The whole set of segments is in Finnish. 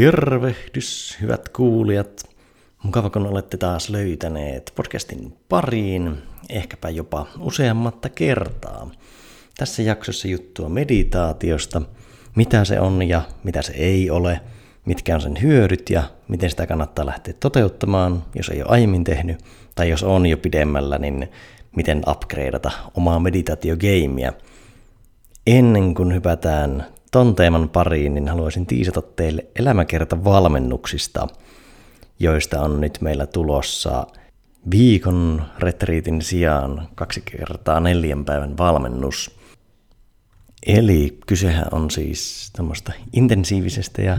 Tervehdys, hyvät kuulijat. Mukava, kun olette taas löytäneet podcastin pariin, ehkäpä jopa useammatta kertaa. Tässä jaksossa juttua meditaatiosta, mitä se on ja mitä se ei ole, mitkä on sen hyödyt ja miten sitä kannattaa lähteä toteuttamaan, jos ei ole aiemmin tehnyt, tai jos on jo pidemmällä, niin miten upgradeata omaa meditaatiogeimiä. Ennen kuin hypätään ton teeman pariin, niin haluaisin tiisata teille elämäkerta-valmennuksista, joista on nyt meillä tulossa viikon retriitin sijaan kaksi kertaa neljän päivän valmennus. Eli kysehän on siis tämmöistä intensiivisestä ja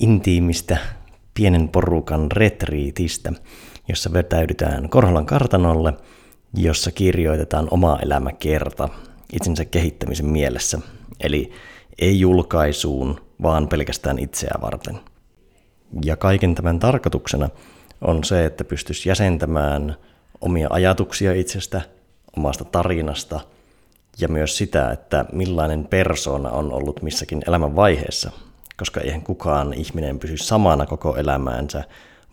intiimistä pienen porukan retriitistä, jossa vetäydytään Korholan kartanolle, jossa kirjoitetaan oma elämäkerta itsensä kehittämisen mielessä. Eli ei julkaisuun, vaan pelkästään itseä varten. Ja kaiken tämän tarkoituksena on se, että pystyisi jäsentämään omia ajatuksia itsestä, omasta tarinasta ja myös sitä, että millainen persona on ollut missäkin elämän vaiheessa, koska eihän kukaan ihminen pysy samana koko elämäänsä,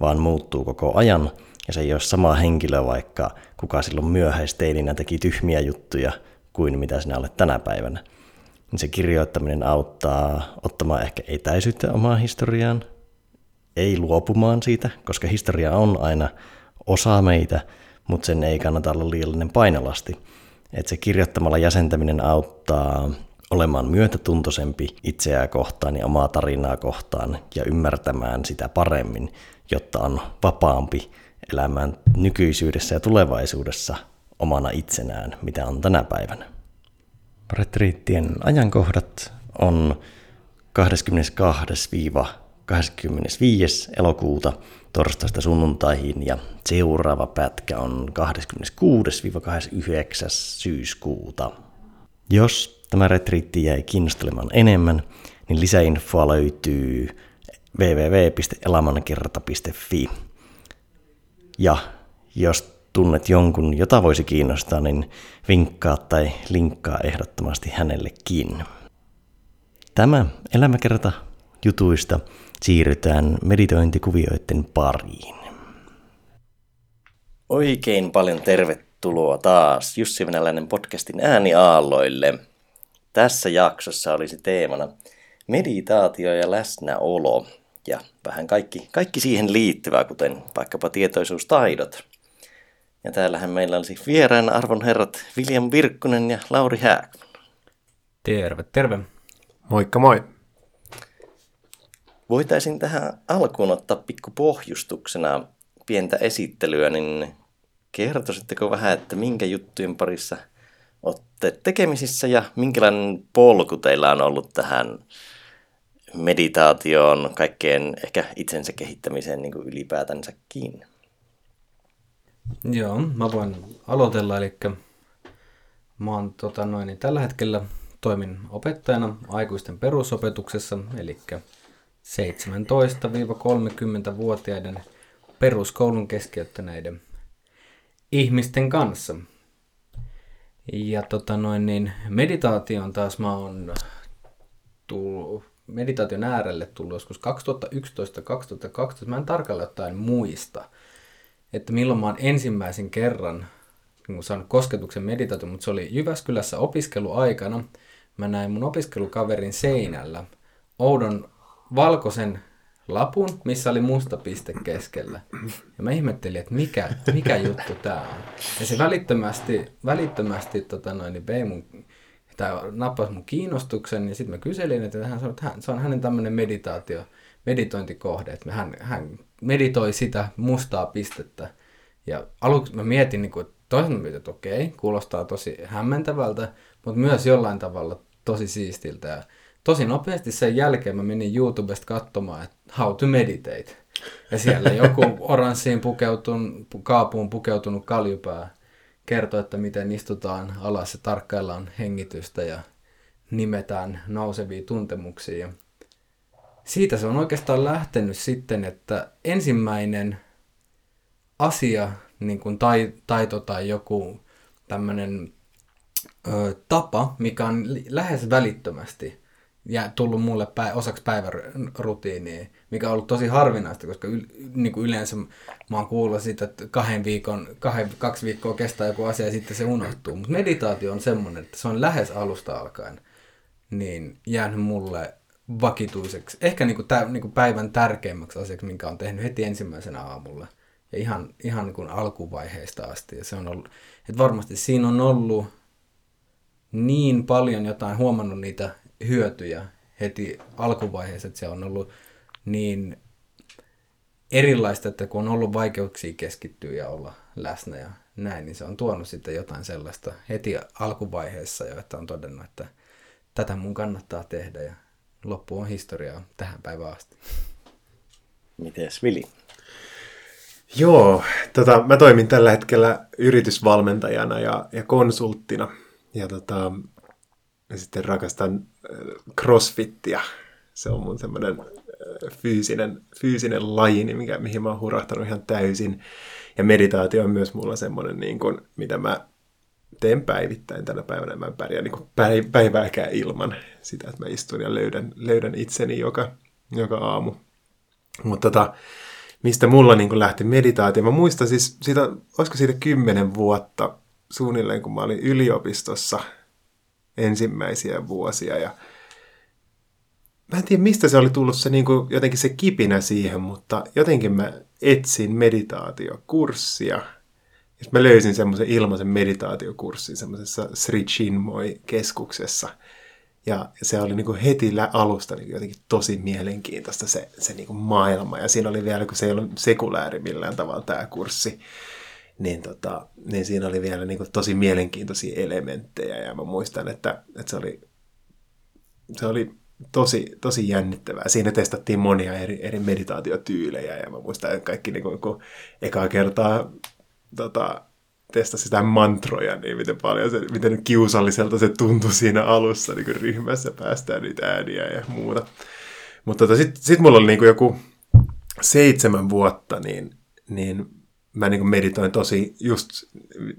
vaan muuttuu koko ajan ja se ei ole sama henkilö, vaikka kuka silloin myöhäisteininä teki tyhmiä juttuja kuin mitä sinä olet tänä päivänä niin se kirjoittaminen auttaa ottamaan ehkä etäisyyttä omaan historiaan, ei luopumaan siitä, koska historia on aina osa meitä, mutta sen ei kannata olla liiallinen painolasti. Että se kirjoittamalla jäsentäminen auttaa olemaan myötätuntoisempi itseään kohtaan ja omaa tarinaa kohtaan ja ymmärtämään sitä paremmin, jotta on vapaampi elämään nykyisyydessä ja tulevaisuudessa omana itsenään, mitä on tänä päivänä. Retriittien ajankohdat on 22-25. elokuuta torstaista sunnuntaihin ja seuraava pätkä on 26-29. syyskuuta. Jos tämä retriitti jäi kiinnostelemaan enemmän, niin lisäinfoa löytyy www.elamankerta.fi. Ja jos tunnet jonkun, jota voisi kiinnostaa, niin vinkkaa tai linkkaa ehdottomasti hänellekin. Tämä elämäkerta jutuista siirrytään meditointikuvioiden pariin. Oikein paljon tervetuloa taas Jussi Venäläinen podcastin ääniaalloille. Tässä jaksossa olisi teemana meditaatio ja läsnäolo ja vähän kaikki, kaikki siihen liittyvää, kuten vaikkapa tietoisuustaidot – ja täällähän meillä olisi vieraan arvon herrat William Virkkunen ja Lauri Hääkman. Terve, terve. Moikka moi. Voitaisin tähän alkuun ottaa pikku pohjustuksena pientä esittelyä, niin kertoisitteko vähän, että minkä juttujen parissa olette tekemisissä ja minkälainen polku teillä on ollut tähän meditaatioon, kaikkeen ehkä itsensä kehittämiseen niin kuin ylipäätänsäkin? Joo, mä voin aloitella, eli mä oon tota noin, niin tällä hetkellä toimin opettajana aikuisten perusopetuksessa, eli 17-30-vuotiaiden peruskoulun keskeyttäneiden ihmisten kanssa. Ja tota noin, niin meditaation taas mä oon tullut, meditaation äärelle tullut joskus 2011-2012, mä en tarkalleen ottaen muista – että milloin mä oon ensimmäisen kerran niin saanut kosketuksen meditaatio, mutta se oli Jyväskylässä opiskeluaikana. Mä näin mun opiskelukaverin seinällä oudon valkoisen lapun, missä oli musta piste keskellä. Ja mä ihmettelin, että mikä, mikä juttu tää on. Ja se välittömästi, välittömästi tota noin, niin vei mun, tai nappasi mun kiinnostuksen, ja sitten mä kyselin, että hän sanoi, että hän, se on hänen tämmöinen meditaatio, meditointikohde, että hän, hän meditoi sitä mustaa pistettä. Ja aluksi mä mietin, niin kuin, toisaalta että okei, kuulostaa tosi hämmentävältä, mutta myös jollain tavalla tosi siistiltä. Ja tosi nopeasti sen jälkeen mä menin YouTubesta katsomaan, että how to meditate. Ja siellä joku oranssiin pukeutun, kaapuun pukeutunut kaljupää kertoo, että miten istutaan alas ja tarkkaillaan hengitystä ja nimetään nousevia tuntemuksia siitä se on oikeastaan lähtenyt sitten, että ensimmäinen asia, niin kuin tai, taito tai joku tämmöinen tapa, mikä on lähes välittömästi ja tullut mulle pä- osaksi päivärutiiniä, mikä on ollut tosi harvinaista, koska yl, niin kuin yleensä mä oon kuullut siitä, että kahden viikon, kahden, kaksi viikkoa kestää joku asia ja sitten se unohtuu. Mutta meditaatio on semmoinen, että se on lähes alusta alkaen niin jäänyt mulle vakituiseksi, ehkä niin kuin, tä, niin kuin päivän tärkeimmäksi asiaksi, minkä on tehnyt heti ensimmäisenä aamulla. Ja ihan, ihan niin kuin alkuvaiheesta asti. Ja se on ollut, että varmasti siinä on ollut niin paljon jotain, huomannut niitä hyötyjä heti alkuvaiheessa, että se on ollut niin erilaista, että kun on ollut vaikeuksia keskittyä ja olla läsnä ja näin, niin se on tuonut sitten jotain sellaista heti alkuvaiheessa jo, että on todennut, että tätä mun kannattaa tehdä ja loppu on historiaa tähän päivään asti. Mites Vili? Joo, tota, mä toimin tällä hetkellä yritysvalmentajana ja, ja konsulttina. Ja tota, ja sitten rakastan äh, crossfittiä. Se on mun semmoinen äh, fyysinen, fyysinen laji, mikä, mihin mä oon hurahtanut ihan täysin. Ja meditaatio on myös mulla semmoinen, niin kuin, mitä mä teen päivittäin tänä päivänä. Mä en pärjää niin päivääkään ilman sitä, että mä istun ja löydän, löydän itseni joka, joka aamu. Mutta tota, mistä mulla niin lähti meditaatio? Mä muistan siis, siitä, olisiko siitä kymmenen vuotta suunnilleen, kun mä olin yliopistossa ensimmäisiä vuosia. Ja mä en tiedä, mistä se oli tullut se niin kuin, jotenkin se kipinä siihen, mutta jotenkin mä etsin meditaatiokurssia – ja mä löysin semmoisen ilmaisen meditaatiokurssin semmoisessa Sri Chinmoy-keskuksessa. Ja se oli niin kuin heti alusta niin jotenkin tosi mielenkiintoista se, se niin kuin maailma. Ja siinä oli vielä, kun se ei ollut sekulääri millään tavalla tämä kurssi, niin, tota, niin siinä oli vielä niin kuin tosi mielenkiintoisia elementtejä. Ja mä muistan, että, että se oli, se oli tosi, tosi jännittävää. Siinä testattiin monia eri, eri meditaatiotyylejä ja mä muistan, että kaikki niin kuin, kun ekaa kertaa tota, testasi sitä mantroja, niin miten paljon se, miten kiusalliselta se tuntui siinä alussa, niin kun ryhmässä päästään niitä ääniä ja muuta. Mutta tota, sitten sit mulla oli niin kuin joku seitsemän vuotta, niin, niin mä niin kuin meditoin tosi just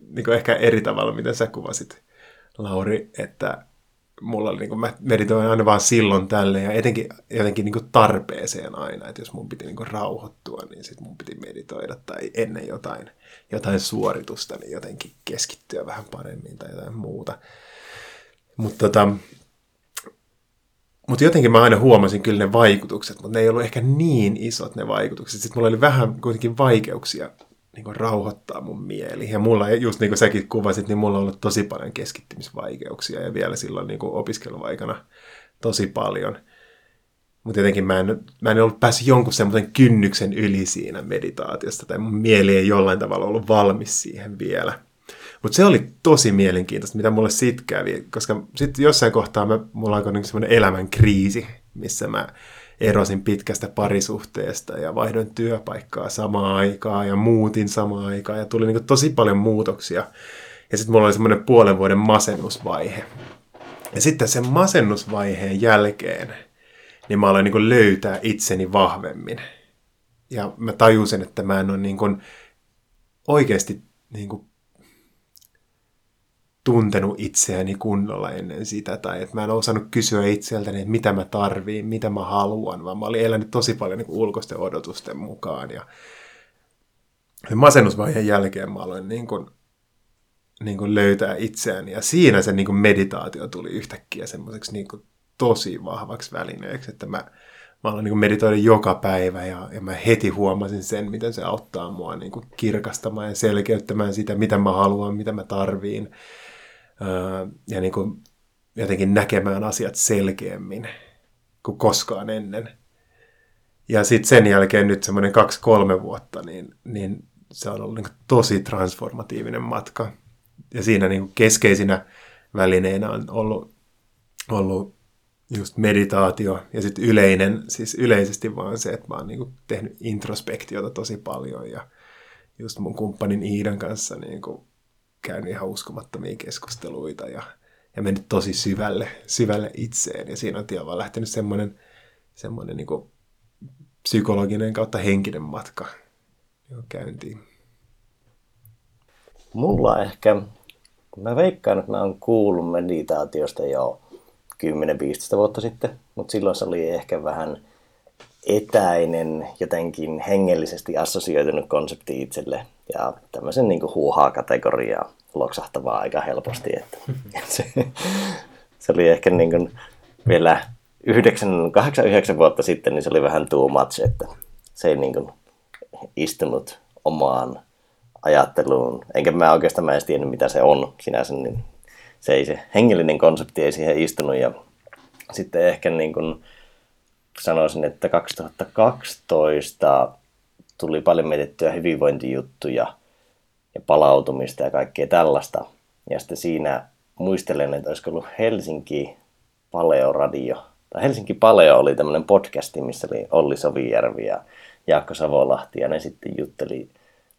niin kuin ehkä eri tavalla, mitä sä kuvasit, Lauri, että mulla oli, niin kuin, mä meditoin aina vaan silloin tälle ja etenkin jotenkin niin kuin tarpeeseen aina, että jos mun piti niin kuin rauhoittua, niin sitten mun piti meditoida tai ennen jotain, jotain suoritusta, niin jotenkin keskittyä vähän paremmin tai jotain muuta. Mutta tota, mutta jotenkin mä aina huomasin kyllä ne vaikutukset, mutta ne ei ollut ehkä niin isot ne vaikutukset. Sitten mulla oli vähän kuitenkin vaikeuksia niin kuin rauhoittaa mun mieli. Ja mulla, just niin kuin säkin kuvasit, niin mulla on ollut tosi paljon keskittymisvaikeuksia ja vielä silloin niin kuin opiskeluaikana tosi paljon. Mutta jotenkin mä en, mä en ollut päässyt jonkun semmoisen kynnyksen yli siinä meditaatiosta, tai mun mieli ei jollain tavalla ollut valmis siihen vielä. Mutta se oli tosi mielenkiintoista, mitä mulle sit kävi, koska sitten jossain kohtaa mä, mulla alkoi niinku semmoinen elämän kriisi, missä mä erosin pitkästä parisuhteesta ja vaihdoin työpaikkaa samaan aikaan ja muutin samaan aikaan ja tuli niin tosi paljon muutoksia. Ja sitten mulla oli semmoinen puolen vuoden masennusvaihe. Ja sitten sen masennusvaiheen jälkeen, niin mä aloin niin löytää itseni vahvemmin. Ja mä tajusin, että mä en ole niin oikeasti niin tuntenut itseäni kunnolla ennen sitä, tai että mä en osannut kysyä itseltäni, että mitä mä tarviin, mitä mä haluan, vaan mä olin elänyt tosi paljon niin ulkoisten odotusten mukaan. Ja masennusvaiheen jälkeen mä aloin niin kuin, niin kuin löytää itseäni, ja siinä se niin kuin meditaatio tuli yhtäkkiä semmoiseksi niin kuin tosi vahvaksi välineeksi, että mä, mä aloin niin meditoida joka päivä, ja, ja mä heti huomasin sen, miten se auttaa mua niin kuin kirkastamaan ja selkeyttämään sitä, mitä mä haluan, mitä mä tarviin ja niin kuin jotenkin näkemään asiat selkeämmin kuin koskaan ennen. Ja sitten sen jälkeen nyt semmoinen kaksi-kolme vuotta, niin, niin se on ollut niin tosi transformatiivinen matka. Ja siinä niin keskeisinä välineinä on ollut, ollut just meditaatio ja sitten yleinen, siis yleisesti vaan se, että mä oon niin tehnyt introspektiota tosi paljon ja just mun kumppanin Iidan kanssa niin kuin käynyt ihan uskomattomia keskusteluita ja, ja mennyt tosi syvälle, syvälle itseen. Ja siinä on vaan lähtenyt semmoinen, semmoinen niin psykologinen kautta henkinen matka käyntiin. Mulla ehkä, mä veikkaan, että mä oon kuullut meditaatiosta jo 10-15 vuotta sitten, mutta silloin se oli ehkä vähän etäinen, jotenkin hengellisesti assosioitunut konsepti itselle ja tämmöisen niin huuhaa kategoriaa loksahtavaa aika helposti. Että se, se oli ehkä niin kuin vielä 8-9 vuotta sitten, niin se oli vähän too much, että se ei niin kuin istunut omaan ajatteluun. Enkä mä oikeastaan mä edes tiennyt, mitä se on sinänsä, niin se ei se hengellinen konsepti ei siihen istunut. Ja sitten ehkä niin kuin sanoisin, että 2012 tuli paljon mietittyä hyvinvointijuttuja ja palautumista ja kaikkea tällaista. Ja sitten siinä muistelen, että olisiko ollut Helsinki Paleo Radio. Tai Helsinki Paleo oli tämmöinen podcasti, missä oli Olli Sovijärvi ja Jaakko Savolahti. Ja ne sitten jutteli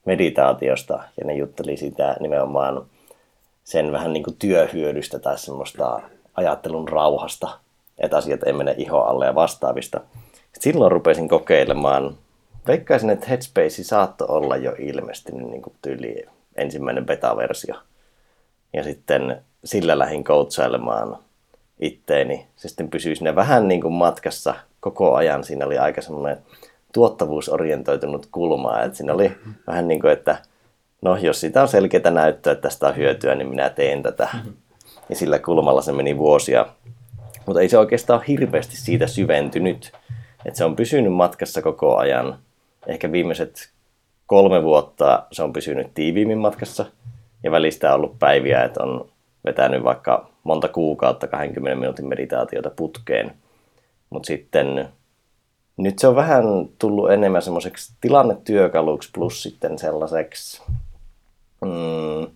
meditaatiosta ja ne jutteli sitä nimenomaan sen vähän niin kuin työhyödystä tai semmoista ajattelun rauhasta, että asiat ei mene iho alle ja vastaavista. Silloin rupesin kokeilemaan, veikkaisin, että Headspace saattoi olla jo ilmestynyt niin kuin tyyli ensimmäinen beta-versio. Ja sitten sillä lähdin coachailemaan itteeni. Se sitten pysyi sinne vähän niin kuin matkassa koko ajan. Siinä oli aika semmoinen tuottavuusorientoitunut kulma. Että siinä oli vähän niin kuin, että no jos sitä on selkeää näyttöä, että tästä on hyötyä, niin minä teen tätä. Ja sillä kulmalla se meni vuosia. Mutta ei se oikeastaan hirveästi siitä syventynyt. Että se on pysynyt matkassa koko ajan. Ehkä viimeiset kolme vuotta se on pysynyt tiiviimmin matkassa. Ja välistä on ollut päiviä, että on vetänyt vaikka monta kuukautta 20 minuutin meditaatiota putkeen. Mutta sitten nyt se on vähän tullut enemmän semmoiseksi tilannetyökaluksi plus sitten sellaiseksi mm,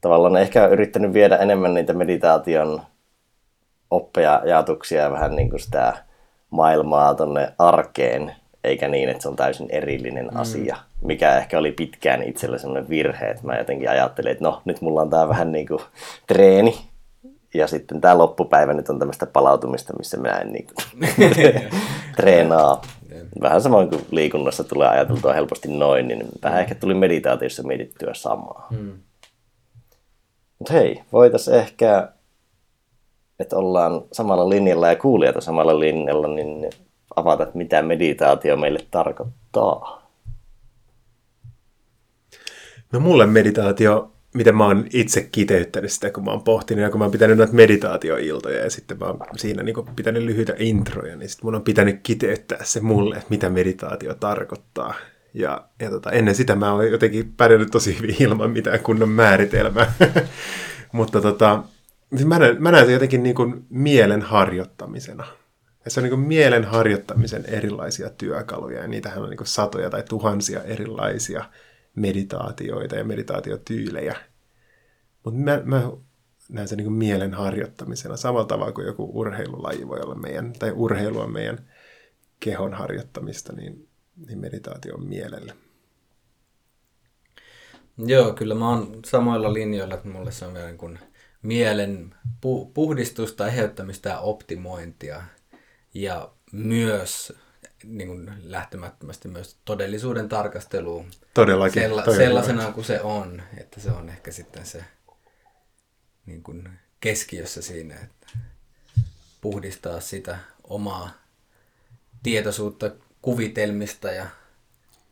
tavallaan ehkä yrittänyt viedä enemmän niitä meditaation oppeja, ajatuksia ja vähän niin kuin sitä maailmaa tonne arkeen, eikä niin, että se on täysin erillinen mm. asia, mikä ehkä oli pitkään itselle semmoinen virhe, että mä jotenkin ajattelin, että no nyt mulla on tää vähän niin kuin treeni, ja sitten tämä loppupäivä nyt on tämmöistä palautumista, missä mä en niin treenaa. Vähän samoin kuin liikunnassa tulee ajateltua helposti noin, niin vähän ehkä tuli meditaatiossa mietittyä samaa. Hmm. Mutta hei, voitaisiin ehkä, että ollaan samalla linjalla ja kuulijat samalla linjalla, niin avata, että mitä meditaatio meille tarkoittaa. No mulle meditaatio miten mä oon itse kiteyttänyt sitä, kun mä oon pohtinut ja kun mä oon pitänyt noita meditaatioiltoja ja sitten mä oon siinä niin pitänyt lyhyitä introja, niin sitten mun on pitänyt kiteyttää se mulle, että mitä meditaatio tarkoittaa. Ja, ja tota, ennen sitä mä oon jotenkin pärjännyt tosi hyvin ilman mitään kunnon määritelmää. Mutta tota, siis mä, näen, mä näen sen jotenkin niin kuin mielen harjoittamisena. Ja se on niin kuin mielen harjoittamisen erilaisia työkaluja, ja niitähän on niin kuin satoja tai tuhansia erilaisia – meditaatioita ja meditaatiotyylejä. Mutta mä, mä näen sen niin mielen harjoittamisena samalla tavalla kuin joku urheilulaji voi olla meidän, tai urheilu on meidän kehon harjoittamista, niin, niin meditaatio on mielelle. Joo, kyllä mä oon samoilla linjoilla, että mulle se on vielä niin kuin mielen pu- puhdistusta, eheyttämistä ja optimointia. Ja myös niin kuin lähtemättömästi myös todellisuuden tarkasteluun Todellakin. Sella, sellaisena kuin se on, että se on ehkä sitten se niin kuin keskiössä siinä, että puhdistaa sitä omaa tietoisuutta kuvitelmista ja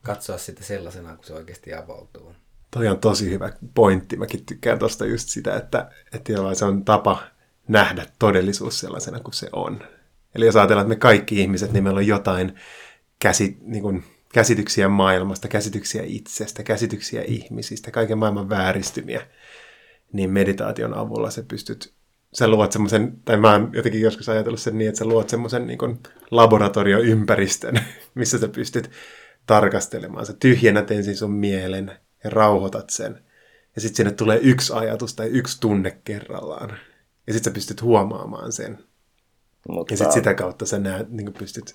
katsoa sitä sellaisena, kuin se oikeasti avautuu. Toi on tosi hyvä pointti. Mäkin tykkään tuosta just sitä, että, että se on tapa nähdä todellisuus sellaisena kuin se on. Eli jos ajatellaan, että me kaikki ihmiset, niin meillä on jotain käsi, niin kuin, käsityksiä maailmasta, käsityksiä itsestä, käsityksiä ihmisistä, kaiken maailman vääristymiä, niin meditaation avulla sä pystyt, sä luot semmoisen, tai mä oon jotenkin joskus ajatellut sen niin, että sä luot semmoisen niin laboratorioympäristön, missä sä pystyt tarkastelemaan. Sä tyhjennät ensin sun mielen ja rauhoitat sen. Ja sitten sinne tulee yksi ajatus tai yksi tunne kerrallaan. Ja sitten sä pystyt huomaamaan sen. Mutta... Ja sitten sitä kautta sä näet, niin pystyt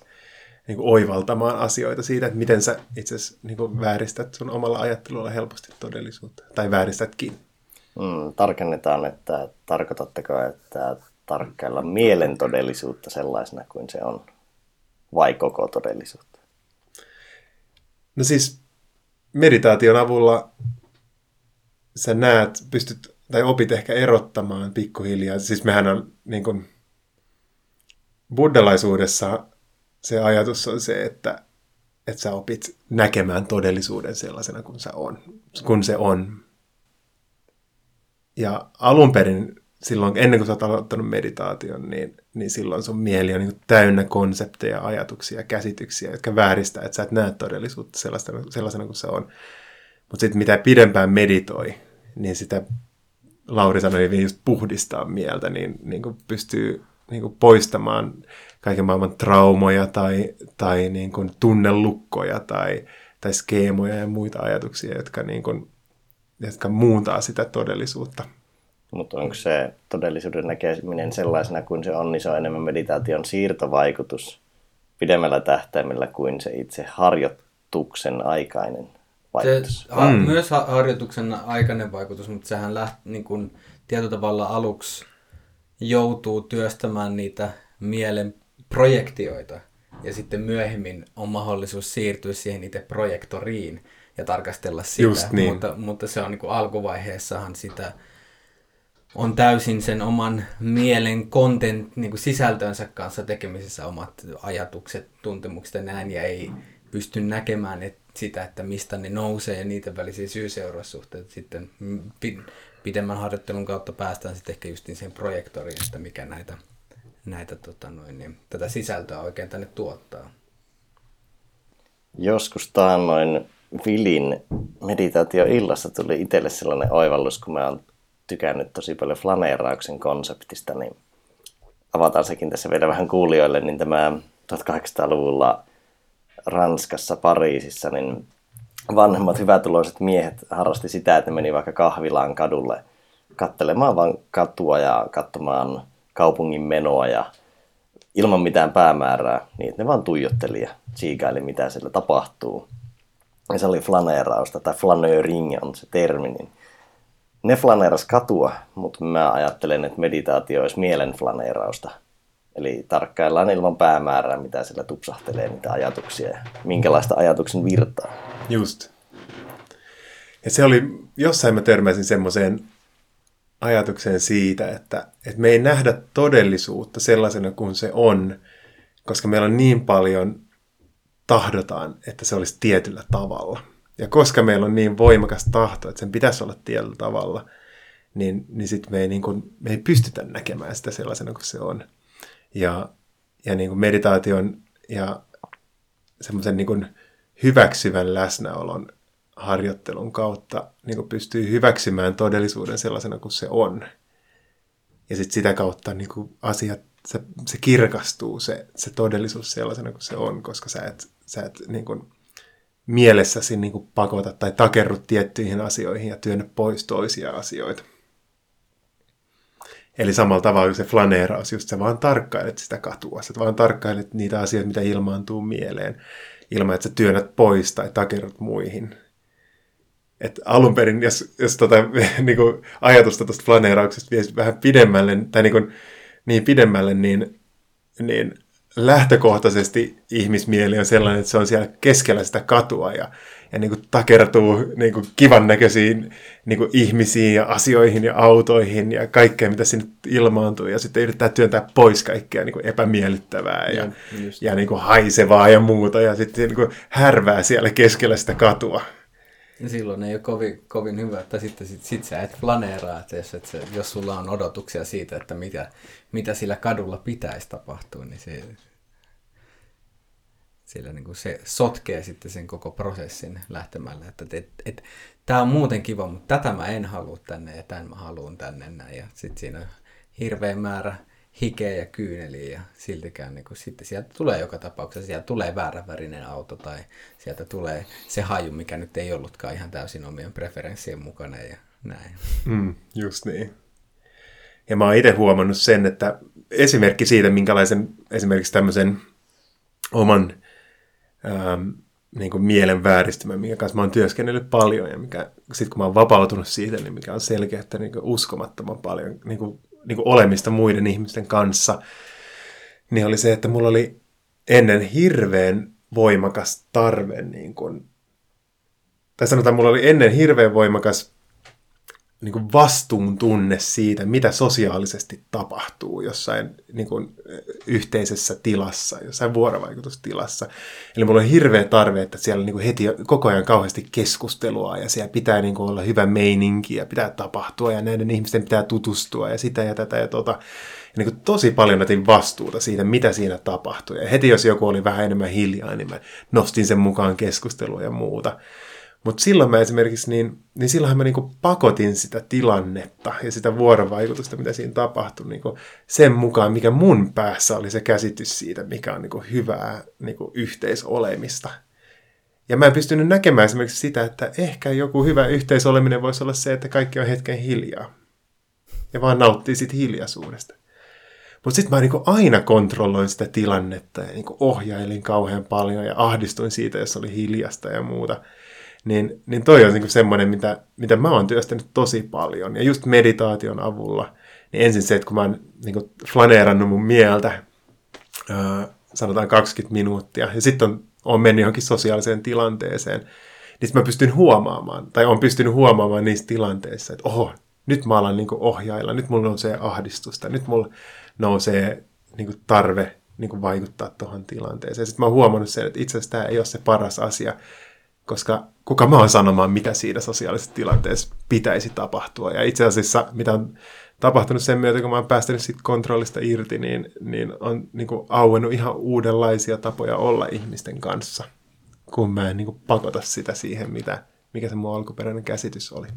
niin kuin oivaltamaan asioita siitä, että miten sä itse asiassa niin vääristät sun omalla ajattelulla helposti todellisuutta. Tai vääristätkin. Mm, tarkennetaan, että tarkoitatteko, että tarkkailla mielen todellisuutta sellaisena kuin se on, vai koko todellisuutta? No siis meditaation avulla sä näet, pystyt tai opit ehkä erottamaan pikkuhiljaa. Siis mehän on niin kuin, buddhalaisuudessa se ajatus on se, että, että sä opit näkemään todellisuuden sellaisena kuin, se on, kun se on. Ja alun perin silloin, ennen kuin sä oot aloittanut meditaation, niin, niin silloin sun mieli on niin täynnä konsepteja, ajatuksia, käsityksiä, jotka vääristää, että sä et näe todellisuutta sellaisena, sellaisena kuin se on. Mutta sitten mitä pidempään meditoi, niin sitä Lauri sanoi, että just puhdistaa mieltä, niin, niin kuin pystyy niin kuin poistamaan kaiken maailman traumoja tai, tai niin kuin tunnelukkoja tai, tai skeemoja ja muita ajatuksia, jotka, niin kuin, jotka muuntaa sitä todellisuutta. Mutta onko se todellisuuden näkeminen sellaisena kuin se on, niin se on enemmän meditaation siirtovaikutus pidemmällä tähtäimellä kuin se itse harjoituksen aikainen vaikutus. Se, ha, mm. Myös harjoituksen aikainen vaikutus, mutta sehän läht, niin kun, tietyllä tavalla aluksi joutuu työstämään niitä mielen projektioita. Ja sitten myöhemmin on mahdollisuus siirtyä siihen itse projektoriin ja tarkastella sitä, Just niin. mutta, mutta se on niin kuin alkuvaiheessahan sitä on täysin sen oman mielen content, niin kuin sisältönsä kanssa tekemisissä omat ajatukset, tuntemukset ja näin, ja ei pysty näkemään et, sitä, että mistä ne nousee ja niiden välisiä syy-seuraussuhteita sitten pidemmän harjoittelun kautta päästään sitten ehkä just siihen projektoriin, että mikä näitä, näitä tota noin, niin, tätä sisältöä oikein tänne tuottaa. Joskus taannoin Vilin meditaatioillassa tuli itselle sellainen oivallus, kun mä oon tykännyt tosi paljon flaneerauksen konseptista, niin avataan sekin tässä vielä vähän kuulijoille, niin tämä 1800-luvulla Ranskassa, Pariisissa, niin vanhemmat hyvätuloiset miehet harrasti sitä, että meni vaikka kahvilaan kadulle kattelemaan vaan katua ja katsomaan kaupungin menoa ja ilman mitään päämäärää, niin ne vaan tuijotteli ja siikaili, mitä siellä tapahtuu. Ja se oli flaneerausta, tai flanöring on se termi, niin ne flaneeras katua, mutta mä ajattelen, että meditaatio olisi mielen flaneerausta. Eli tarkkaillaan ilman päämäärää, mitä siellä tupsahtelee, mitä ajatuksia ja minkälaista ajatuksen virtaa. Just. Ja se oli, jossain mä törmäsin semmoiseen ajatukseen siitä, että, että me ei nähdä todellisuutta sellaisena kuin se on, koska meillä on niin paljon tahdotaan, että se olisi tietyllä tavalla. Ja koska meillä on niin voimakas tahto, että sen pitäisi olla tietyllä tavalla, niin, niin sitten me, niin me ei pystytä näkemään sitä sellaisena kuin se on. Ja, ja niin kuin meditaation ja semmoisen niin kuin hyväksyvän läsnäolon harjoittelun kautta niin kuin pystyy hyväksymään todellisuuden sellaisena kuin se on. Ja sitten sitä kautta niin kuin asiat, se, se kirkastuu, se, se todellisuus sellaisena kuin se on, koska sä et, sä et niin kuin, mielessäsi niin kuin pakota tai takerrut tiettyihin asioihin ja työnnä pois toisia asioita. Eli samalla tavalla se flaneeraus, just sä vaan tarkkailet sitä katua, sä vaan tarkkailet niitä asioita, mitä ilmaantuu mieleen, ilman että sä työnnät pois tai takerrut muihin. Et alun perin, jos, jos tota, niin kuin ajatusta tuosta flaneerauksesta viesi vähän pidemmälle, tai niin, kuin, niin pidemmälle, niin, niin lähtökohtaisesti ihmismieli on sellainen, että se on siellä keskellä sitä katua ja, ja niin kuin takertuu niin kuin kivan näköisiin niin kuin ihmisiin ja asioihin ja autoihin ja kaikkea, mitä sinne ilmaantuu. Ja sitten yrittää työntää pois kaikkea niin kuin epämiellyttävää ja, ja, ja niin kuin haisevaa ja muuta. Ja sitten niin kuin härvää siellä keskellä sitä katua. Ja silloin ei ole kovin, kovin hyvä, että sitten sit, sit sä et planeeraa, että jos, et jos sulla on odotuksia siitä, että mitä, mitä sillä kadulla pitäisi tapahtua, niin se, sillä niin kuin se sotkee sitten sen koko prosessin lähtemällä, että et, et, tämä on muuten kiva, mutta tätä mä en halua tänne ja tämän mä haluan tänne näin. Ja sitten siinä on hirveä määrä hikeä ja kyyneliä ja siltikään niin kuin, sitten sieltä tulee joka tapauksessa, sieltä tulee vääränvärinen auto tai sieltä tulee se haju, mikä nyt ei ollutkaan ihan täysin omien preferenssien mukana ja näin. Mm, just niin. Ja mä oon itse huomannut sen, että esimerkki siitä, minkälaisen esimerkiksi tämmöisen oman ähm, niin kuin mielen vääristymä, minkä kanssa mä oon työskennellyt paljon ja mikä, sit kun mä oon vapautunut siitä, niin mikä on selkeä, että niin uskomattoman paljon niin kuin, niin kuin olemista muiden ihmisten kanssa, niin oli se, että mulla oli ennen hirveän voimakas tarve, niin kuin, tai sanotaan, mulla oli ennen hirveän voimakas niin kuin vastuun tunne siitä, mitä sosiaalisesti tapahtuu jossain niin kuin, yhteisessä tilassa, jossain vuorovaikutustilassa. Eli mulla on hirveä tarve, että siellä niin kuin heti koko ajan kauheasti keskustelua ja siellä pitää niin kuin olla hyvä meininki ja pitää tapahtua ja näiden ihmisten pitää tutustua ja sitä ja tätä ja tota. Ja niin kuin tosi paljon otin vastuuta siitä, mitä siinä tapahtui. Ja heti jos joku oli vähän enemmän hiljaa, niin mä nostin sen mukaan keskustelua ja muuta. Mutta silloin mä esimerkiksi, niin, niin silloinhan mä niinku pakotin sitä tilannetta ja sitä vuorovaikutusta, mitä siinä tapahtui, niinku sen mukaan, mikä mun päässä oli se käsitys siitä, mikä on niinku hyvää niinku yhteisolemista. Ja mä en pystynyt näkemään esimerkiksi sitä, että ehkä joku hyvä yhteisoleminen voisi olla se, että kaikki on hetken hiljaa. Ja vaan nauttii siitä hiljaisuudesta. Mutta sitten mä niinku aina kontrolloin sitä tilannetta ja niinku ohjailin kauhean paljon ja ahdistuin siitä, jos oli hiljasta ja muuta. Niin, niin toi on niinku semmoinen, mitä, mitä mä oon työstänyt tosi paljon. Ja just meditaation avulla, niin ensin se, että kun mä oon niinku flaneerannut mun mieltä, ää, sanotaan 20 minuuttia, ja sitten on, on mennyt johonkin sosiaaliseen tilanteeseen, niin mä pystyn huomaamaan, tai on pystynyt huomaamaan niissä tilanteissa, että oho, nyt mä alan niinku ohjailla, nyt mulla nousee ahdistusta, nyt mulla nousee niinku tarve niinku vaikuttaa tuohon tilanteeseen. Sitten mä oon huomannut sen, että itse asiassa tämä ei ole se paras asia, koska kuka mä oon sanomaan, mitä siinä sosiaalisessa tilanteessa pitäisi tapahtua. Ja itse asiassa, mitä on tapahtunut sen myötä, kun mä oon päästänyt siitä kontrollista irti, niin, niin on niin kuin auennut ihan uudenlaisia tapoja olla ihmisten kanssa, kun mä en niin kuin pakota sitä siihen, mitä, mikä se mun alkuperäinen käsitys oli.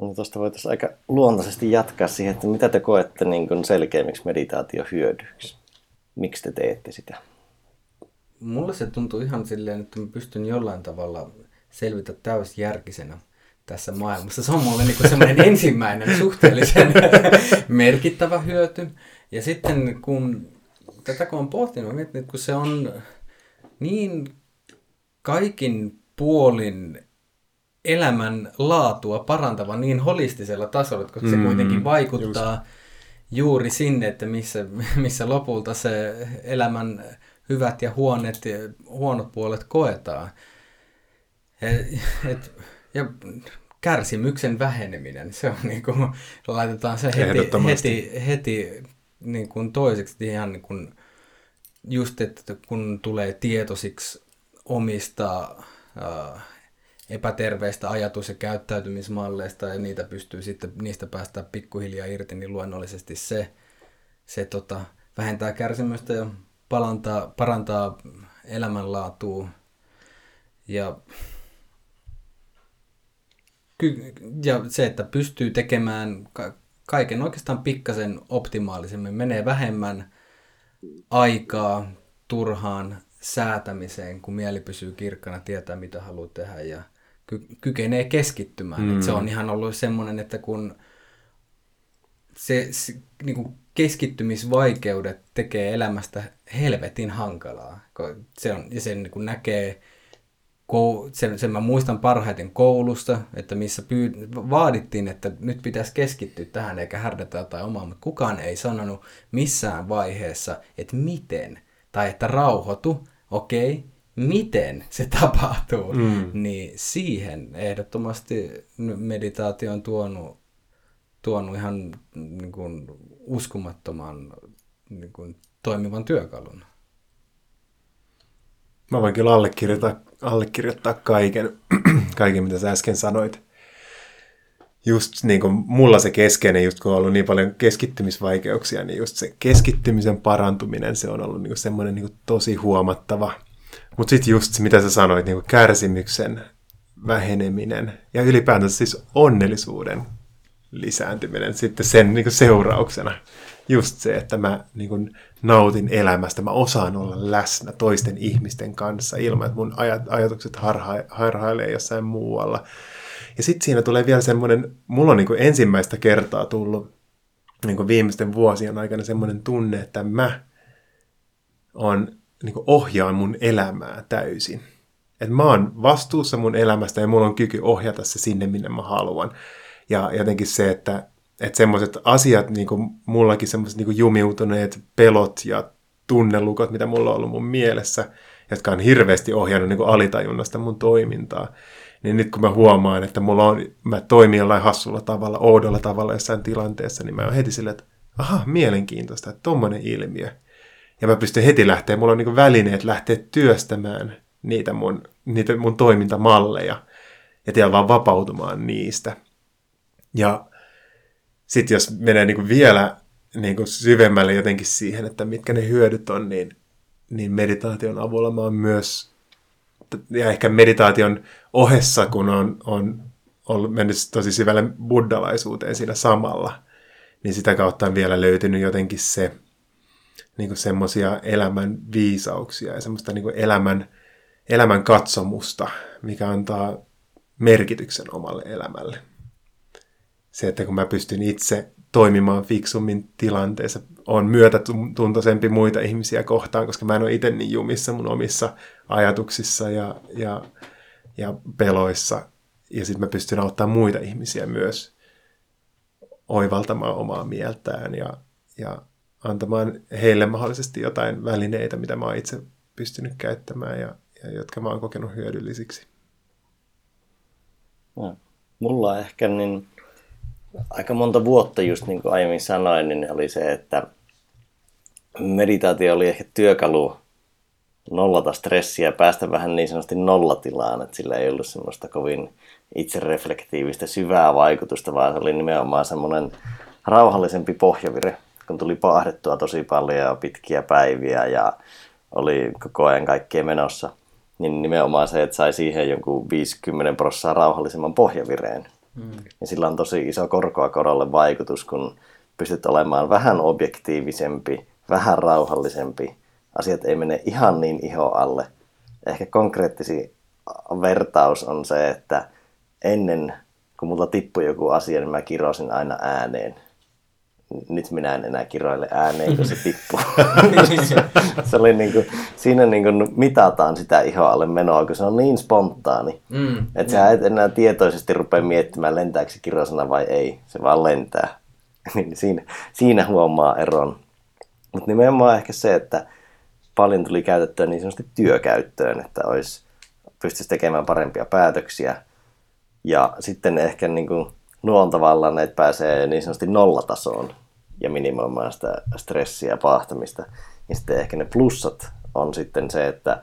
No, tuosta voitaisiin aika luontaisesti jatkaa siihen, että mitä te koette niin kuin selkeämmiksi meditaatio hyödyksi? Miksi te teette sitä? Mulle se tuntuu ihan silleen, että mä pystyn jollain tavalla selvitä täysjärkisenä tässä maailmassa. Se on mulle niin semmoinen ensimmäinen suhteellisen merkittävä hyöty. Ja sitten kun tätä kun on pohtinut, mietin, että kun se on niin kaikin puolin elämän laatua parantava niin holistisella tasolla, koska mm, se kuitenkin vaikuttaa just. juuri sinne, että missä, missä lopulta se elämän hyvät ja huonet, huonot puolet koetaan. Et, et, ja kärsimyksen väheneminen, se on niin kuin, laitetaan se heti, heti, heti niin kuin toiseksi ihan niin kuin, just, että kun tulee tietoisiksi omista äh, epäterveistä ajatus- ja käyttäytymismalleista ja niitä pystyy sitten, niistä päästä pikkuhiljaa irti, niin luonnollisesti se, se tota, vähentää kärsimystä ja parantaa, parantaa elämänlaatua ja, ja se, että pystyy tekemään kaiken oikeastaan pikkasen optimaalisemmin, menee vähemmän aikaa turhaan säätämiseen, kun mieli pysyy kirkkana, tietää mitä haluaa tehdä ja ky- kykenee keskittymään. Mm. Et se on ihan ollut semmoinen, että kun se, se niin kuin keskittymisvaikeudet tekee elämästä helvetin hankalaa. Se on, ja sen niin näkee, sen, sen mä muistan parhaiten koulusta, että missä pyyd, vaadittiin, että nyt pitäisi keskittyä tähän eikä härdätä jotain omaa, mutta kukaan ei sanonut missään vaiheessa, että miten, tai että rauhoitu, okei, okay, miten se tapahtuu, mm. niin siihen ehdottomasti meditaatio on tuonut, tuonut ihan niin kuin, uskomattoman niin kuin, toimivan työkalun. Mä voin kyllä allekirjoittaa, allekirjoittaa kaiken, kaiken, mitä sä äsken sanoit. Just niin kuin mulla se keskeinen, just kun on ollut niin paljon keskittymisvaikeuksia, niin just se keskittymisen parantuminen, se on ollut niin kuin semmoinen niin kuin tosi huomattava. Mutta sitten just se, mitä sä sanoit, niin kuin kärsimyksen väheneminen ja ylipäätään siis onnellisuuden lisääntyminen sitten sen niin kuin seurauksena. Just se, että mä niin kuin nautin elämästä, mä osaan olla läsnä toisten ihmisten kanssa ilman, että mun aj- ajatukset harha- harhailee jossain muualla. Ja sitten siinä tulee vielä semmoinen, mulla on niin kuin ensimmäistä kertaa tullut niin kuin viimeisten vuosien aikana semmoinen tunne, että mä on, niin kuin ohjaan mun elämää täysin. Että mä oon vastuussa mun elämästä ja mulla on kyky ohjata se sinne, minne mä haluan. Ja jotenkin se, että, että semmoiset asiat, niin kuin mullakin semmoiset niin jumiutuneet pelot ja tunnelukot, mitä mulla on ollut mun mielessä, jotka on hirveästi ohjannut niin kuin alitajunnasta mun toimintaa, Niin nyt kun mä huomaan, että mulla on, mä toimin jollain hassulla tavalla, oudolla tavalla jossain tilanteessa, niin mä oon heti silleen, että aha, mielenkiintoista, että tommonen ilmiö. Ja mä pystyn heti lähteä, mulla on niin välineet lähteä työstämään niitä mun, niitä mun toimintamalleja ja tiedä vaan vapautumaan niistä. Ja sitten jos menee niin vielä niin kuin syvemmälle jotenkin siihen, että mitkä ne hyödyt on, niin, niin meditaation avulla mä oon myös, ja ehkä meditaation ohessa, kun on, on, on mennyt tosi syvälle buddalaisuuteen siinä samalla, niin sitä kautta on vielä löytynyt jotenkin se, niin kuin semmoisia elämän viisauksia ja semmoista niin kuin elämän, elämän katsomusta, mikä antaa merkityksen omalle elämälle. Se, että kun mä pystyn itse toimimaan fiksummin tilanteessa, on myötätuntoisempi muita ihmisiä kohtaan, koska mä en ole itse niin jumissa mun omissa ajatuksissa ja, ja, ja peloissa. Ja sitten mä pystyn auttamaan muita ihmisiä myös oivaltamaan omaa mieltään ja, ja antamaan heille mahdollisesti jotain välineitä, mitä mä oon itse pystynyt käyttämään ja, ja jotka mä oon kokenut hyödyllisiksi. Mulla ehkä niin aika monta vuotta, just niin kuin aiemmin sanoin, niin oli se, että meditaatio oli ehkä työkalu nollata stressiä, päästä vähän niin sanotusti nollatilaan, että sillä ei ollut semmoista kovin itsereflektiivistä syvää vaikutusta, vaan se oli nimenomaan semmoinen rauhallisempi pohjavire, kun tuli paahdettua tosi paljon ja pitkiä päiviä ja oli koko ajan kaikkea menossa, niin nimenomaan se, että sai siihen jonkun 50 prosenttia rauhallisemman pohjavireen, Mm. Ja sillä on tosi iso korkoa korolle vaikutus, kun pystyt olemaan vähän objektiivisempi, vähän rauhallisempi. Asiat ei mene ihan niin iho alle. Ehkä konkreettisi vertaus on se, että ennen kun mulla tippui joku asia, niin mä kirosin aina ääneen nyt minä en enää kiroile ääneen, kun se tippuu. se oli niin kuin, siinä niin kuin mitataan sitä ihoalle menoa, kun se on niin spontaani. Mm, että sä et enää tietoisesti rupea miettimään, lentääkö se kirosana vai ei. Se vaan lentää. niin siinä, siinä huomaa eron. Mutta nimenomaan ehkä se, että paljon tuli käytettyä niin sanotusti työkäyttöön, että olisi, pystyisi tekemään parempia päätöksiä. Ja sitten ehkä niin kuin nuon tavallaan, että pääsee niin sanotusti nollatasoon ja minimoimaan sitä stressiä ja pahtamista. Ja sitten ehkä ne plussat on sitten se, että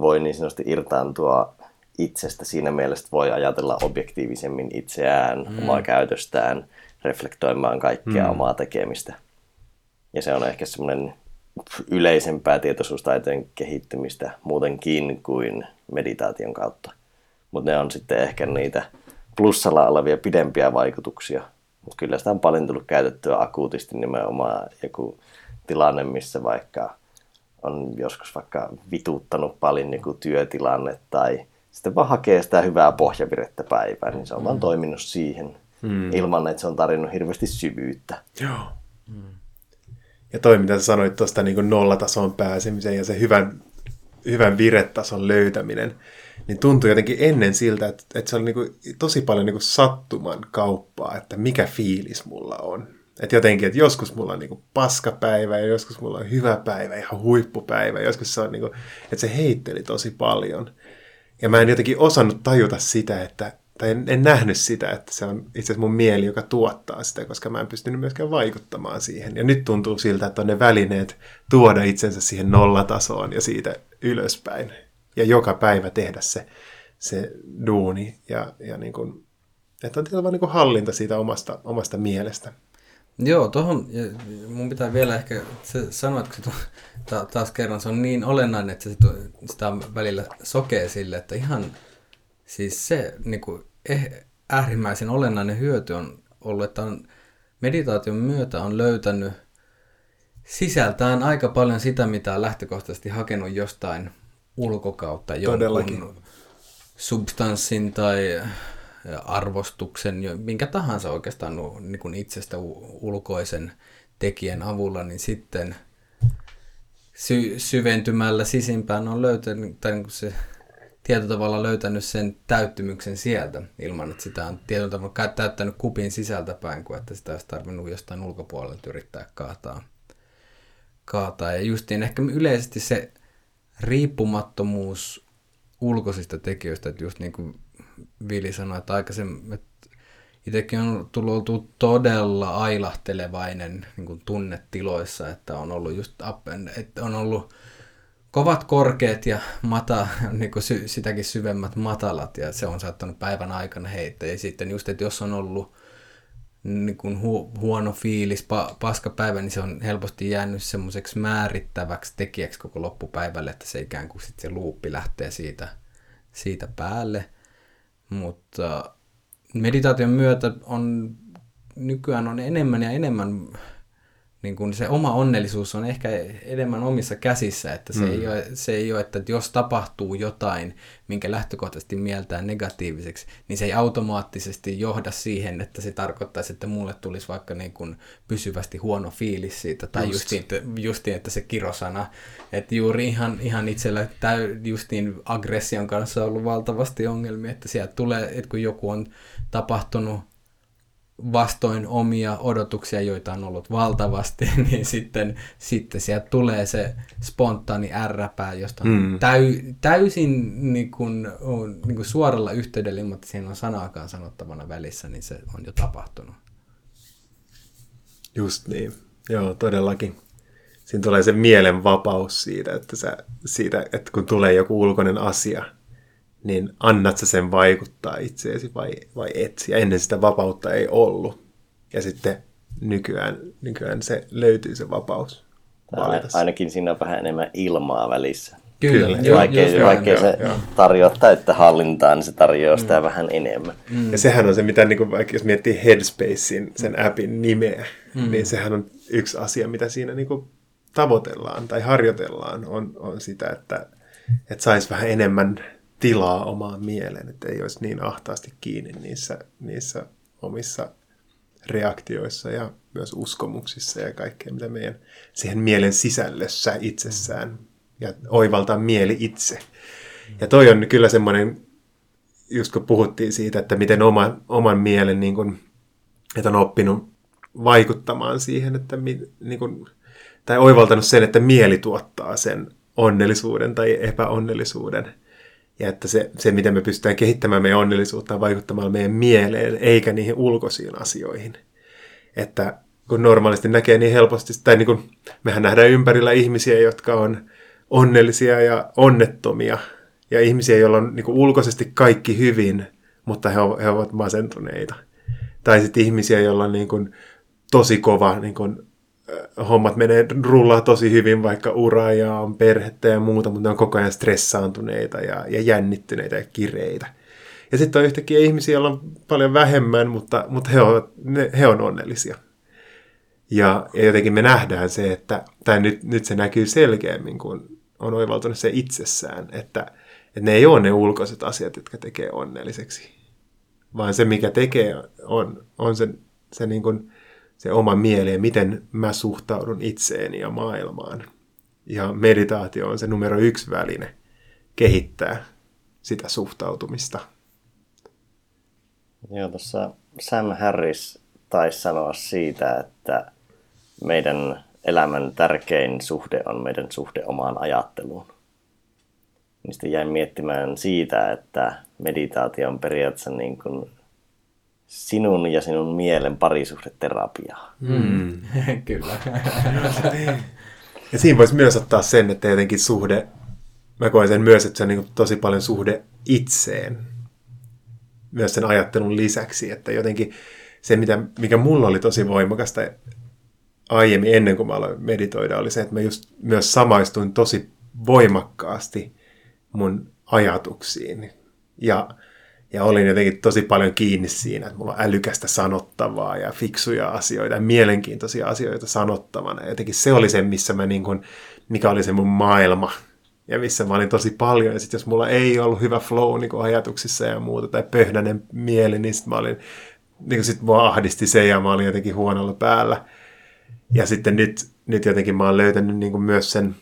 voi niin sanotusti irtaantua itsestä siinä mielessä, että voi ajatella objektiivisemmin itseään, mm. omaa käytöstään, reflektoimaan kaikkea mm. omaa tekemistä. Ja se on ehkä semmoinen yleisempää tietoisuustaiteen kehittymistä muutenkin kuin meditaation kautta. Mutta ne on sitten ehkä niitä plussalla olevia pidempiä vaikutuksia. Mutta kyllä sitä on paljon tullut käytettyä akuutisti nimenomaan joku tilanne, missä vaikka on joskus vaikka vituuttanut paljon joku työtilanne tai sitten vaan hakee sitä hyvää pohjavirettä päivään, niin se on mm. vaan toiminut siihen mm. ilman, että se on tarjonnut hirveästi syvyyttä. Joo. Mm. Ja toi, mitä sä sanoit tuosta niin nollatason pääsemisen ja se hyvän, hyvän viretason löytäminen, niin tuntui jotenkin ennen siltä, että, että se oli niin kuin, tosi paljon niin kuin sattuman kauppaa, että mikä fiilis mulla on. Että jotenkin, että joskus mulla on niin kuin paskapäivä ja joskus mulla on hyvä päivä, ihan huippupäivä. Joskus se on niin kuin, että se heitteli tosi paljon. Ja mä en jotenkin osannut tajuta sitä, että, tai en, en nähnyt sitä, että se on itse asiassa mun mieli, joka tuottaa sitä, koska mä en pystynyt myöskään vaikuttamaan siihen. Ja nyt tuntuu siltä, että on ne välineet tuoda itsensä siihen nollatasoon ja siitä ylöspäin ja joka päivä tehdä se, se duuni ja, ja niin kuin, että on tietysti niin kuin hallinta siitä omasta, omasta mielestä. Joo, tuohon mun pitää vielä ehkä sanoa, että ta, taas kerran se on niin olennainen, että se, sitä on välillä sokee sille, että ihan siis se niin kuin, eh, äärimmäisen olennainen hyöty on ollut, että on meditaation myötä on löytänyt sisältään aika paljon sitä, mitä on lähtökohtaisesti hakenut jostain ulkokautta jonkun substanssin tai arvostuksen, minkä tahansa oikeastaan niin kuin itsestä ulkoisen tekijän avulla, niin sitten sy- syventymällä sisimpään on löytänyt, tai niin se tietyllä tavalla löytänyt sen täyttymyksen sieltä, ilman että sitä on tietyllä tavalla täyttänyt kupin sisältäpäin, kuin että sitä olisi tarvinnut jostain ulkopuolelta yrittää kaataa. kaataa. Ja justiin ehkä yleisesti se riippumattomuus ulkoisista tekijöistä, että just niin kuin Vili sanoi, että aikaisemmin, että itsekin on tullut oltu todella ailahtelevainen niin kuin tunnetiloissa, että on ollut just up and, että on ollut kovat korkeat ja mata, niin kuin sy, sitäkin syvemmät matalat ja se on saattanut päivän aikana heittää. Ja sitten just, että jos on ollut niin kuin hu, huono fiilis, pa, paska päivä, niin se on helposti jäänyt semmoiseksi määrittäväksi tekijäksi koko loppupäivälle, että se ikään kuin sitten se luuppi lähtee siitä, siitä päälle. Mutta meditaation myötä on nykyään on enemmän ja enemmän niin kuin se oma onnellisuus on ehkä enemmän omissa käsissä, että se, mm. ei ole, se ei ole, että jos tapahtuu jotain, minkä lähtökohtaisesti mieltää negatiiviseksi, niin se ei automaattisesti johda siihen, että se tarkoittaisi, että mulle tulisi vaikka niin kuin pysyvästi huono fiilis siitä, tai Just. justiin, että, justiin, että se kirosana, että juuri ihan, ihan itsellä täy, justiin aggression kanssa on ollut valtavasti ongelmia, että sieltä tulee, että kun joku on tapahtunut vastoin omia odotuksia, joita on ollut valtavasti, niin sitten, sitten sieltä tulee se spontaani ärräpää, josta on mm. täy, täysin niin kuin, niin kuin suoralla yhteydellä, mutta siinä on sanaakaan sanottavana välissä, niin se on jo tapahtunut. Just niin. Joo, todellakin. Siinä tulee se mielen vapaus siitä, että, sä, siitä, että kun tulee joku ulkoinen asia – niin annat sä sen vaikuttaa itseesi vai, vai et. Ja ennen sitä vapautta ei ollut. Ja sitten nykyään, nykyään se löytyy se vapaus. Ainakin siinä on vähän enemmän ilmaa välissä. Kyllä, Kyllä. Jo, vaikkei, jo, vaikkei jo, se jo. tarjoa täyttä hallintaa, niin se tarjoaa mm. sitä vähän enemmän. Mm. Ja sehän on se, mitä niin kuin, vaikka jos miettii Headspacein, sen appin nimeä, mm. niin sehän on yksi asia, mitä siinä niin kuin tavoitellaan tai harjoitellaan, on, on sitä, että, että saisi vähän enemmän tilaa omaan mieleen, että ei olisi niin ahtaasti kiinni niissä, niissä omissa reaktioissa ja myös uskomuksissa ja kaikkea, mitä meidän siihen mielen sisällössä itsessään ja oivaltaa mieli itse. Ja toi on kyllä semmoinen, just kun puhuttiin siitä, että miten oma, oman mielen, niin kuin, että on oppinut vaikuttamaan siihen, että niin kuin, tai oivaltanut sen, että mieli tuottaa sen onnellisuuden tai epäonnellisuuden – ja että se, se, miten me pystytään kehittämään meidän onnellisuutta on vaikuttamalla meidän mieleen, eikä niihin ulkoisiin asioihin. Että kun normaalisti näkee niin helposti, tai niin kuin mehän nähdään ympärillä ihmisiä, jotka on onnellisia ja onnettomia, ja ihmisiä, joilla on niin kuin ulkoisesti kaikki hyvin, mutta he, he ovat masentuneita. Tai sitten ihmisiä, joilla on niin kuin tosi kova niin kuin hommat menee, rullaa tosi hyvin, vaikka ura ja on perhettä ja muuta, mutta ne on koko ajan stressaantuneita ja, ja jännittyneitä ja kireitä. Ja sitten on yhtäkkiä ihmisiä, joilla on paljon vähemmän, mutta, mutta he, on, ne, he on onnellisia. Ja, ja jotenkin me nähdään se, että, tai nyt, nyt se näkyy selkeämmin, kun on oivaltunut se itsessään, että, että ne ei ole ne ulkoiset asiat, jotka tekee onnelliseksi. Vaan se, mikä tekee, on, on se, se niin kuin, se oma mieli ja miten mä suhtaudun itseeni ja maailmaan. Ja meditaatio on se numero yksi väline kehittää sitä suhtautumista. Joo, tuossa Sam Harris taisi sanoa siitä, että meidän elämän tärkein suhde on meidän suhde omaan ajatteluun. Niistä jäin miettimään siitä, että meditaatio on periaatteessa niin kuin sinun ja sinun mielen parisuhdeterapiaa. Mm. Kyllä. ja siinä voisi myös ottaa sen, että jotenkin suhde, mä koen sen myös, että se on niin tosi paljon suhde itseen. Myös sen ajattelun lisäksi, että jotenkin se, mitä, mikä mulla oli tosi voimakasta aiemmin ennen kuin mä aloin meditoida, oli se, että mä just myös samaistuin tosi voimakkaasti mun ajatuksiin. Ja ja olin jotenkin tosi paljon kiinni siinä, että mulla on älykästä sanottavaa ja fiksuja asioita ja mielenkiintoisia asioita sanottavana. Jotenkin se oli se, missä mä niin kuin, mikä oli se mun maailma ja missä mä olin tosi paljon. Ja sitten jos mulla ei ollut hyvä flow niin kuin ajatuksissa ja muuta tai pöhnänen mieli, niin sitten mä olin, niin kuin sit mua ahdisti se ja mä olin jotenkin huonolla päällä. Ja sitten nyt, nyt jotenkin mä oon löytänyt niin kuin myös sen,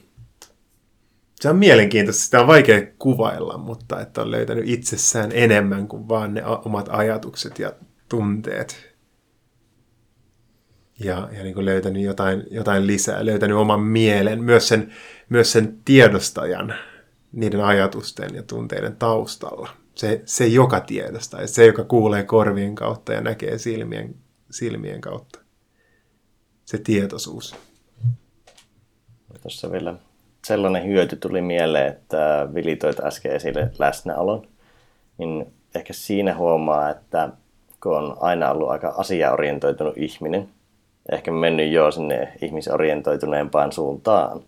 se on mielenkiintoista, sitä on vaikea kuvailla, mutta että on löytänyt itsessään enemmän kuin vaan ne omat ajatukset ja tunteet. Ja, ja niin kuin löytänyt jotain, jotain lisää, löytänyt oman mielen, myös sen, myös sen tiedostajan niiden ajatusten ja tunteiden taustalla. se, se joka tiedostaa, se joka kuulee korvien kautta ja näkee silmien, silmien kautta. Se tietoisuus. Tuossa vielä sellainen hyöty tuli mieleen, että Vili toit äsken esille läsnäolon, niin ehkä siinä huomaa, että kun on aina ollut aika asiaorientoitunut ihminen, ehkä mennyt jo sinne ihmisorientoituneempaan suuntaan,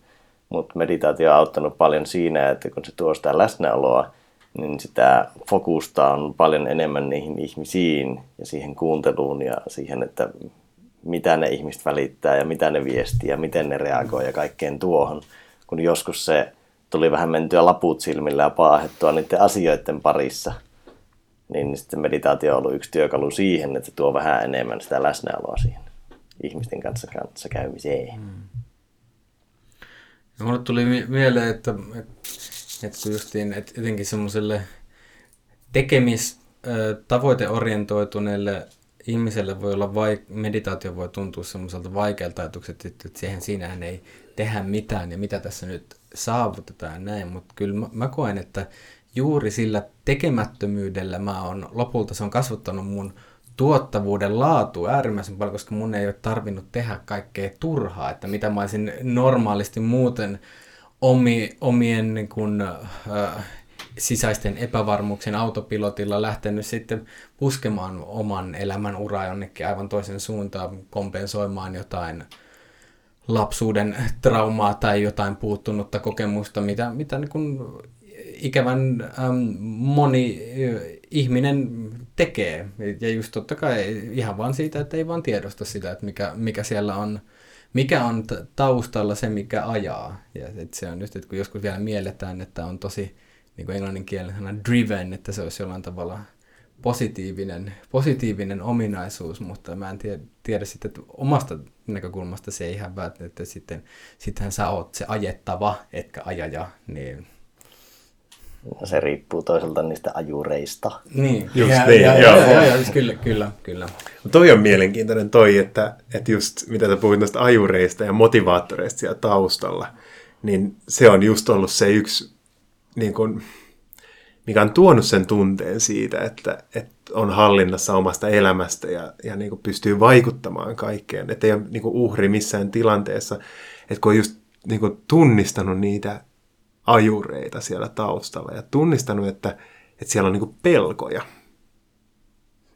mutta meditaatio on auttanut paljon siinä, että kun se tuo sitä läsnäoloa, niin sitä fokusta on paljon enemmän niihin ihmisiin ja siihen kuunteluun ja siihen, että mitä ne ihmiset välittää ja mitä ne viestii ja miten ne reagoi ja kaikkeen tuohon. Kun joskus se tuli vähän mentyä laput silmillä ja paahettua niiden asioiden parissa, niin sitten meditaatio on ollut yksi työkalu siihen, että tuo vähän enemmän sitä läsnäoloa siihen ihmisten kanssa, kanssa käymiseen. Hmm. Ja mulle tuli mieleen, että, että, justiin, että jotenkin semmoiselle tekemis tavoiteorientoituneelle ihmiselle voi olla vaik- meditaatio voi tuntua semmoiselta vaikealta ajatukselta, että siihen siinähän ei tehdä mitään ja mitä tässä nyt saavutetaan näin, mutta kyllä mä, mä koen, että juuri sillä tekemättömyydellä mä on lopulta se on kasvattanut mun tuottavuuden laatu äärimmäisen paljon, koska mun ei ole tarvinnut tehdä kaikkea turhaa, että mitä mä olisin normaalisti muuten omi, omien niin kun, äh, sisäisten epävarmuuksien autopilotilla lähtenyt sitten puskemaan oman elämän uraa jonnekin aivan toisen suuntaan, kompensoimaan jotain lapsuuden traumaa tai jotain puuttunutta kokemusta, mitä, mitä niin kuin ikävän äm, moni ihminen tekee. Ja just totta kai ihan vaan siitä, että ei vaan tiedosta sitä, että mikä, mikä siellä on, mikä on taustalla se, mikä ajaa. Ja että se on just, että kun joskus vielä mielletään, että on tosi niin kuin englanninkielinen sana driven, että se olisi jollain tavalla positiivinen, positiivinen ominaisuus, mutta mä en tiedä, tiedä sitten, että omasta näkökulmasta se ei ihan välttämättä, että sitten, sittenhän sä oot se ajettava, etkä ajaja, niin No se riippuu toisaalta niistä ajureista. Niin, just ja, niin, ja, joo. ja, ja, ja, siis kyllä, kyllä, kyllä. Toi on mielenkiintoinen toi, että, että just mitä sä puhuit noista ajureista ja motivaattoreista siellä taustalla, niin se on just ollut se yksi, niin kun, mikä on tuonut sen tunteen siitä, että, että on hallinnassa omasta elämästä ja, ja niin kuin pystyy vaikuttamaan kaikkeen. Että ei ole niin kuin uhri missään tilanteessa, että kun on just niin kuin tunnistanut niitä ajureita siellä taustalla ja tunnistanut, että, että siellä on niin pelkoja.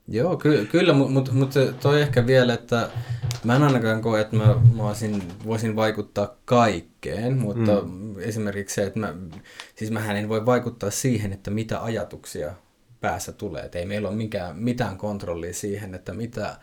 Joo, ky- kyllä, mutta mut, toi ehkä vielä, että mä en ainakaan koe, että mä, mä voisin, voisin vaikuttaa kaikkeen, mutta mm. esimerkiksi se, että mä, siis mähän en voi vaikuttaa siihen, että mitä ajatuksia päässä tulee. Et ei meillä ole mikään, mitään kontrollia siihen, että mitä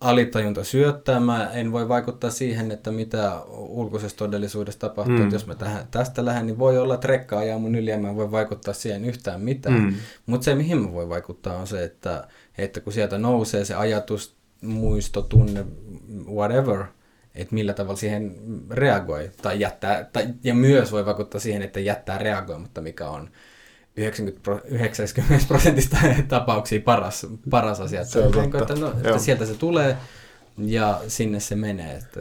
alitajunta syöttää. Mä en voi vaikuttaa siihen, että mitä ulkoisessa todellisuudessa tapahtuu. Mm. Jos mä tähän, tästä lähden, niin voi olla, että rekka ajaa mun yli ja mä en voi vaikuttaa siihen yhtään mitään. Mm. Mutta se, mihin mä voin vaikuttaa, on se, että, että kun sieltä nousee se ajatus, muisto, tunne, whatever, että millä tavalla siihen reagoi. Tai jättää, tai, ja myös voi vaikuttaa siihen, että jättää reagoimatta, mikä on 90, 90 prosentista tapauksia paras, paras asia. Se on totta. Että, no, että sieltä se tulee ja sinne se menee. Että,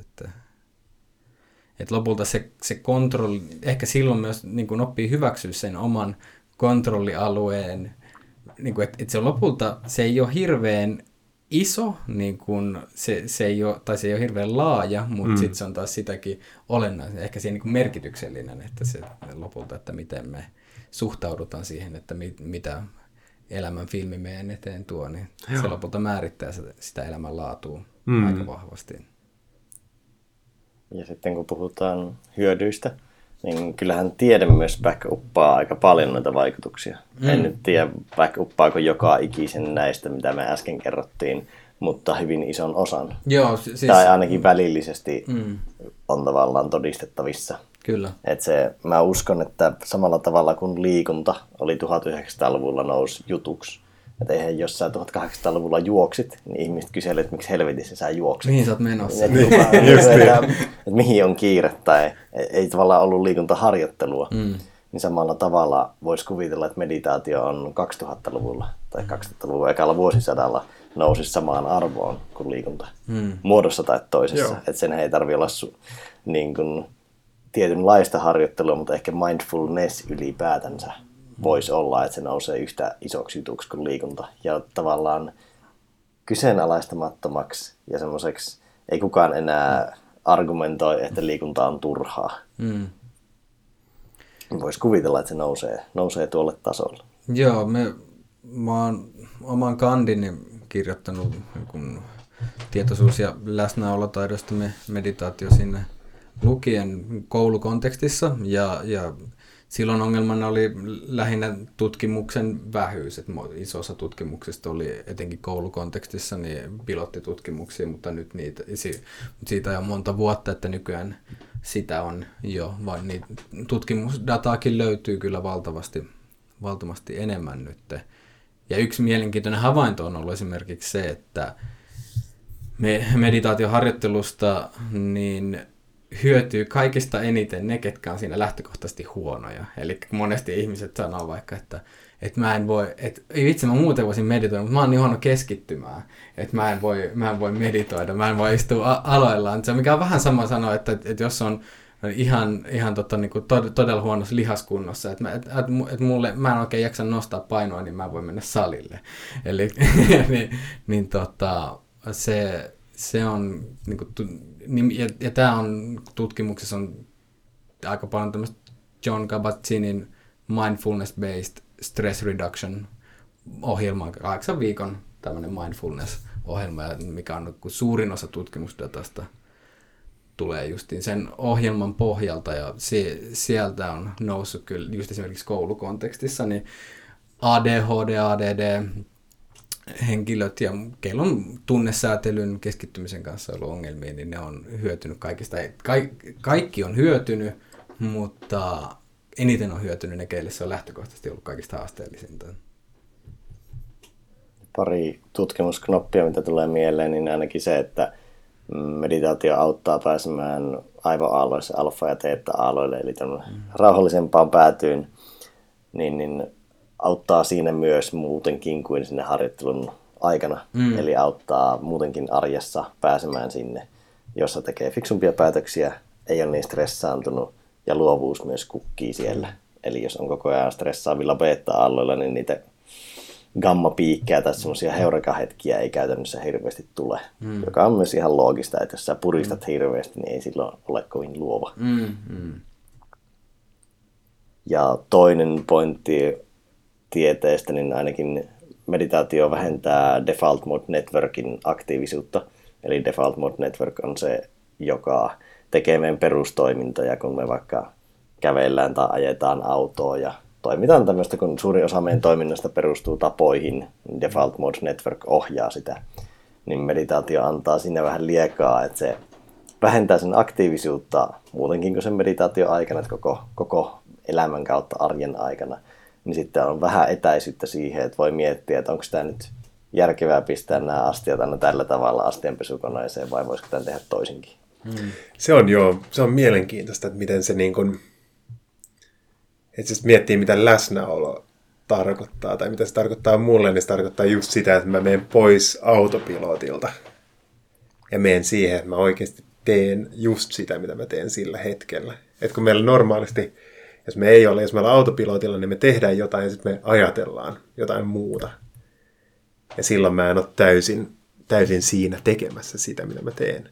että, että lopulta se, se kontrolli, ehkä silloin myös niin kuin oppii hyväksyä sen oman kontrollialueen, niin kuin, että, että se lopulta se ei ole hirveän iso, niin kuin se, se ei ole, tai se ei ole hirveän laaja, mutta mm. sitten se on taas sitäkin olennainen, ehkä siinä niin merkityksellinen, että se lopulta, että miten me suhtaudutaan siihen, että mit, mitä elämän filmi meidän eteen tuo, niin Joo. se lopulta määrittää sitä, sitä elämän laatua mm. aika vahvasti. Ja sitten kun puhutaan hyödyistä, niin kyllähän tiede myös backuppaa aika paljon noita vaikutuksia. Mm. En nyt tiedä, backuppaako joka ikisen näistä, mitä me äsken kerrottiin, mutta hyvin ison osan. Joo, siis... Tai ainakin välillisesti mm. on tavallaan todistettavissa. Kyllä. Et se, mä uskon, että samalla tavalla kuin liikunta oli 1900-luvulla nousi jutuksi, että eihän jos sä 1800-luvulla juoksit, niin ihmiset kyselivät, että miksi helvetissä sä juoksit. Mihin sä oot menossa? Niin, että, että, että, mihin on kiire tai ei tavallaan ollut liikuntaharjoittelua. Mm. Niin samalla tavalla voisi kuvitella, että meditaatio on 2000-luvulla tai 2000-luvun ekalla vuosisadalla nousi samaan arvoon kuin liikunta mm. muodossa tai toisessa. Että sen ei tarvitse olla su, niin kuin, tietynlaista harjoittelua, mutta ehkä mindfulness ylipäätänsä voisi olla, että se nousee yhtä isoksi jutuksi kuin liikunta. Ja tavallaan kyseenalaistamattomaksi ja semmoiseksi, ei kukaan enää argumentoi, että liikunta on turhaa. Mm. Voisi kuvitella, että se nousee, nousee tuolle tasolle. Joo, me, mä oon oman kandini kirjoittanut kun tietoisuus- ja läsnäolotaidosta me meditaatio sinne lukien koulukontekstissa ja, ja silloin ongelmana oli lähinnä tutkimuksen vähyys. Että iso osa tutkimuksista oli etenkin koulukontekstissa niin pilottitutkimuksia, mutta nyt niitä, siitä on monta vuotta, että nykyään sitä on jo, vaan niin tutkimusdataakin löytyy kyllä valtavasti, valtavasti enemmän nyt. Ja yksi mielenkiintoinen havainto on ollut esimerkiksi se, että me meditaatioharjoittelusta niin hyötyy kaikista eniten ne, ketkä on siinä lähtökohtaisesti huonoja. Eli monesti ihmiset sanoo vaikka, että, että mä en voi, että vitsi, mä muuten voisin meditoida, mutta mä oon niin huono keskittymään, että mä en voi, mä en voi meditoida, mä en voi istua aloillaan. Se mikä on vähän sama sanoa, että, että jos on ihan, ihan tota, niin kuin todella huonossa lihaskunnossa, että, että, että, että mulle, mä en oikein jaksa nostaa painoa, niin mä voin mennä salille. Eli niin, niin tota, se, se on, niin kuin, ja, ja tämä on tutkimuksessa on aika paljon tämmöistä John Kabat-Zinin mindfulness-based stress reduction ohjelma, kahdeksan viikon tämmöinen mindfulness-ohjelma, mikä on suurin osa tutkimusdatasta tulee justiin sen ohjelman pohjalta ja se, sieltä on noussut kyllä just esimerkiksi koulukontekstissa, niin ADHD, ADD, henkilöt ja keillä on tunnesäätelyn keskittymisen kanssa ollut ongelmia, niin ne on hyötynyt kaikista. Ka- kaikki on hyötynyt, mutta eniten on hyötynyt ne, keille se on lähtökohtaisesti ollut kaikista haasteellisinta. Pari tutkimusknoppia, mitä tulee mieleen, niin ainakin se, että meditaatio auttaa pääsemään aivoaalloissa alfa- ja teetta-aalloille, eli mm. rauhallisempaan päätyyn, niin, niin auttaa siinä myös muutenkin kuin sinne harjoittelun aikana. Mm. Eli auttaa muutenkin arjessa pääsemään sinne, jossa tekee fiksumpia päätöksiä, ei ole niin stressaantunut ja luovuus myös kukkii siellä. Eli jos on koko ajan stressaavilla beta-aalloilla, niin niitä gamma-piikkejä tai semmoisia heureka-hetkiä ei käytännössä hirveästi tule. Mm. Joka on myös ihan loogista, että jos sä puristat mm. hirveästi, niin ei silloin ole kovin luova. Mm. Mm. Ja toinen pointti tieteestä, niin ainakin meditaatio vähentää Default Mode Networkin aktiivisuutta. Eli Default Mode Network on se, joka tekee meidän perustoimintoja, kun me vaikka kävellään tai ajetaan autoa ja toimitaan tämmöistä, kun suuri osa meidän toiminnasta perustuu tapoihin, niin Default Mode Network ohjaa sitä, niin meditaatio antaa sinne vähän liekaa, että se vähentää sen aktiivisuutta muutenkin kuin sen meditaatio aikana, että koko, koko elämän kautta arjen aikana – niin sitten on vähän etäisyyttä siihen, että voi miettiä, että onko tämä nyt järkevää pistää nämä astiat aina tällä tavalla astianpesukoneeseen vai voisiko tämän tehdä toisinkin. Hmm. Se on joo, se on mielenkiintoista, että miten se niin kuin, että siis miettii, mitä läsnäolo tarkoittaa, tai mitä se tarkoittaa mulle, niin se tarkoittaa just sitä, että mä menen pois autopilotilta ja menen siihen, että mä oikeasti teen just sitä, mitä mä teen sillä hetkellä. Että kun meillä normaalisti jos me ei ole, jos me ollaan autopilotilla, niin me tehdään jotain ja sitten me ajatellaan jotain muuta. Ja silloin mä en ole täysin, täysin siinä tekemässä sitä, mitä mä teen.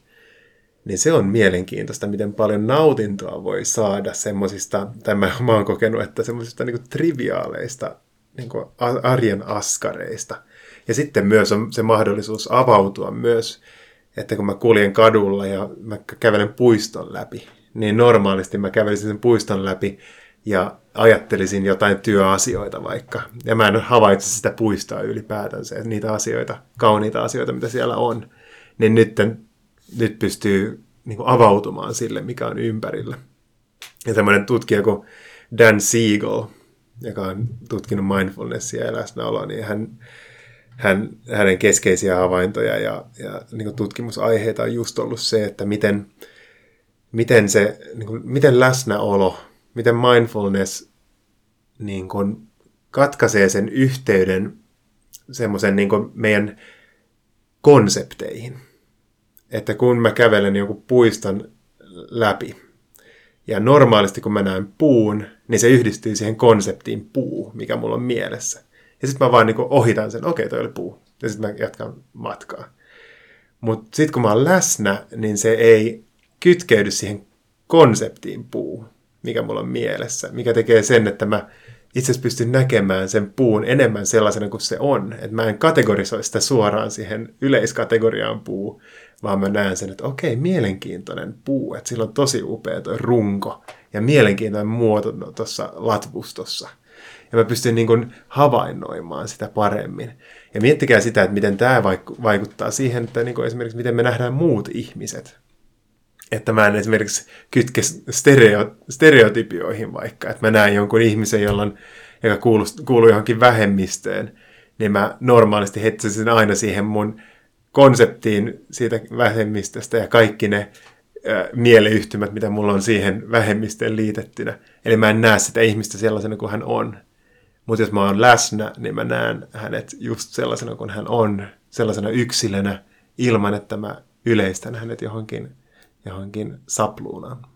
Niin se on mielenkiintoista, miten paljon nautintoa voi saada semmoisista, tai mä, mä oon kokenut, että semmoisista niin triviaaleista niin arjen askareista. Ja sitten myös on se mahdollisuus avautua myös, että kun mä kuljen kadulla ja mä kävelen puiston läpi, niin normaalisti mä kävelisin sen puiston läpi ja ajattelisin jotain työasioita vaikka. Ja mä en havaitse sitä puistoa ylipäätänsä, että niitä asioita, kauniita asioita, mitä siellä on. Niin nyt, nyt pystyy niin kuin avautumaan sille, mikä on ympärillä. Ja tämmöinen tutkija kuin Dan Siegel, joka on tutkinut mindfulnessia ja läsnäoloa, niin hän, hän, hänen keskeisiä havaintoja ja, ja niin tutkimusaiheita on just ollut se, että miten, miten, se, niin kuin, miten läsnäolo – miten mindfulness niin kuin katkaisee sen yhteyden semmoisen niin meidän konsepteihin. Että kun mä kävelen jonkun puiston läpi Ja normaalisti kun mä näen puun, niin se yhdistyy siihen konseptiin puu, mikä mulla on mielessä. Ja sitten mä vaan niin ohitan sen, okei, toi oli puu. Ja sitten mä jatkan matkaa. Mutta sitten kun mä oon läsnä, niin se ei kytkeydy siihen konseptiin puu, mikä mulla on mielessä. Mikä tekee sen, että mä itse asiassa pystyn näkemään sen puun enemmän sellaisena kuin se on. Että mä en kategorisoi sitä suoraan siihen yleiskategoriaan puu, vaan mä näen sen, että okei, mielenkiintoinen puu, että sillä on tosi upea tuo runko ja mielenkiintoinen muoto tuossa latvustossa. Ja mä pystyn niin kuin havainnoimaan sitä paremmin. Ja miettikää sitä, että miten tämä vaikuttaa siihen, että niin kuin esimerkiksi miten me nähdään muut ihmiset. Että mä en esimerkiksi kytke stereo, stereotypioihin vaikka, että mä näen jonkun ihmisen, jolla on, joka kuuluu, kuuluu johonkin vähemmistöön, niin mä normaalisti hetsisin aina siihen mun konseptiin siitä vähemmistöstä ja kaikki ne äh, mieleyhtymät, mitä mulla on siihen vähemmistöön liitettynä. Eli mä en näe sitä ihmistä sellaisena kuin hän on. Mutta jos mä oon läsnä, niin mä näen hänet just sellaisena kuin hän on, sellaisena yksilönä, ilman että mä yleistän hänet johonkin, johonkin sapluunaan.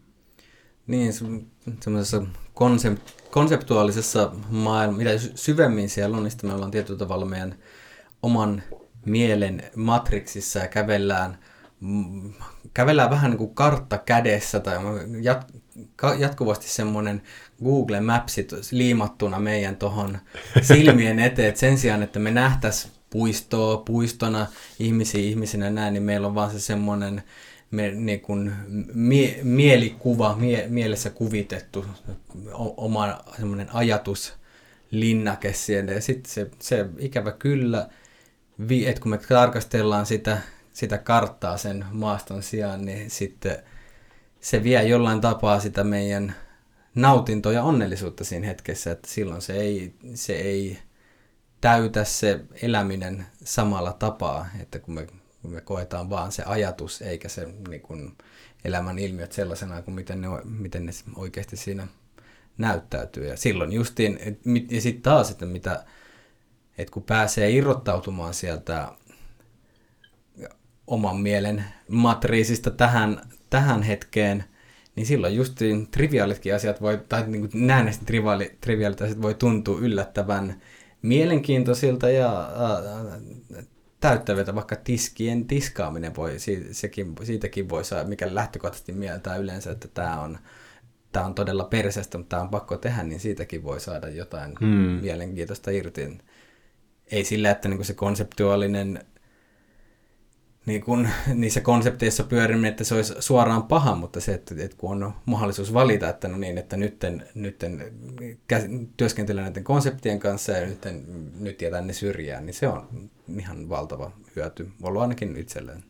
Niin, semmoisessa konsept, konseptuaalisessa maailmassa, mitä syvemmin siellä on, niin me ollaan tietyllä tavalla meidän oman mielen matriksissa ja kävellään, mm, kävellään vähän niin kuin kartta kädessä tai jat, jatkuvasti semmoinen Google Mapsit liimattuna meidän tuohon silmien eteen, että sen sijaan, että me nähtäisiin puistoa puistona, ihmisiä ihmisinä näin, niin meillä on vaan se semmoinen me, niin kuin, mie, mielikuva, mie, mielessä kuvitettu oma semmoinen ajatus linnake siellä. Ja sitten se, se ikävä kyllä, että kun me tarkastellaan sitä, sitä karttaa sen maaston sijaan, niin sitten se vie jollain tapaa sitä meidän nautintoa ja onnellisuutta siinä hetkessä, että silloin se ei, se ei täytä se eläminen samalla tapaa, että kun me, kun me koetaan vaan se ajatus eikä se niin kuin, elämän ilmiöt sellaisena kuin miten ne, miten ne oikeasti siinä näyttäytyy. Ja silloin justiin, ja sitten taas, että mitä, että kun pääsee irrottautumaan sieltä oman mielen matriisista tähän, tähän hetkeen, niin silloin just triviaalitkin asiat voi, tai niin kuin näennäisesti triviaali, triviaalit asiat voi tuntua yllättävän mielenkiintoisilta ja ää, täyttäviltä, vaikka tiskien tiskaaminen voi, sekin, siitäkin voi saada, mikä lähtökohtaisesti mieltää yleensä, että tämä on, tämä on todella perseestä, mutta tämä on pakko tehdä, niin siitäkin voi saada jotain hmm. mielenkiintoista irti ei sillä, että niin se konseptuaalinen niin kun, niissä konsepteissa pyöriminen, että se olisi suoraan paha, mutta se, että, että kun on mahdollisuus valita, että no niin, että nytten, nytten työskentelen näiden konseptien kanssa ja nytten, nyt jätän ne syrjään, niin se on ihan valtava hyöty, ollut ainakin itselleen.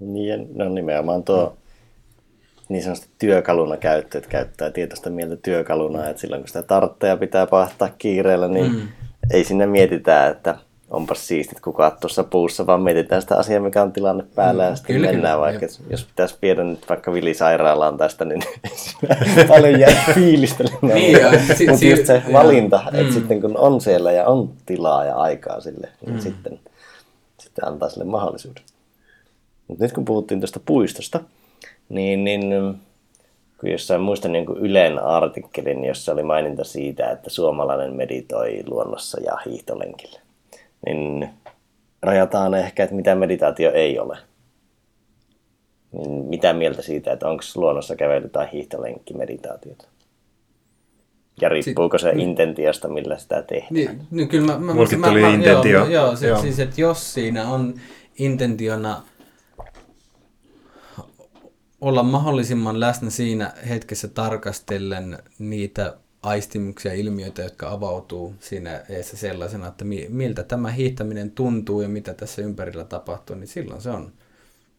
Niin, no nimenomaan tuo niin sanotusti työkaluna käyttö, että käyttää tietoista mieltä työkaluna, että silloin kun sitä tartteja pitää pahtaa kiireellä, niin mm ei sinne mietitä, että onpas siistit kukat tuossa puussa, vaan mietitään sitä asiaa, mikä on tilanne päällä mm, ja sitten kyllä, mennään kyllä, vaikka, jo. jos pitäisi viedä nyt vaikka vilisairaalaan tästä, niin paljon jää fiilistelemään. niin, Mutta just se valinta, että mm. sitten kun on siellä ja on tilaa ja aikaa sille, niin mm. sitten, sitten antaa sille mahdollisuuden. Mutta nyt kun puhuttiin tuosta puistosta, niin, niin kun jossain muistan niin Ylen artikkelin, jossa oli maininta siitä, että suomalainen meditoi luonnossa ja hiihtolenkillä. Niin rajataan ehkä, että mitä meditaatio ei ole. Niin mitä mieltä siitä, että onko luonnossa kävely tai hiihtolenkki meditaatiota? Ja riippuuko se niin, intentiosta, millä sitä tehdään? Niin, niin kyllä mä, mä, mä, tuli mä, intentio. Joo, joo, se, joo. Siis, että jos siinä on intentiona olla mahdollisimman läsnä siinä hetkessä tarkastellen niitä aistimuksia ja ilmiöitä, jotka avautuu siinä eessä sellaisena, että miltä tämä hiihtäminen tuntuu ja mitä tässä ympärillä tapahtuu, niin silloin se on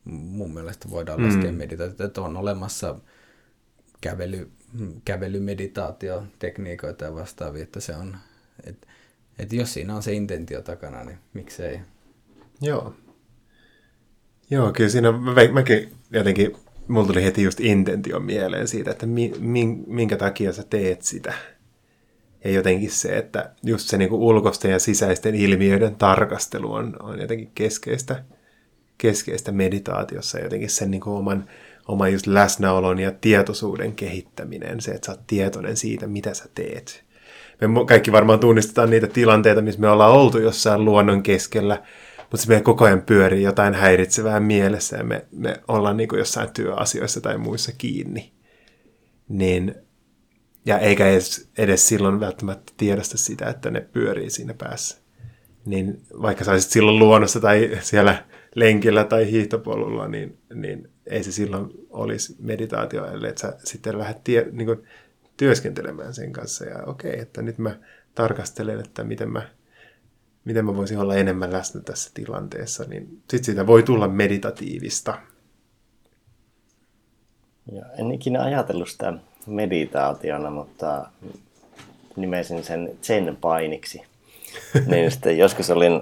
mun mielestä voidaan laskea mm. meditaatio, että on olemassa kävely, kävelymeditaatio, tekniikoita ja vastaavia, että se on, että, että jos siinä on se intentio takana, niin miksei. Joo. Joo, kyllä siinä mäkin jotenkin mulla tuli heti just intentio mieleen siitä, että mi, minkä takia sä teet sitä. Ja jotenkin se, että just se niin ulkoisten ja sisäisten ilmiöiden tarkastelu on, on jotenkin keskeistä, keskeistä meditaatiossa. Jotenkin sen niin oman, oma just läsnäolon ja tietoisuuden kehittäminen, se, että sä oot tietoinen siitä, mitä sä teet. Me kaikki varmaan tunnistetaan niitä tilanteita, missä me ollaan oltu jossain luonnon keskellä, mutta se meidän koko ajan pyörii jotain häiritsevää mielessä ja me, me ollaan niin kuin jossain työasioissa tai muissa kiinni. Niin, ja eikä edes, edes silloin välttämättä tiedosta sitä, että ne pyörii siinä päässä. Niin vaikka sä olisit silloin luonnossa tai siellä lenkillä tai hiihtopolulla, niin, niin ei se silloin olisi meditaatio, ellei sä sitten lähdet tie, niin kuin, työskentelemään sen kanssa. Ja okei, okay, että nyt mä tarkastelen, että miten mä, miten mä voisin olla enemmän läsnä tässä tilanteessa, niin sitten siitä voi tulla meditatiivista. Ja en ikinä ajatellut sitä meditaationa, mutta nimesin sen Zen-painiksi. niin sitten joskus olin,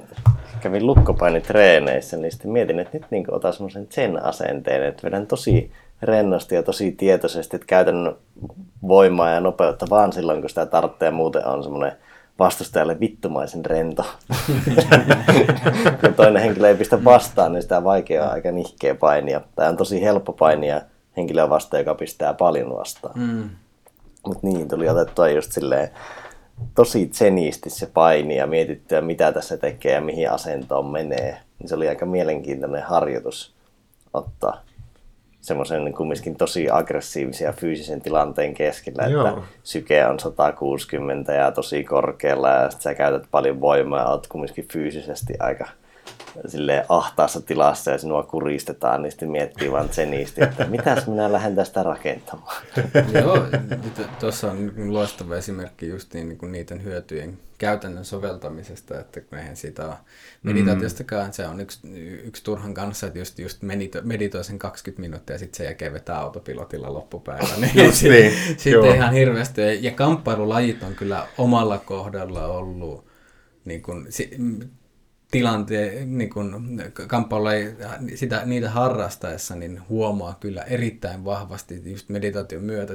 kävin lukkopainitreeneissä, niin sitten mietin, että nyt niin otan semmoisen Zen-asenteen, että vedän tosi rennosti ja tosi tietoisesti, että käytän voimaa ja nopeutta vaan silloin, kun sitä tarvitsee muuten on semmoinen vastustajalle vittumaisen rento. kun toinen henkilö ei pistä vastaan, niin sitä vaikeaa aika nihkeä painia. Tai on tosi helppo painia henkilöä vastaan, joka pistää paljon vastaan. Mm. Mutta niin, tuli otettua just silleen tosi tsenisti se paini ja mietittyä, mitä tässä tekee ja mihin asentoon menee. Niin se oli aika mielenkiintoinen harjoitus ottaa semmoisen niin kumminkin tosi aggressiivisia fyysisen tilanteen keskellä, Joo. että syke on 160 ja tosi korkealla ja sitten sä käytät paljon voimaa ja oot kumminkin fyysisesti aika sille ahtaassa tilassa ja sinua kuristetaan, niin sitten miettii vaan senisti, että mitäs minä lähden tästä rakentamaan. Joo, tuossa on loistava esimerkki just niin, niin kuin niiden hyötyjen käytännön soveltamisesta, että eihän sitä ole meditaatiostakaan, se on yksi, yksi turhan kanssa, että just, just medito, meditoi sen 20 minuuttia ja sitten sen jälkeen vetää autopilotilla loppupäivä. Niin sitten niin, sit ihan hirveästi. Ja kamppailulajit on kyllä omalla kohdalla ollut niin kuin, tilanteen, niin kun sitä, niitä harrastaessa, niin huomaa kyllä erittäin vahvasti just meditaation myötä,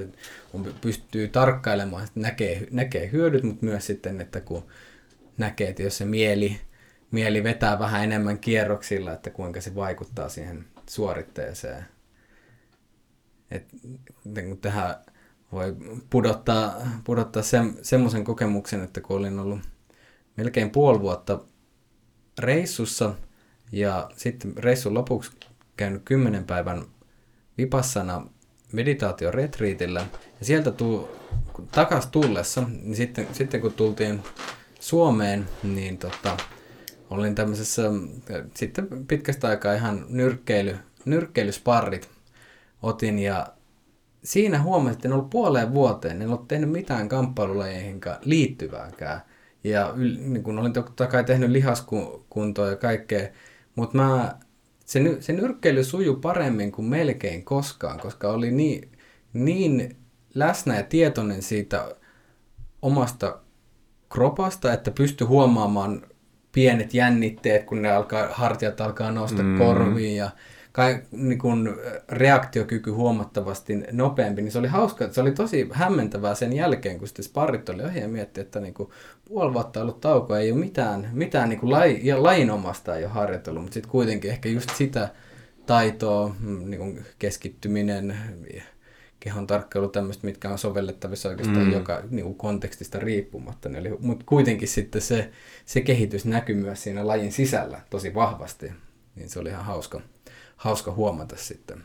kun pystyy tarkkailemaan, että näkee, näkee hyödyt, mutta myös sitten, että kun näkee, että jos se mieli, mieli vetää vähän enemmän kierroksilla, että kuinka se vaikuttaa siihen suoritteeseen. Et, kun tähän voi pudottaa, pudottaa se, semmoisen kokemuksen, että kun olin ollut melkein puoli vuotta reissussa ja sitten reissun lopuksi käynyt kymmenen päivän vipassana meditaatioretriitillä. Ja sieltä tuu, takas tullessa, niin sitten, sitten kun tultiin Suomeen, niin tota, olin tämmöisessä sitten pitkästä aikaa ihan nyrkkeily, nyrkkeilysparrit otin ja siinä huomasin, että en ollut puoleen vuoteen, en ollut tehnyt mitään kamppailulajeihin liittyvääkään. Ja niin kun olin totta kai tehnyt lihaskuntoa ja kaikkea, mutta mä, se, se nyrkkeily sujui paremmin kuin melkein koskaan, koska oli niin, niin läsnä ja tietoinen siitä omasta kropasta, että pystyi huomaamaan pienet jännitteet, kun ne alkaa, hartiat alkaa nousta mm. korviin ja kai, niin kun reaktiokyky huomattavasti nopeampi, niin se oli hauska, se oli tosi hämmentävää sen jälkeen, kun sitten sparrit oli ohi ja mietti, että niin kuin, puoli vuotta ollut tauko, ei ole mitään, mitään niin kuin lai, ja lainomasta ei ole harjoitellut, mutta sitten kuitenkin ehkä just sitä taitoa, mm, niin kuin keskittyminen, kehon tarkkailu, tämmöistä, mitkä on sovellettavissa oikeastaan mm. joka niin kuin kontekstista riippumatta. Niin oli, mutta kuitenkin sitten se, se kehitys näkyy myös siinä lajin sisällä tosi vahvasti. Niin se oli ihan hauska hauska huomata sitten.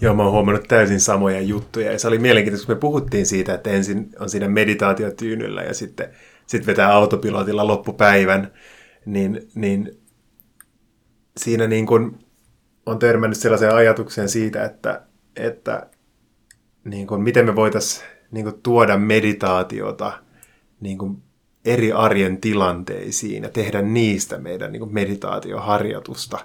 Joo, mä oon huomannut täysin samoja juttuja. Ja se oli mielenkiintoista, kun me puhuttiin siitä, että ensin on siinä meditaatiotyynyllä ja sitten sit vetää autopilotilla loppupäivän, niin, niin siinä niin kun on törmännyt sellaiseen ajatukseen siitä, että, että niin kun, miten me voitaisiin niin tuoda meditaatiota niin kun eri arjen tilanteisiin ja tehdä niistä meidän niin meditaatioharjoitusta.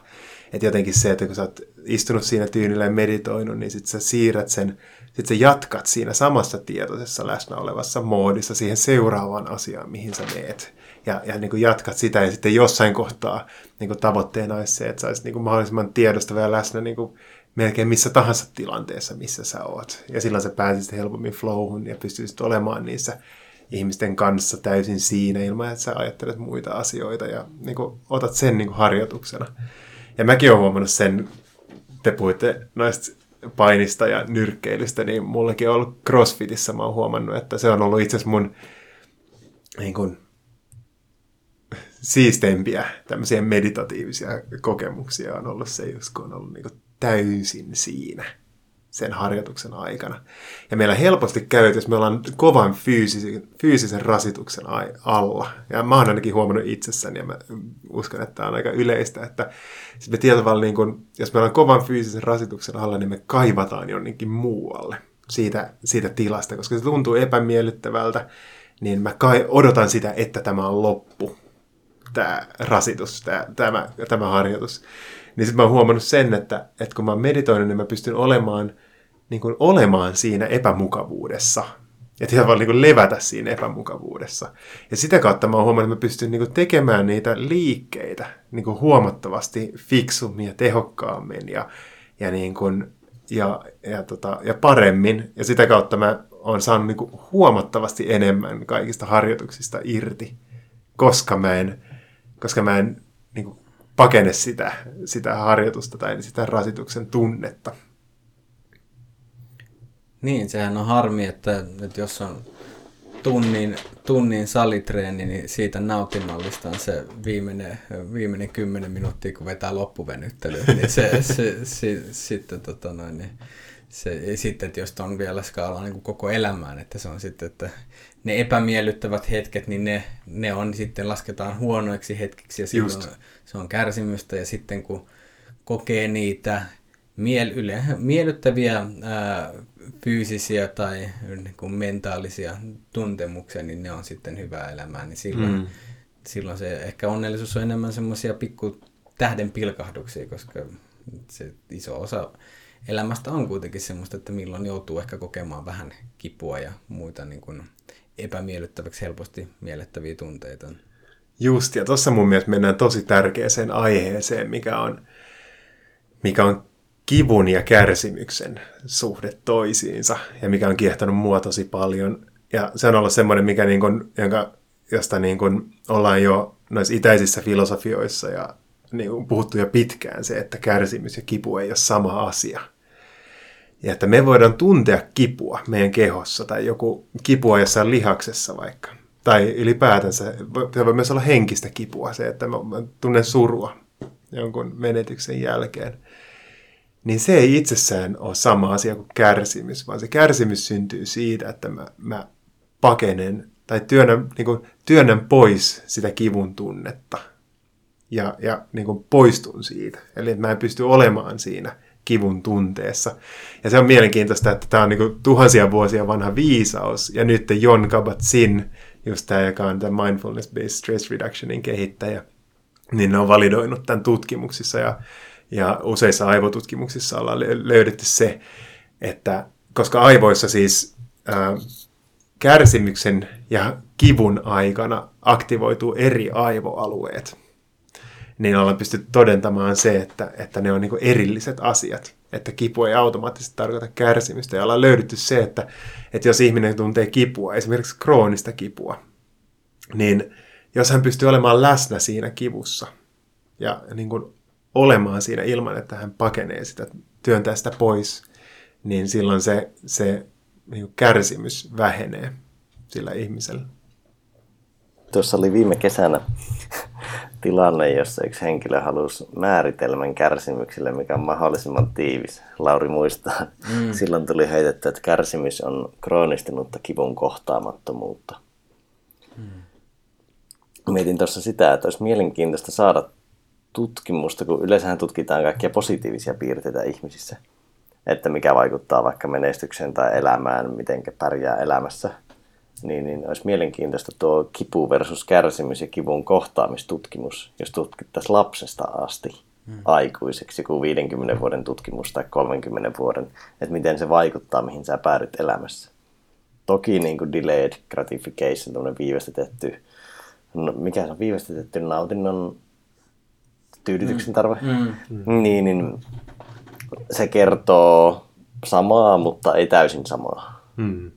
Että jotenkin se, että kun sä oot istunut siinä tyynillä ja meditoinut, niin sit sä siirrät sen, sit sä jatkat siinä samassa tietoisessa läsnä olevassa moodissa siihen seuraavaan asiaan, mihin sä meet. Ja, ja niin kuin jatkat sitä ja sitten jossain kohtaa niin kuin tavoitteena olisi se, että sä olisit niin kuin mahdollisimman tiedostava ja läsnä niin kuin melkein missä tahansa tilanteessa, missä sä oot. Ja silloin sä pääsisit helpommin flowhun ja pystyisit olemaan niissä ihmisten kanssa täysin siinä ilman, että sä ajattelet muita asioita ja niin kuin, otat sen niin kuin harjoituksena. Ja mäkin olen huomannut sen, te puhuitte noista painista ja nyrkkeilystä, niin mullekin on ollut crossfitissä, mä oon huomannut, että se on ollut itse asiassa mun niin kuin, siisteimpiä tämmöisiä meditatiivisia kokemuksia on ollut se, just kun on ollut niin kuin täysin siinä sen harjoituksen aikana. Ja meillä helposti käy, että jos me ollaan kovan fyysisen, fyysisen rasituksen alla, ja mä oon ainakin huomannut itsessäni, ja mä uskon, että tämä on aika yleistä, että me tietyllä niin kun, jos me ollaan kovan fyysisen rasituksen alla, niin me kaivataan jonnekin muualle siitä, siitä tilasta, koska se tuntuu epämiellyttävältä, niin mä kai odotan sitä, että tämä on loppu, tämä rasitus, tämä, tämä, tämä harjoitus. Niin sitten mä oon huomannut sen, että, että kun mä oon meditoinut, niin mä pystyn olemaan, niin kuin olemaan siinä epämukavuudessa. Ja tavallaan niin kuin levätä siinä epämukavuudessa. Ja sitä kautta mä oon huomannut, että mä pystyn niin kuin tekemään niitä liikkeitä niin kuin huomattavasti fiksummin ja tehokkaammin ja, ja, niin kuin, ja, ja, tota, ja paremmin. Ja sitä kautta mä oon saanut niin kuin huomattavasti enemmän kaikista harjoituksista irti, koska mä en, koska mä en niin kuin, pakene sitä, sitä harjoitusta tai sitä rasituksen tunnetta. Niin, sehän on harmi, että, että jos on tunnin, tunnin salitreeni, niin siitä nautinnollista on se viimeinen, viimeinen kymmenen minuuttia, kun vetää loppuvenyttely. Niin se, se, se, sitten tota noin, niin se, sitten, että jos on vielä skaala niin kuin koko elämään, että se on sitten, että ne epämiellyttävät hetket, niin ne, ne on sitten lasketaan huonoiksi hetkiksi ja silloin Just. se on kärsimystä ja sitten kun kokee niitä miel, yle, miellyttäviä ää, fyysisiä tai niin kuin mentaalisia tuntemuksia, niin ne on sitten hyvää elämää, niin silloin, mm. silloin se ehkä onnellisuus on enemmän semmoisia pikku tähden pilkahduksia, koska se iso osa elämästä on kuitenkin semmoista, että milloin joutuu ehkä kokemaan vähän kipua ja muita niin kuin epämiellyttäväksi helposti miellettäviä tunteita. Just, ja tuossa mun mielestä mennään tosi tärkeäseen aiheeseen, mikä on, mikä on kivun ja kärsimyksen suhde toisiinsa, ja mikä on kiehtonut mua tosi paljon. Ja se on ollut semmoinen, mikä niin kuin, jonka, josta niin kuin ollaan jo noissa itäisissä filosofioissa ja niin kuin puhuttu jo pitkään se, että kärsimys ja kipu ei ole sama asia. Ja että me voidaan tuntea kipua meidän kehossa tai joku kipua jossain lihaksessa vaikka. Tai ylipäätänsä, se voi myös olla henkistä kipua, se, että mä tunnen surua jonkun menetyksen jälkeen. Niin se ei itsessään ole sama asia kuin kärsimys, vaan se kärsimys syntyy siitä, että mä, mä pakenen tai työnnän, niin kuin, työnnän pois sitä kivun tunnetta ja, ja niin kuin poistun siitä. Eli mä en pysty olemaan siinä kivun tunteessa. Ja se on mielenkiintoista, että tämä on niin tuhansia vuosia vanha viisaus. Ja nyt Jon Kabat-Zinn, just tämä, joka on tämä Mindfulness-Based Stress Reductionin kehittäjä, niin ne on validoinut tämän tutkimuksissa ja, ja useissa aivotutkimuksissa ollaan löydetty se, että koska aivoissa siis ää, kärsimyksen ja kivun aikana aktivoituu eri aivoalueet, niin ollaan pystytty todentamaan se, että, että ne on niin erilliset asiat. Että kipu ei automaattisesti tarkoita kärsimystä. Ja ollaan löydetty se, että, että jos ihminen tuntee kipua, esimerkiksi kroonista kipua, niin jos hän pystyy olemaan läsnä siinä kivussa ja niin kuin olemaan siinä ilman, että hän pakenee sitä, työntää sitä pois, niin silloin se, se niin kärsimys vähenee sillä ihmisellä. Tuossa oli viime kesänä tilanne, jossa yksi henkilö halusi määritelmän kärsimykselle, mikä on mahdollisimman tiivis. Lauri muistaa. Mm. Silloin tuli heitetty, että kärsimys on kroonistunutta kivun kohtaamattomuutta. Mm. Mietin tuossa sitä, että olisi mielenkiintoista saada tutkimusta, kun yleensähän tutkitaan kaikkia positiivisia piirteitä ihmisissä. Että mikä vaikuttaa vaikka menestykseen tai elämään, miten pärjää elämässä – niin, niin olisi mielenkiintoista tuo kipu versus kärsimys ja kivun kohtaamistutkimus, jos tutkittaisiin lapsesta asti hmm. aikuiseksi, kuin 50 vuoden tutkimus tai 30 vuoden, että miten se vaikuttaa, mihin sä päädyt elämässä. Toki niin kuin delayed gratification, tämmöinen viivästetetty, no, mikä se on viivästetetty nautinnon tyydytyksen tarve, mm. Mm. Niin, niin se kertoo samaa, mutta ei täysin samaa. Mm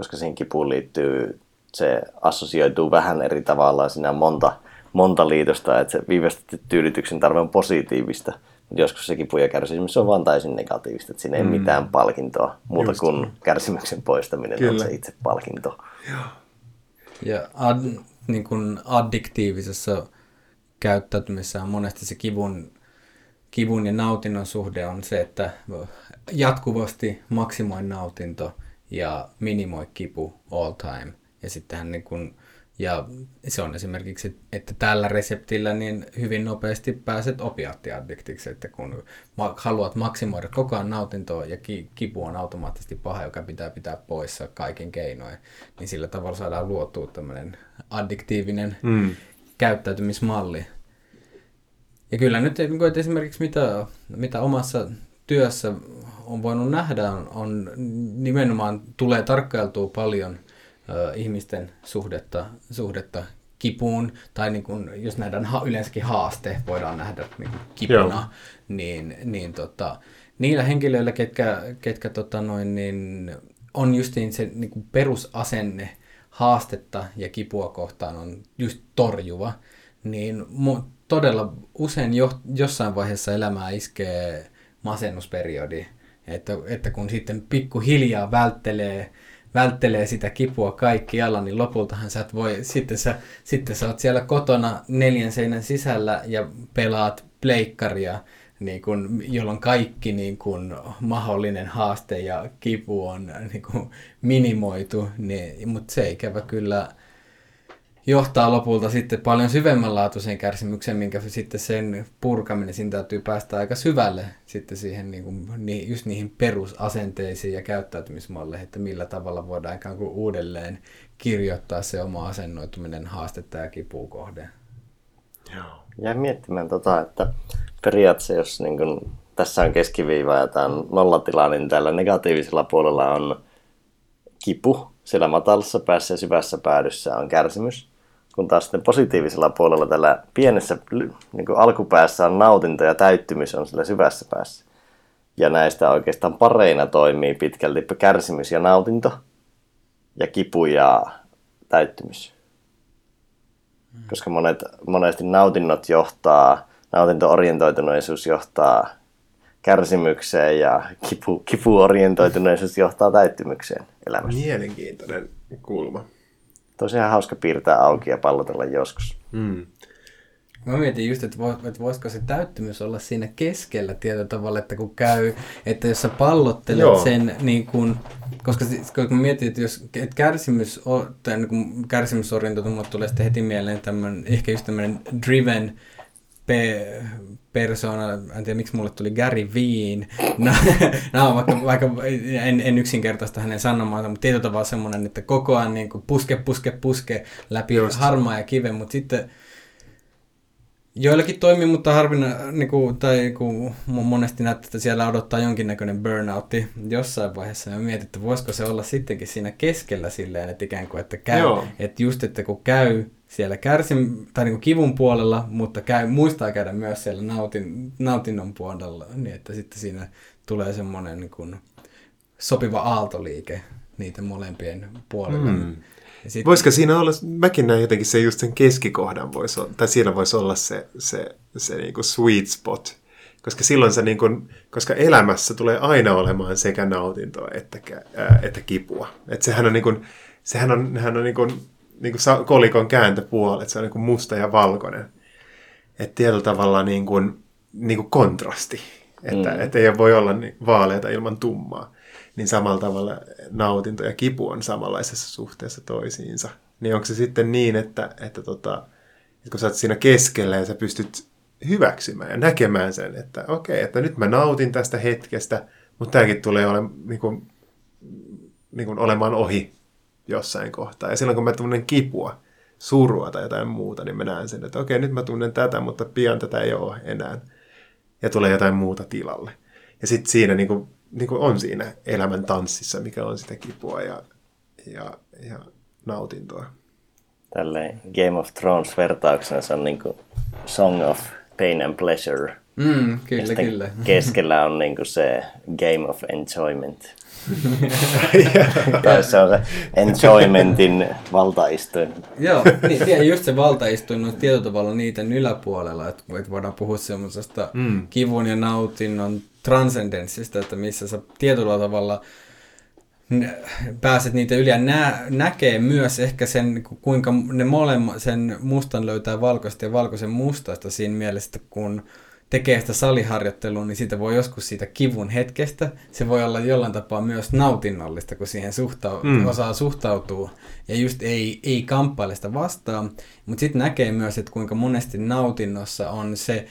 koska siihen kipuun liittyy, se assosioituu vähän eri tavalla, siinä on monta, monta liitosta, että se viivästetty tyydytyksen tarve on positiivista, Joskus se kipu ja kärsimys on vaan täysin negatiivista, että siinä ei mm. mitään palkintoa muuta Just kuin kärsimyksen poistaminen Kyllä. on se itse palkinto. Ja ad, niin kuin addiktiivisessa käyttäytymisessä on monesti se kivun, kivun ja nautinnon suhde on se, että jatkuvasti maksimoi nautinto ja minimoi kipu all time. Ja sittenhän niin kuin, ja se on esimerkiksi, että tällä reseptillä niin hyvin nopeasti pääset opiaattiaddiktiksi, että kun haluat maksimoida koko ajan nautintoa ja ki- kipu on automaattisesti paha, joka pitää pitää poissa kaiken keinoin, niin sillä tavalla saadaan luotua tämmöinen addiktiivinen Mm. Käyttäytymismalli. Ja kyllä nyt niin että esimerkiksi mitä, mitä omassa työssä on voinut nähdä, on, on nimenomaan tulee tarkkailtua paljon ö, ihmisten suhdetta, suhdetta kipuun, tai niin kuin, jos nähdään ha, yleensäkin haaste, voidaan nähdä niin kuin kipuna, Joo. niin, niin tota, niillä henkilöillä, ketkä, ketkä tota noin, niin on justiin se niin kuin perusasenne haastetta ja kipua kohtaan on just torjuva, niin mu- todella usein jo, jossain vaiheessa elämää iskee masennusperiodi, että, että kun sitten pikkuhiljaa välttelee, välttelee sitä kipua kaikkialla, niin lopultahan sä et voi, sitten sä, sitten sä oot siellä kotona neljän seinän sisällä ja pelaat pleikkaria, niin kun, jolloin kaikki niin kun, mahdollinen haaste ja kipu on niin kun, minimoitu, niin, mutta se ikävä kyllä johtaa lopulta sitten paljon syvemmänlaatuiseen kärsimykseen, minkä sitten sen purkaminen, siinä täytyy päästä aika syvälle sitten siihen niin kuin, ni, just niihin perusasenteisiin ja käyttäytymismalleihin, että millä tavalla voidaan ikään kuin uudelleen kirjoittaa se oma asennoituminen haastetta ja kipua kohden. Joo. Jäin miettimään tota, että periaatteessa jos niin kun, tässä on keskiviiva ja tämä on nollatila, niin tällä negatiivisella puolella on kipu, siellä matalassa päässä ja syvässä päädyssä on kärsimys. Kun taas sitten positiivisella puolella tällä pienessä niin kuin alkupäässä on nautinto ja täyttymys on sillä syvässä päässä. Ja näistä oikeastaan pareina toimii pitkälti kärsimys ja nautinto ja kipu ja täyttymys. Koska monet, monesti nautinnot johtaa, nautinto-orientoituneisuus johtaa kärsimykseen ja kipu, kipuorientoituneisuus johtaa täyttymykseen elämässä. Mielenkiintoinen kulma. Tosiaan hauska piirtää auki ja pallotella joskus. Mm. Mä mietin just, että, vois, että voisiko se täyttymys olla siinä keskellä tietyllä tavalla, että kun käy, että jos sä pallottelet Joo. sen niin kuin, koska, koska mä mietin, että jos että kärsimys, on, tai niin mulle tulee sitten heti mieleen tämmönen, ehkä just tämmöinen driven pe- persona, en tiedä miksi mulle tuli Gary Veen, no, no vaikka, vaikka en, en yksinkertaista hänen sanomaansa, mutta tietyllä tavalla semmoinen, että koko ajan niin kuin puske, puske, puske läpi Just. harmaa ja kiven, mutta sitten Joillakin toimii, mutta harvina, niin kuin, tai kun monesti näyttää, että siellä odottaa jonkinnäköinen burnoutti jossain vaiheessa. Ja mietin, että voisiko se olla sittenkin siinä keskellä silleen, että ikään kuin, että käy, Joo. että just, että kun käy siellä kärsim, tai niin kuin kivun puolella, mutta käy, muistaa käydä myös siellä nautin, nautinnon puolella, niin että sitten siinä tulee semmoinen niin kuin sopiva aaltoliike niitä molempien puolella. Mm. Ja sit, Voisiko siinä olla, mäkin näen jotenkin se just sen keskikohdan, voisi olla, tai siinä voisi olla se, se, se niin kuin sweet spot. Koska silloin se, niin kuin, koska elämässä tulee aina olemaan sekä nautintoa että, ää, että kipua. Et sehän on, niin kuin, sehän on, nehän on niin kuin, niin kuin kolikon kääntöpuolet, se on niin kuin musta ja valkoinen. Että tietyllä tavalla niin kuin, niin kuin kontrasti, että mm. et ei voi olla niin vaaleita ilman tummaa. Niin samalla tavalla nautinto ja kipu on samanlaisessa suhteessa toisiinsa. Niin onko se sitten niin, että, että, tota, että kun sä oot siinä keskellä ja sä pystyt hyväksymään ja näkemään sen, että okei, että nyt mä nautin tästä hetkestä, mutta tämäkin tulee ole, niin kuin, niin kuin olemaan ohi jossain kohtaa. Ja silloin kun mä tunnen kipua, surua tai jotain muuta, niin mä näen sen, että okei, nyt mä tunnen tätä, mutta pian tätä ei ole enää. Ja tulee jotain muuta tilalle. Ja sitten siinä niin kuin, niin kuin on siinä elämän tanssissa, mikä on sitä kipua ja, ja, ja nautintoa. Tälleen Game of Thrones vertauksena se on niinku Song of Pain and Pleasure. Mm, Ja kyllä, sitten kyllä. keskellä on niin kuin se game of enjoyment. tai se on se enjoymentin valtaistuin. Joo, niin, ja just se valtaistuin on tietyllä tavalla niiden yläpuolella, että, voidaan puhua semmoisesta mm. kivun ja nautinnon transcendenssista, että missä sä tietyllä tavalla pääset niitä yli ja nä- näkee myös ehkä sen, kuinka ne molemmat, sen mustan löytää valkoista ja valkoisen mustasta siinä mielessä, että kun tekee sitä saliharjoittelua, niin siitä voi joskus siitä kivun hetkestä, se voi olla jollain tapaa myös nautinnollista, kun siihen suhtau- mm. osaa suhtautua ja just ei, ei kamppaile sitä vastaan, mutta sitten näkee myös, että kuinka monesti nautinnossa on se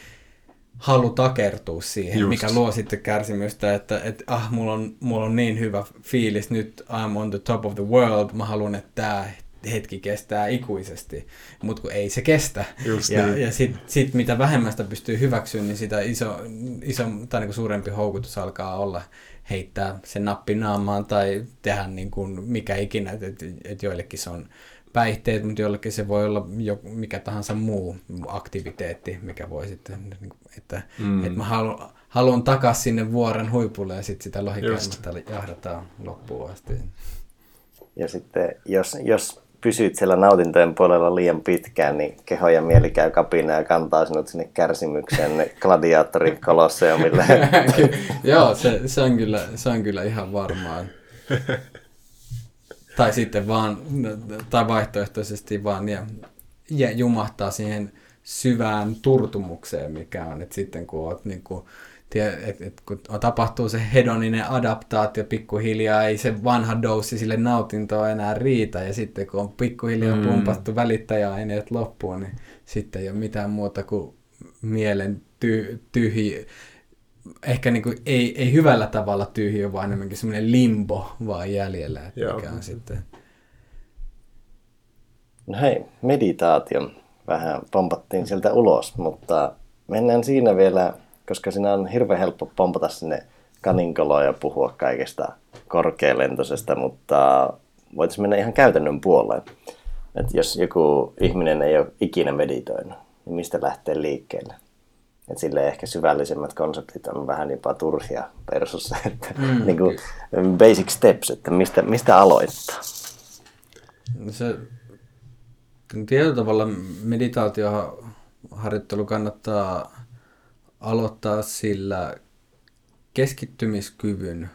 halu takertua siihen, Just. mikä luo sitten kärsimystä, että, että ah, mulla on, mulla on niin hyvä fiilis, nyt I'm on the top of the world, mä haluan, että tämä hetki kestää ikuisesti, mutta kun ei se kestä. Just ja niin. ja sitten sit mitä vähemmän sitä pystyy hyväksyä, niin sitä iso, iso tai niin suurempi houkutus alkaa olla heittää se nappi naamaan tai tehdä niin kuin mikä ikinä, että et, et joillekin se on päihteet, mutta joillekin se voi olla jo, mikä tahansa muu aktiviteetti, mikä voi sitten, niin kuin, että, mm. että mä haluan, haluan takaisin sinne vuoren huipulle ja sitten sitä lohikäymättä jahdataan loppuun asti. Ja sitten jos, jos pysyt siellä nautintojen puolella liian pitkään, niin keho ja mieli käy kapina ja kantaa sinut sinne kärsimykseen gladiaattorin kolosseumille. Joo, se, se, on kyllä, se on kyllä ihan varmaa. tai sitten vaan, tai vaihtoehtoisesti vaan ja, ja jumahtaa siihen syvään turtumukseen, mikä on, että sitten kun oot niin kuin, et, et, kun tapahtuu se hedoninen adaptaatio pikkuhiljaa, ei se vanha doussi sille nautintoa enää riitä, ja sitten kun on pikkuhiljaa mm. pumpattu välittäjäaineet loppuun, niin sitten ei ole mitään muuta kuin mielen ty- tyhji, ehkä niin kuin ei, ei hyvällä tavalla tyhjö, vaan enemmänkin semmoinen limbo vaan jäljellä, että Joo. mikä on sitten... No hei, meditaatio. Vähän pompattiin sieltä ulos, mutta mennään siinä vielä, koska siinä on hirveän helppo pompata sinne kaninkoloon ja puhua kaikesta korkealentoisesta, mutta voitaisiin mennä ihan käytännön puoleen. Että jos joku ihminen ei ole ikinä meditoinut, niin mistä lähtee liikkeelle? Et sille ehkä syvällisemmät konseptit on vähän jopa turhia versus että mm, niin kuin basic steps, että mistä, mistä aloittaa. No Se, tietyllä tavalla meditaatioharjoittelu kannattaa aloittaa sillä keskittymiskyvyn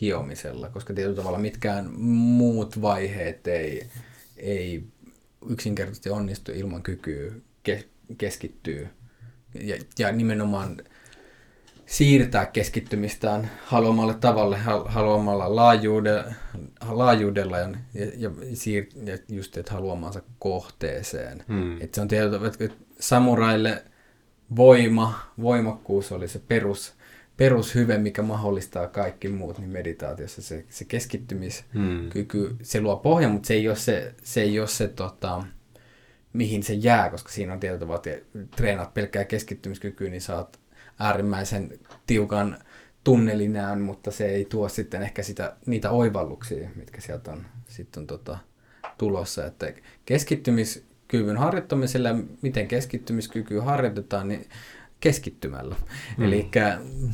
hiomisella, koska tietyllä tavalla mitkään muut vaiheet ei, ei yksinkertaisesti onnistu ilman kykyä ke- keskittyä ja, ja nimenomaan siirtää keskittymistään haluamalle tavalle, hal- haluamalla laajuudella, laajuudella ja, ja, siir- ja just, että haluamansa kohteeseen. Hmm. Et se on tietysti, että samuraille voima, voimakkuus oli se perus, perushyve, mikä mahdollistaa kaikki muut, niin meditaatiossa se, se keskittymiskyky, hmm. se luo pohjan, mutta se ei ole se, se, ei ole se tota, mihin se jää, koska siinä on tietyllä tavalla, että treenaat pelkkää keskittymiskykyä, niin saat äärimmäisen tiukan tunnelinään, mutta se ei tuo sitten ehkä sitä, niitä oivalluksia, mitkä sieltä on, sitten on tota, tulossa. Että keskittymiskyvyn harjoittamisella miten keskittymiskykyä harjoitetaan, niin keskittymällä. Mm. Eli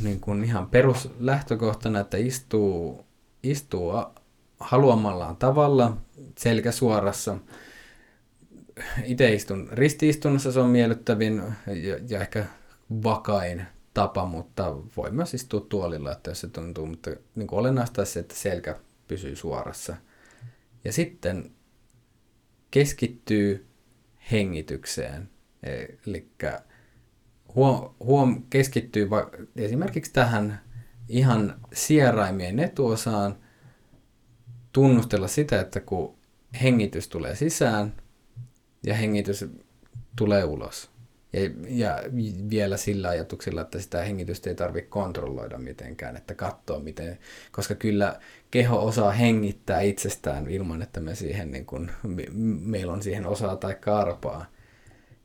niin kuin ihan peruslähtökohtana, että istuu, istuu haluamallaan tavalla selkä suorassa. Itse istun ristiistunnossa, se on miellyttävin ja, ja ehkä vakain tapa, mutta voi myös istua tuolilla, että jos se tuntuu, mutta niin kuin olennaista se, että selkä pysyy suorassa. Ja sitten keskittyy hengitykseen, eli huom, huom keskittyy va- esimerkiksi tähän ihan sieraimien etuosaan, tunnustella sitä, että kun hengitys tulee sisään ja hengitys tulee ulos, ja, ja vielä sillä ajatuksella, että sitä hengitystä ei tarvitse kontrolloida mitenkään, että katsoa miten, koska kyllä keho osaa hengittää itsestään ilman, että me siihen niin kuin, me, meillä on siihen osaa tai karpaa.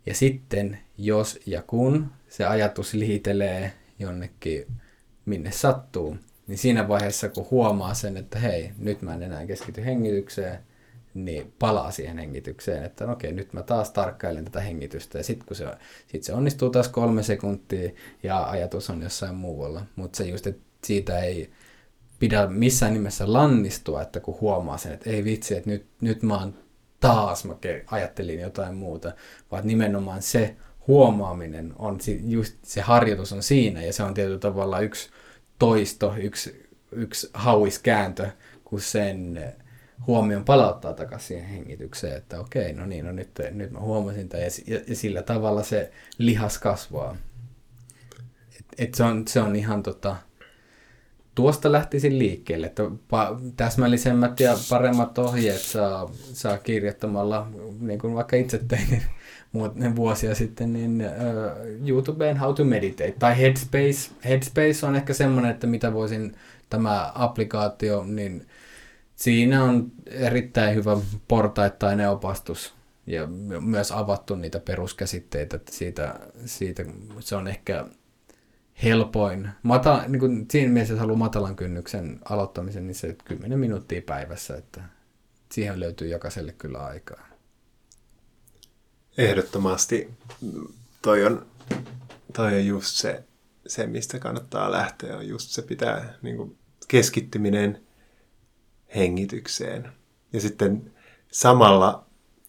Ja sitten, jos ja kun se ajatus liitelee jonnekin, minne sattuu, niin siinä vaiheessa, kun huomaa sen, että hei, nyt mä en enää keskity hengitykseen, niin palaa siihen hengitykseen, että no okei, nyt mä taas tarkkailen tätä hengitystä, ja sitten kun se, sit se onnistuu taas kolme sekuntia, ja ajatus on jossain muualla, mutta se just, että siitä ei pidä missään nimessä lannistua, että kun huomaa sen, että ei vitsi, että nyt, nyt mä oon taas, mä ajattelin jotain muuta, vaan nimenomaan se huomaaminen on just se harjoitus on siinä, ja se on tietyllä tavalla yksi toisto, yksi, yksi hauiskääntö, kun sen huomion palauttaa takaisin siihen hengitykseen, että okei, no niin, no nyt, nyt mä huomasin tämän, ja, ja, ja sillä tavalla se lihas kasvaa. Et, et se, on, se on ihan tota, tuosta lähtisin liikkeelle, että pa- täsmällisemmät ja paremmat ohjeet saa, saa kirjoittamalla, niin kuin vaikka itse tein vuosia sitten, niin uh, YouTubeen How to Meditate, tai Headspace. Headspace on ehkä semmoinen, että mitä voisin, tämä applikaatio, niin siinä on erittäin hyvä portaittainen opastus ja myös avattu niitä peruskäsitteitä, että siitä, siitä se on ehkä helpoin. Mata, niin kuin siinä mielessä, jos haluaa matalan kynnyksen aloittamisen, niin se 10 minuuttia päivässä, että siihen löytyy jokaiselle kyllä aikaa. Ehdottomasti toi on, toi on just se, se, mistä kannattaa lähteä, on just se pitää niin kuin keskittyminen hengitykseen. Ja sitten samalla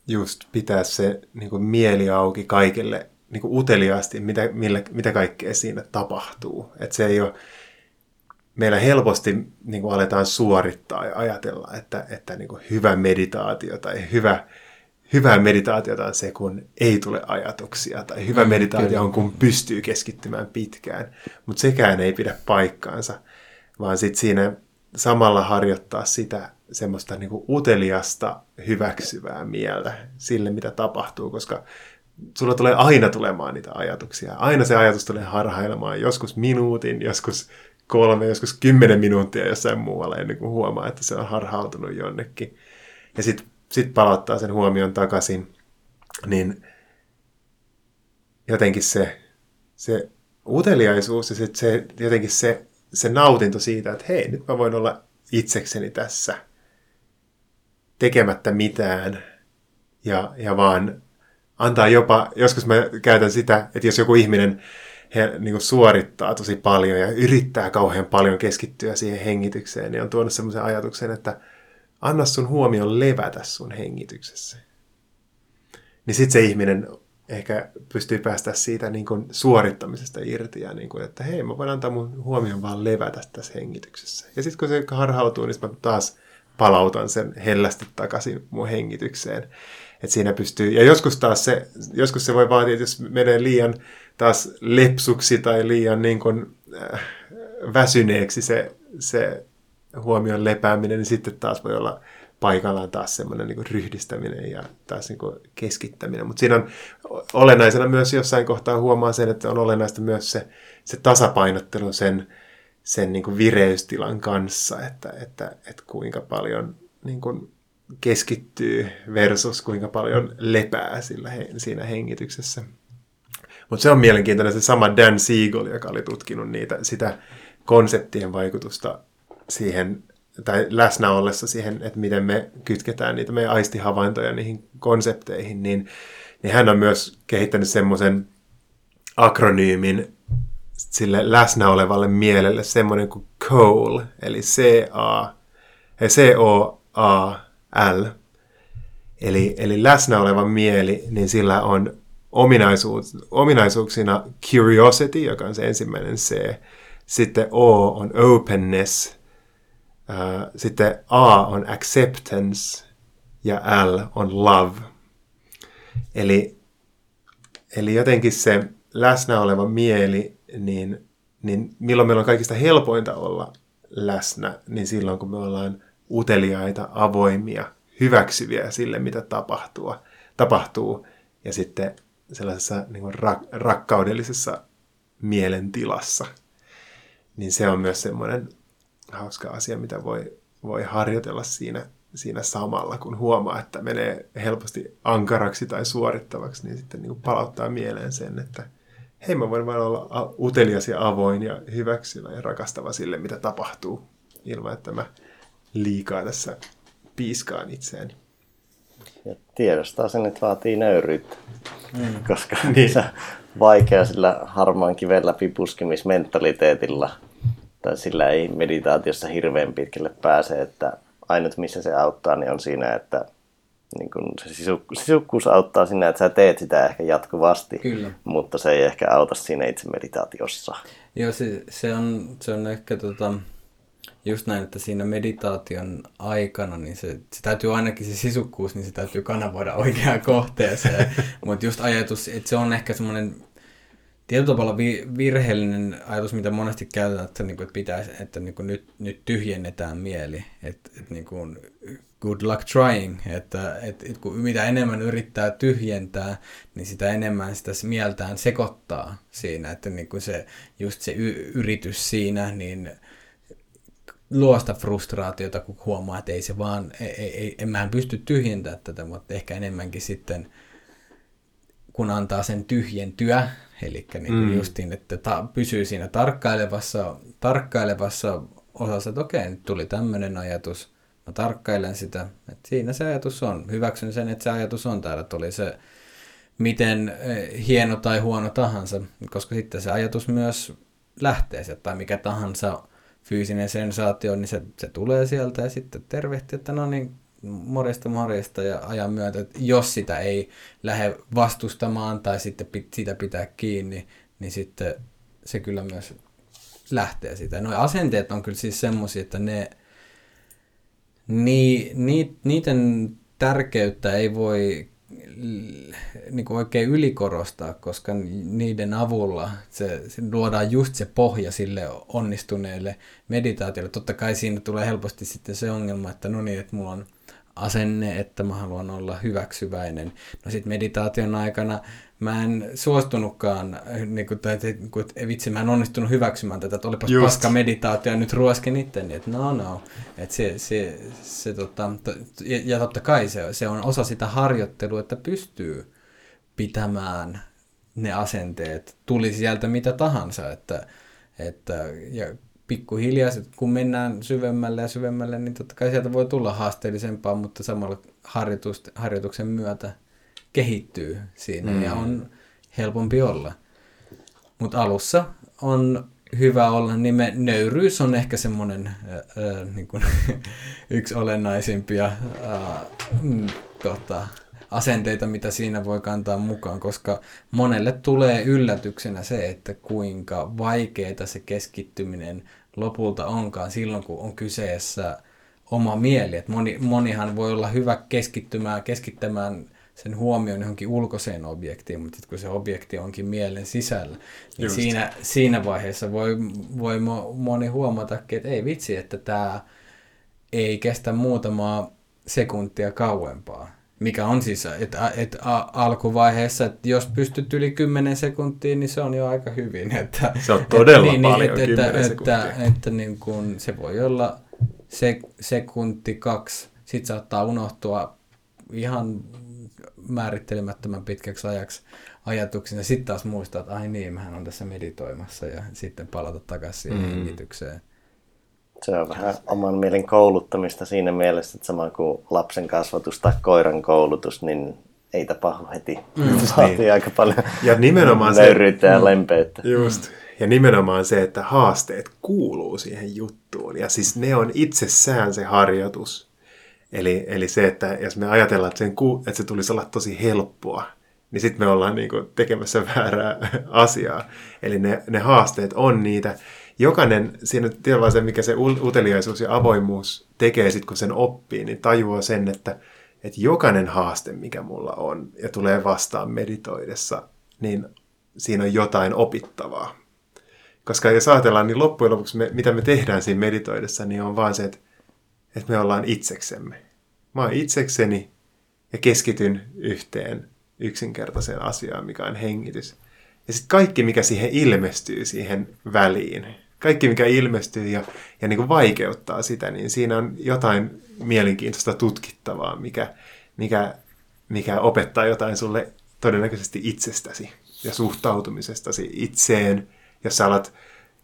just pitää se niin kuin mieli auki kaikille niin kuin uteliaasti, mitä, millä, mitä kaikkea siinä tapahtuu. Että se ei ole, meillä helposti niin kuin aletaan suorittaa ja ajatella, että, että niin kuin hyvä meditaatio tai hyvä, hyvä meditaatiota on se, kun ei tule ajatuksia, tai hyvä mm, meditaatio on, kun pystyy keskittymään pitkään. Mutta sekään ei pidä paikkaansa, vaan sitten siinä samalla harjoittaa sitä semmoista niin kuin uteliasta, hyväksyvää mieltä sille, mitä tapahtuu, koska sulla tulee aina tulemaan niitä ajatuksia. Aina se ajatus tulee harhailemaan, joskus minuutin, joskus kolme, joskus kymmenen minuuttia jossain muualla ennen kuin huomaa, että se on harhautunut jonnekin. Ja sitten sit palauttaa sen huomion takaisin, niin jotenkin se, se uteliaisuus ja sit se, jotenkin se, se nautinto siitä, että hei, nyt mä voin olla itsekseni tässä tekemättä mitään ja, ja vaan antaa jopa, joskus mä käytän sitä, että jos joku ihminen he, niin kuin suorittaa tosi paljon ja yrittää kauhean paljon keskittyä siihen hengitykseen, niin on tuonut semmoisen ajatuksen, että anna sun huomion levätä sun hengityksessä. Niin sitten se ihminen ehkä pystyy päästä siitä niin kuin suorittamisesta irti ja niin kuin, että hei, mä voin antaa mun huomion vaan levätä tässä hengityksessä. Ja sitten kun se harhautuu, niin mä taas palautan sen hellästi takaisin mun hengitykseen. Että siinä pystyy, ja joskus taas se, joskus se voi vaatia, että jos menee liian taas lepsuksi tai liian niin kuin, äh, väsyneeksi se, se huomion lepääminen, niin sitten taas voi olla paikallaan taas semmoinen niin ryhdistäminen ja taas niin kuin keskittäminen. Mutta siinä on olennaisena myös jossain kohtaa huomaa sen, että on olennaista myös se, se tasapainottelu sen, sen niin kuin vireystilan kanssa, että, että, että kuinka paljon niin kuin keskittyy versus kuinka paljon lepää sillä siinä hengityksessä. Mutta se on mielenkiintoinen se sama Dan Siegel, joka oli tutkinut niitä, sitä konseptien vaikutusta siihen, tai läsnä ollessa siihen, että miten me kytketään niitä meidän aistihavaintoja niihin konsepteihin, niin, niin hän on myös kehittänyt semmoisen akronyymin sille läsnä olevalle mielelle, semmoinen kuin COAL, eli C-A, C-O-A, L. Eli, eli läsnä oleva mieli, niin sillä on ominaisuus, ominaisuuksina curiosity, joka on se ensimmäinen C. Sitten O on openness. Sitten A on acceptance ja L on love. Eli, eli jotenkin se läsnä oleva mieli, niin, niin milloin meillä on kaikista helpointa olla läsnä, niin silloin kun me ollaan uteliaita, avoimia, hyväksyviä sille, mitä tapahtuu, tapahtuu ja sitten sellaisessa niin kuin rak- rakkaudellisessa mielentilassa. Niin se on myös semmoinen hauska asia, mitä voi, voi harjoitella siinä, siinä samalla, kun huomaa, että menee helposti ankaraksi tai suorittavaksi, niin sitten niin palauttaa mieleen sen, että hei, mä voin vain olla utelias ja avoin ja hyväksyvä ja rakastava sille, mitä tapahtuu, ilman että mä liikaa tässä piiskaan itseäni. Ja tiedostaa sen, että vaatii nöyryyttä. Mm. Koska niin. se vaikea sillä harmaan kiven läpi puskemismentaliteetilla, tai sillä ei meditaatiossa hirveän pitkälle pääse, että ainut missä se auttaa niin on siinä, että niin kun se sisukkuus auttaa siinä, että sä teet sitä ehkä jatkuvasti, Kyllä. mutta se ei ehkä auta siinä itse meditaatiossa. Joo, se, se, on, se on ehkä tota, just näin, että siinä meditaation aikana, niin se, se täytyy ainakin se sisukkuus, niin se täytyy kanavoida oikeaan kohteeseen. Mutta just ajatus, että se on ehkä semmoinen tietyllä tavalla virheellinen ajatus, mitä monesti käytetään, että, niin kuin, että pitäisi, että niin kuin nyt, nyt tyhjennetään mieli. Että, että niin kuin, good luck trying, että, että, että kun mitä enemmän yrittää tyhjentää, niin sitä enemmän sitä mieltään sekoittaa siinä, että niin kuin se, just se y- yritys siinä, niin luo sitä frustraatiota, kun huomaa, että ei se vaan, ei, ei, en mä pysty tyhjentämään tätä, mutta ehkä enemmänkin sitten, kun antaa sen tyhjentyä, eli niin mm. justiin, että ta, pysyy siinä tarkkailevassa, tarkkailevassa osassa, että okei, nyt tuli tämmöinen ajatus, mä tarkkailen sitä, että siinä se ajatus on, hyväksyn sen, että se ajatus on täällä, tuli se miten eh, hieno tai huono tahansa, koska sitten se ajatus myös lähtee sieltä, tai mikä tahansa fyysinen sensaatio, niin se, se tulee sieltä ja sitten tervehti, että no niin, morjesta morjesta ja ajan myötä, että jos sitä ei lähde vastustamaan tai sitten pit, siitä pitää kiinni, niin sitten se kyllä myös lähtee siitä. No asenteet on kyllä siis semmoisia, että ne, ni, ni, niiden tärkeyttä ei voi niin kuin oikein ylikorostaa, koska niiden avulla se, se luodaan just se pohja sille onnistuneelle meditaatiolle. Totta kai siinä tulee helposti sitten se ongelma, että no niin, että mulla on asenne, että mä haluan olla hyväksyväinen. No sitten meditaation aikana mä en suostunutkaan, niin kuin, tai, että, että vitsi, mä en onnistunut hyväksymään tätä, että olipas Just. paska meditaatio ja nyt ruoskin itteni, että no no. Että se, se, se, tota, ja, ja totta kai se, se on osa sitä harjoittelua, että pystyy pitämään ne asenteet, tuli sieltä mitä tahansa, että, että ja pikkuhiljaa, kun mennään syvemmälle ja syvemmälle, niin totta kai sieltä voi tulla haasteellisempaa, mutta samalla harjoituksen myötä kehittyy siinä mm. ja on helpompi olla. Mutta alussa on hyvä olla, niin me, nöyryys on ehkä semmoinen niin yksi olennaisimpia mm, tota, asenteita, mitä siinä voi kantaa mukaan, koska monelle tulee yllätyksenä se, että kuinka vaikeaa se keskittyminen lopulta onkaan silloin, kun on kyseessä oma mieli. Et moni, monihan voi olla hyvä keskittymään, keskittämään sen huomioon johonkin ulkoiseen objektiin, mutta kun se objekti onkin mielen sisällä, niin siinä, siinä vaiheessa voi, voi moni huomata, että ei vitsi, että tämä ei kestä muutamaa sekuntia kauempaa. Mikä on siis, että et, alkuvaiheessa, että jos pystyt yli 10 sekuntia, niin se on jo aika hyvin. Että, se on todella et, niin, niin paljon, että, että, että, että, että niin kun, se voi olla se, sekunti, kaksi, sitten saattaa unohtua ihan määrittelemättömän pitkäksi ajaksi ajatuksina. Ja sitten taas muistaa, että ai niin, mähän on tässä meditoimassa ja sitten palata takaisin siihen mm. hengitykseen. Se on vähän oman mielen kouluttamista siinä mielessä, että sama kuin lapsen kasvatus tai koiran koulutus, niin ei tapahdu heti. Mm, Vaatii niin. aika paljon ja nimenomaan se, ja mm. lempeyttä. Just. Ja nimenomaan se, että haasteet kuuluu siihen juttuun. Ja siis ne on itsessään se harjoitus. Eli, eli se, että jos me ajatellaan, että, sen, että se tulisi olla tosi helppoa, niin sitten me ollaan niin kuin tekemässä väärää asiaa. Eli ne, ne haasteet on niitä. Jokainen, siinä tietyllä se, mikä se uteliaisuus ja avoimuus tekee sitten, kun sen oppii, niin tajuaa sen, että, että jokainen haaste, mikä mulla on ja tulee vastaan meditoidessa, niin siinä on jotain opittavaa. Koska jos ajatellaan, niin loppujen lopuksi me, mitä me tehdään siinä meditoidessa, niin on vaan se, että että me ollaan itseksemme. Mä oon itsekseni ja keskityn yhteen yksinkertaiseen asiaan, mikä on hengitys. Ja sitten kaikki, mikä siihen ilmestyy siihen väliin, kaikki, mikä ilmestyy ja, ja niin kuin vaikeuttaa sitä, niin siinä on jotain mielenkiintoista tutkittavaa, mikä, mikä, mikä opettaa jotain sulle todennäköisesti itsestäsi ja suhtautumisestasi itseen. Jos sä alat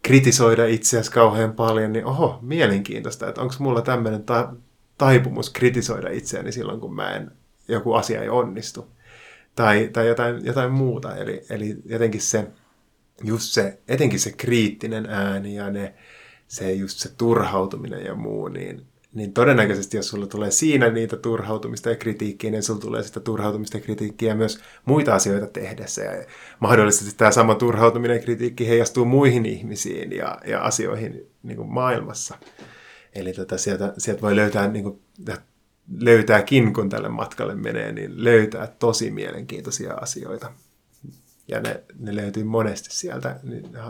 kritisoida itseäsi kauhean paljon, niin oho, mielenkiintoista, että onko mulla tämmöinen ta- taipumus kritisoida itseäni silloin, kun mä en joku asia ei onnistu. Tai, tai jotain, jotain muuta. Eli, eli jotenkin se, just se, etenkin se kriittinen ääni ja ne, se just se turhautuminen ja muu, niin, niin todennäköisesti jos sulla tulee siinä niitä turhautumista ja kritiikkiä, niin sulla tulee sitä turhautumista ja kritiikkiä myös muita asioita tehdessä. Ja mahdollisesti tämä sama turhautuminen ja kritiikki heijastuu muihin ihmisiin ja, ja asioihin niin kuin maailmassa. Eli tota, sieltä, sieltä voi löytää, niin kuin, löytääkin, kun tälle matkalle menee, niin löytää tosi mielenkiintoisia asioita. Ja ne, ne löytyy monesti sieltä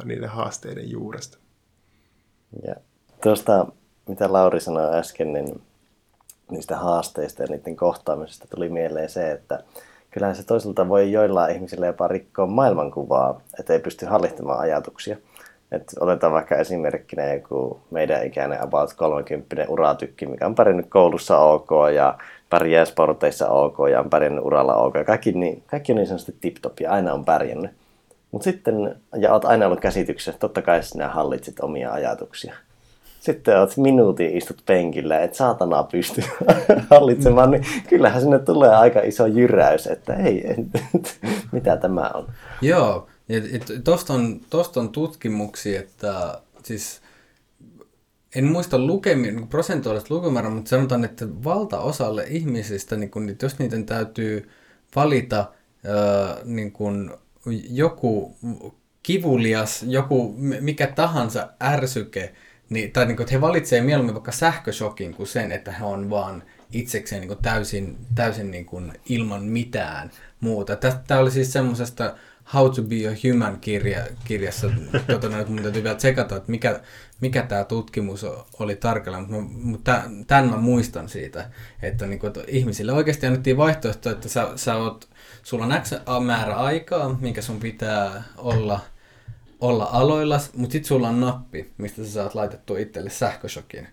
niiden haasteiden juuresta. Ja tuosta mitä Lauri sanoi äsken, niin niistä haasteista ja niiden kohtaamisesta tuli mieleen se, että kyllähän se toisaalta voi joillain ihmisillä jopa rikkoa maailmankuvaa, että ei pysty hallittamaan ajatuksia. Et otetaan vaikka esimerkkinä joku meidän ikäinen about 30 uratykki, mikä on pärjännyt koulussa ok ja pärjää sporteissa ok ja on pärjännyt uralla ok. Kaikki, niin, kaikki on niin sanotusti tip-top ja aina on pärjännyt. Mutta sitten, ja olet aina ollut käsityksessä, totta kai sinä hallitsit omia ajatuksia sitten oot minuutin istut penkillä, että saatana pysty hallitsemaan, niin kyllähän sinne tulee aika iso jyräys, että ei, et, mitä tämä on. Joo, tuosta on, on tutkimuksia, että siis en muista lukemia, niin prosentuaalista lukumäärää, mutta sanotaan, että valtaosalle ihmisistä, niin kun, jos niiden täytyy valita ää, niin kun joku kivulias, joku mikä tahansa ärsyke, niin, tai niin kuin, että he valitsevat mieluummin vaikka sähköshokin kuin sen, että he on vaan itsekseen niin kuin täysin, täysin niin kuin ilman mitään muuta. Tämä oli siis semmoisesta How to be a Human kirja, kirjassa, tuota, mun täytyy vielä tsekata, että mikä, mikä tämä tutkimus oli tarkalleen, mutta, mutta tämän mä muistan siitä, että, niin kuin, että ihmisille oikeasti annettiin vaihtoehto, että sä, sä oot, sulla on X määrä aikaa, minkä sun pitää olla – olla aloilla, mutta sitten sulla on nappi, mistä sä saat laitettua itselle sähköshokin.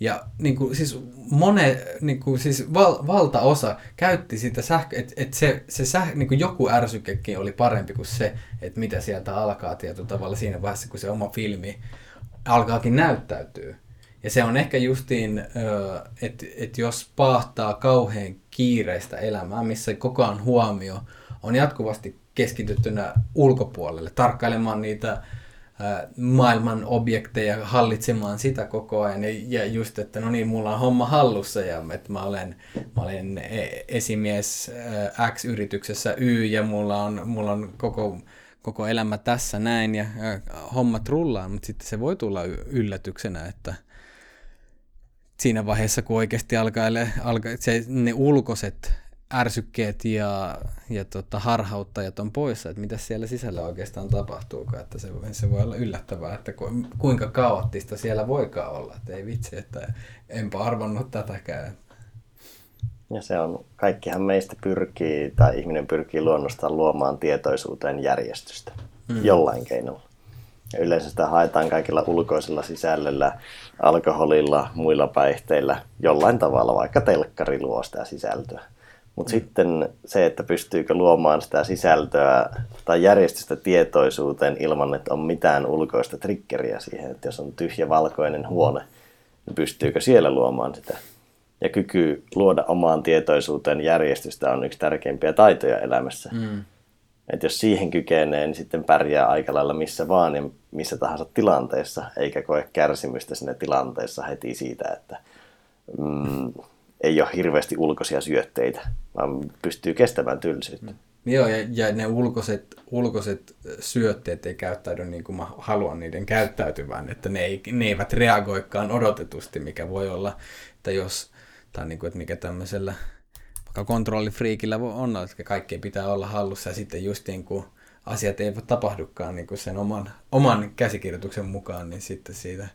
Ja niin kuin, siis, mone, niin kuin, siis val, valtaosa käytti sitä sähkö, että et se, se säh, niin kuin joku ärsykekin oli parempi kuin se, että mitä sieltä alkaa tietyllä tavalla siinä vaiheessa, kun se oma filmi alkaakin näyttäytyy. Ja se on ehkä justiin, että et jos pahtaa kauhean kiireistä elämää, missä koko ajan huomio on jatkuvasti keskityttynä ulkopuolelle, tarkkailemaan niitä maailman objekteja, hallitsemaan sitä koko ajan. Ja just, että no niin, mulla on homma hallussa ja että mä olen, mä olen e, esimies X-yrityksessä Y ja mulla on, mulla on koko, koko elämä tässä näin ja hommat rullaan, mutta sitten se voi tulla yllätyksenä, että siinä vaiheessa, kun oikeasti alkaa, alkaa se, ne ulkoiset ärsykkeet ja, ja tota, harhauttajat on poissa, että mitä siellä sisällä oikeastaan tapahtuu, että se, se voi olla yllättävää, että ku, kuinka kaoottista siellä voikaan olla, että ei vitsi, että enpä arvannut tätäkään. Ja se on, kaikkihan meistä pyrkii, tai ihminen pyrkii luonnostaan luomaan tietoisuuteen järjestystä hmm. jollain keinolla. Ja yleensä sitä haetaan kaikilla ulkoisilla sisällöllä, alkoholilla, muilla päihteillä, jollain tavalla, vaikka telkkari luo sitä sisältöä. Mutta mm. sitten se, että pystyykö luomaan sitä sisältöä tai järjestystä tietoisuuteen ilman, että on mitään ulkoista triggeriä siihen, että jos on tyhjä valkoinen huone, niin pystyykö siellä luomaan sitä. Ja kyky luoda omaan tietoisuuteen järjestystä on yksi tärkeimpiä taitoja elämässä. Mm. Että jos siihen kykenee, niin sitten pärjää aika lailla missä vaan ja missä tahansa tilanteessa, eikä koe kärsimystä sinne tilanteessa heti siitä, että mm, ei ole hirveästi ulkoisia syötteitä, vaan pystyy kestämään tylsyyttä. Mm. Joo, ja, ja ne ulkoiset, ulkoiset syötteet ei käyttäydy niin kuin mä haluan niiden käyttäytyvän, että ne, ei, ne eivät reagoikaan odotetusti, mikä voi olla, että jos, tai niin kuin, että mikä tämmöisellä vaikka kontrollifriikillä on, että kaikki pitää olla hallussa, ja sitten just niin kuin asiat eivät tapahdukaan niin kuin sen oman, oman käsikirjoituksen mukaan, niin sitten siitä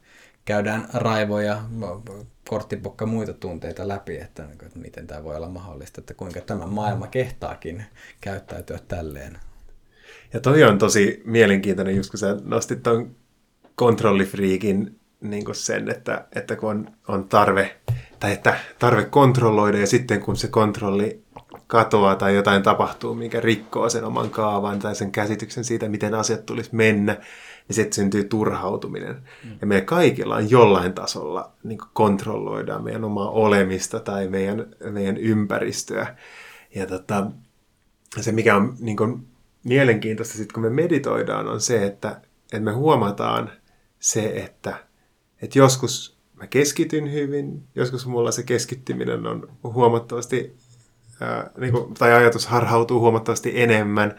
käydään raivoja, korttipokka muita tunteita läpi, että, niin että miten tämä voi olla mahdollista, että kuinka tämä maailma kehtaakin käyttäytyä tälleen. Ja toi on tosi mielenkiintoinen, just kun sä nostit tuon kontrollifriikin niin kuin sen, että, että kun on, on tarve, tai että tarve kontrolloida ja sitten kun se kontrolli katoaa tai jotain tapahtuu, mikä rikkoo sen oman kaavan tai sen käsityksen siitä, miten asiat tulisi mennä, niin sitten syntyy turhautuminen. Mm. Ja meidän kaikilla on jollain tasolla niin kontrolloidaan meidän omaa olemista tai meidän, meidän ympäristöä. Ja tota, se, mikä on niin kuin, mielenkiintoista sitten, kun me meditoidaan, on se, että, että me huomataan se, että, että joskus mä keskityn hyvin, joskus mulla se keskittyminen on huomattavasti, ää, niin kuin, tai ajatus harhautuu huomattavasti enemmän,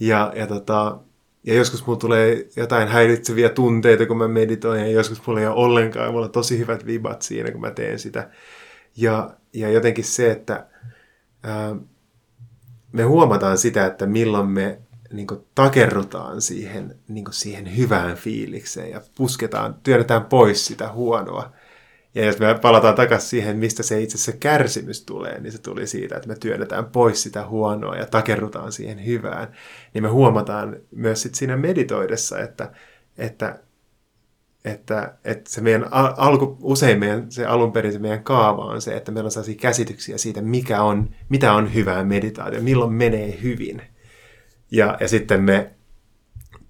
ja, ja, tota, ja joskus mulla tulee jotain häiritseviä tunteita, kun mä meditoin, ja joskus mulla ei ole ollenkaan, ja mulla on tosi hyvät vibat siinä, kun mä teen sitä. Ja, ja jotenkin se, että ää, me huomataan sitä, että milloin me niin kuin, takerrutaan siihen, niin kuin, siihen hyvään fiilikseen ja pusketaan, työnnetään pois sitä huonoa. Ja jos me palataan takaisin siihen, mistä se itse asiassa kärsimys tulee, niin se tuli siitä, että me työnnetään pois sitä huonoa ja takerrutaan siihen hyvään. Niin me huomataan myös sit siinä meditoidessa, että, että, että, että se meidän alku, usein meidän, se alun perin se meidän kaava on se, että meillä on sellaisia käsityksiä siitä, mikä on, mitä on hyvää meditaatio, milloin menee hyvin. Ja, ja sitten me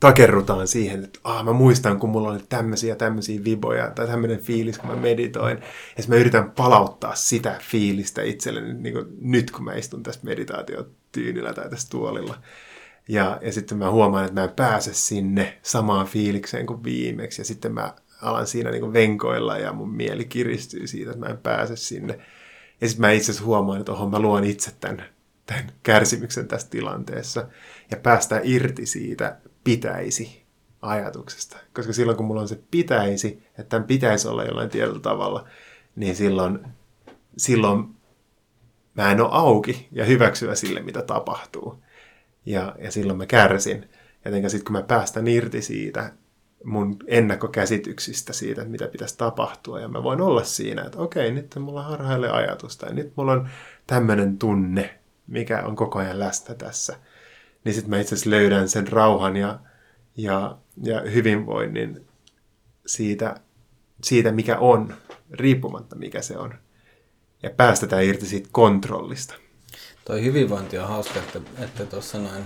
takerrutaan siihen, että ah, mä muistan, kun mulla oli tämmöisiä tämmöisiä viboja tai tämmöinen fiilis, kun mä meditoin. Ja mä yritän palauttaa sitä fiilistä itselleni niin kuin nyt, kun mä istun tässä meditaatiotyynillä tai tässä tuolilla. Ja, ja sitten mä huomaan, että mä en pääse sinne samaan fiilikseen kuin viimeksi. Ja sitten mä alan siinä niin venkoilla ja mun mieli kiristyy siitä, että mä en pääse sinne. Ja sitten mä itse asiassa huomaan, että oho, mä luon itse tämän, tämän kärsimyksen tässä tilanteessa. Ja päästään irti siitä pitäisi ajatuksesta. Koska silloin kun mulla on se pitäisi, että tämän pitäisi olla jollain tietyllä tavalla, niin silloin, silloin mä en ole auki ja hyväksyä sille, mitä tapahtuu. Ja, ja silloin mä kärsin. Jotenka sitten kun mä päästän irti siitä mun ennakkokäsityksistä siitä, että mitä pitäisi tapahtua, ja mä voin olla siinä, että okei, nyt mulla harhaille ajatusta, ja nyt mulla on tämmöinen tunne, mikä on koko ajan läsnä tässä – niin sitten mä itse asiassa löydän sen rauhan ja, ja, ja hyvinvoinnin siitä, siitä, mikä on, riippumatta mikä se on. Ja päästetään irti siitä kontrollista. Toi hyvinvointi on hauska, että, tuossa noin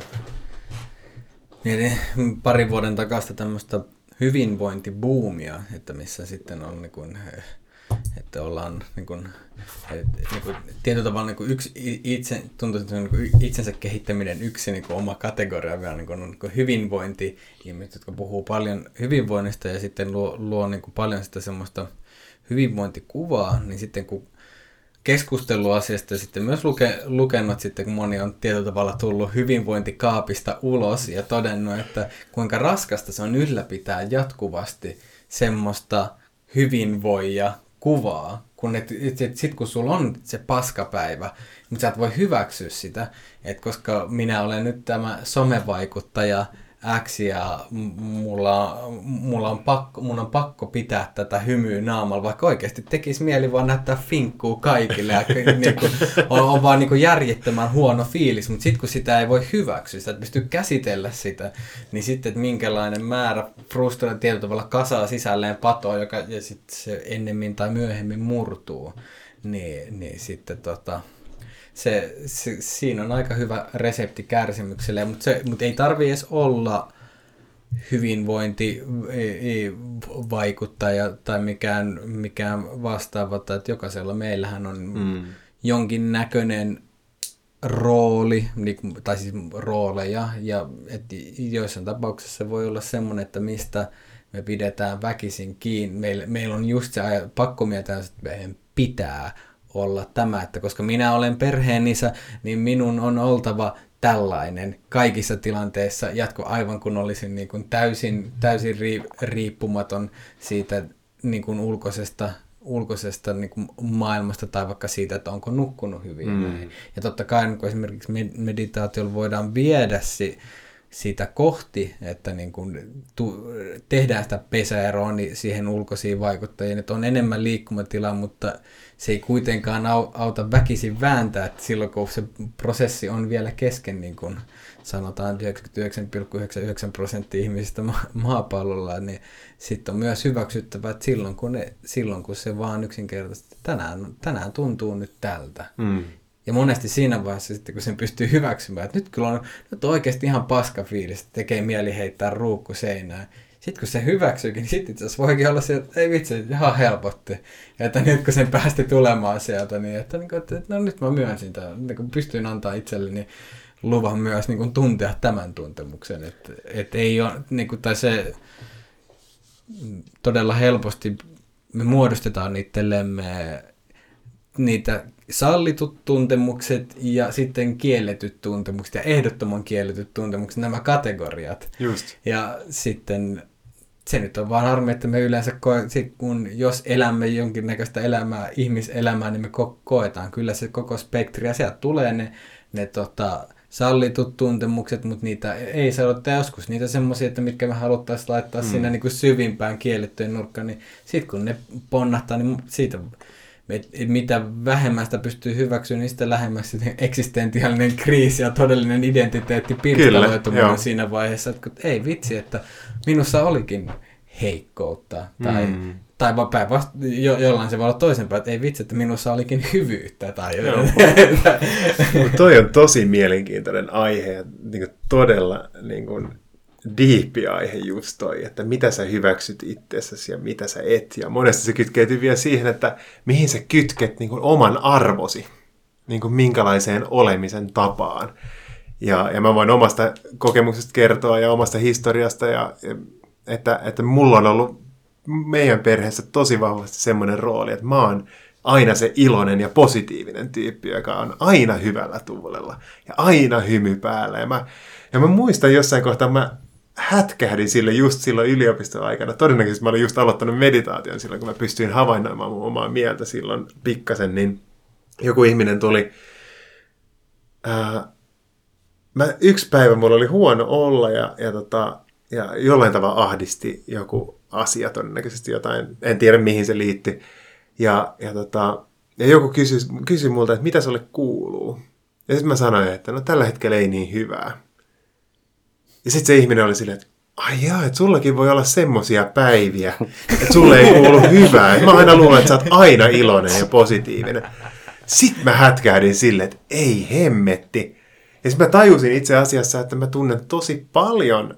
mietin parin vuoden takasta tämmöistä hyvinvointibuumia, että missä sitten on niin kuin, että ollaan niin kuin, niin kuin, tietyllä tavalla niin kuin yksi, itse, tuntuu, että niin kuin itsensä kehittäminen yksi niin kuin oma kategoria vielä niin kuin, niin kuin hyvinvointi, ihmiset, jotka puhuu paljon hyvinvoinnista ja sitten luo, luo niin kuin paljon sitä semmoista hyvinvointikuvaa, niin sitten kun keskustelu asiasta ja sitten myös luke, lukenut sitten, kun moni on tietyllä tavalla tullut hyvinvointikaapista ulos ja todennut, että kuinka raskasta se on ylläpitää jatkuvasti semmoista hyvinvoija kuvaa, kun et, et, et, sit kun sulla on se paskapäivä, mutta sä et voi hyväksyä sitä, että koska minä olen nyt tämä somevaikuttaja X ja mulla, mulla on pakko, mun on pakko pitää tätä hymyä naamalla, vaikka oikeasti tekisi mieli vaan näyttää finkkuu kaikille ja niin kuin, on, on vaan niin kuin järjettömän huono fiilis, mutta sitten kun sitä ei voi hyväksyä, sitä et pysty käsitellä sitä, niin sitten että minkälainen määrä frustraa tietyllä tavalla kasaa sisälleen patoa, joka ja sitten se ennemmin tai myöhemmin murtuu, niin, niin sitten tota, se, se, siinä on aika hyvä resepti kärsimykselle, mutta, se, mutta ei tarvi edes olla hyvinvointi vaikuttaja tai mikään, mikään vastaava, tai että jokaisella meillähän on mm. jonkin näköinen rooli, tai siis rooleja, ja että joissain tapauksissa se voi olla semmoinen, että mistä me pidetään väkisin kiinni. Meillä, meillä on just se pakko miettiä, että meidän pitää olla tämä, että koska minä olen perheen isä, niin minun on oltava tällainen kaikissa tilanteissa jatko aivan kun olisin niin kuin täysin, täysin riippumaton siitä niin kuin ulkoisesta, ulkoisesta niin kuin maailmasta tai vaikka siitä, että onko nukkunut hyvin. Mm. Ja totta kai niin esimerkiksi meditaatiolla voidaan viedä si, sitä kohti, että niin kuin tu, tehdään sitä pesäeroa niin siihen ulkoisiin vaikuttajiin, että on enemmän liikkumatilaa, mutta se ei kuitenkaan auta väkisin vääntää, että silloin kun se prosessi on vielä kesken, niin kuin sanotaan 99,99 prosenttia ihmisistä ma- maapallolla, niin sitten on myös hyväksyttävä, että silloin kun, ne, silloin kun se vaan yksinkertaisesti tänään, tänään tuntuu nyt tältä. Mm. Ja monesti siinä vaiheessa sitten, kun sen pystyy hyväksymään, että nyt kyllä on, nyt on oikeasti ihan paska fiilis, tekee mieli heittää ruukku seinään, sitten kun se hyväksyykin, niin sitten itse asiassa voikin olla se, että ei vitsi, ihan helpotti. Ja että nyt kun sen päästi tulemaan sieltä, niin että, niin kuin, että no nyt mä myönsin tämän, niin kun pystyin antaa itselleni luvan myös niin kuin tuntea tämän tuntemuksen. Että, että ei ole, niin kuin, tai se todella helposti me muodostetaan itsellemme niitä sallitut tuntemukset ja sitten kielletyt tuntemukset ja ehdottoman kielletyt tuntemukset, nämä kategoriat. Just. Ja sitten se nyt on vaan harmi, että me yleensä, koe, kun jos elämme jonkinnäköistä elämää, ihmiselämää, niin me ko- koetaan. Kyllä se koko spektri ja sieltä tulee ne, ne tota, sallitut tuntemukset, mutta niitä ei saa ottaa joskus. Niitä semmoisia, että mitkä me haluttaisiin laittaa mm. siinä niin kuin syvimpään kiellettyyn nurkkaan, niin sitten kun ne ponnahtaa, niin siitä mitä vähemmän sitä pystyy hyväksymään, niin sitä lähemmäs eksistentiaalinen kriisi ja todellinen identiteetti pirstaloituminen siinä vaiheessa, että ei vitsi, että minussa olikin heikkoutta tai, mm. tai päinvastoin jo, jollain se voi olla toisenpäin, että ei vitsi, että minussa olikin hyvyyttä. Tai toi on tosi mielenkiintoinen aihe ja niin todella niin kuin, diippi aihe just toi, että mitä sä hyväksyt itsessäsi ja mitä sä et. Ja monesti se kytkeytyy vielä siihen, että mihin sä kytket niin kuin oman arvosi, niin kuin minkälaiseen olemisen tapaan. Ja, ja mä voin omasta kokemuksesta kertoa ja omasta historiasta, ja, että, että mulla on ollut meidän perheessä tosi vahvasti semmoinen rooli, että mä oon aina se iloinen ja positiivinen tyyppi, joka on aina hyvällä tuulella ja aina hymy päällä. Ja mä, ja mä muistan jossain kohtaa, mä hätkähdin sille just silloin yliopistoaikana. Todennäköisesti mä olin just aloittanut meditaation silloin, kun mä pystyin havainnoimaan mun omaa mieltä silloin pikkasen, niin joku ihminen tuli. Ää, mä, yksi päivä mulla oli huono olla ja, ja, tota, ja jollain tavalla ahdisti joku asia todennäköisesti jotain, en tiedä mihin se liitti. Ja, ja, tota, ja joku kysyi, kysyi multa, että mitä sulle kuuluu. Ja sitten mä sanoin, että no tällä hetkellä ei niin hyvää. Ja sitten se ihminen oli silleen, että ai jaa, että sullakin voi olla semmosia päiviä, että sulle ei kuulu hyvää. Mä aina luulen, että sä oot aina iloinen ja positiivinen. Sitten mä hätkähdin silleen, että ei hemmetti. Ja sitten mä tajusin itse asiassa, että mä tunnen tosi paljon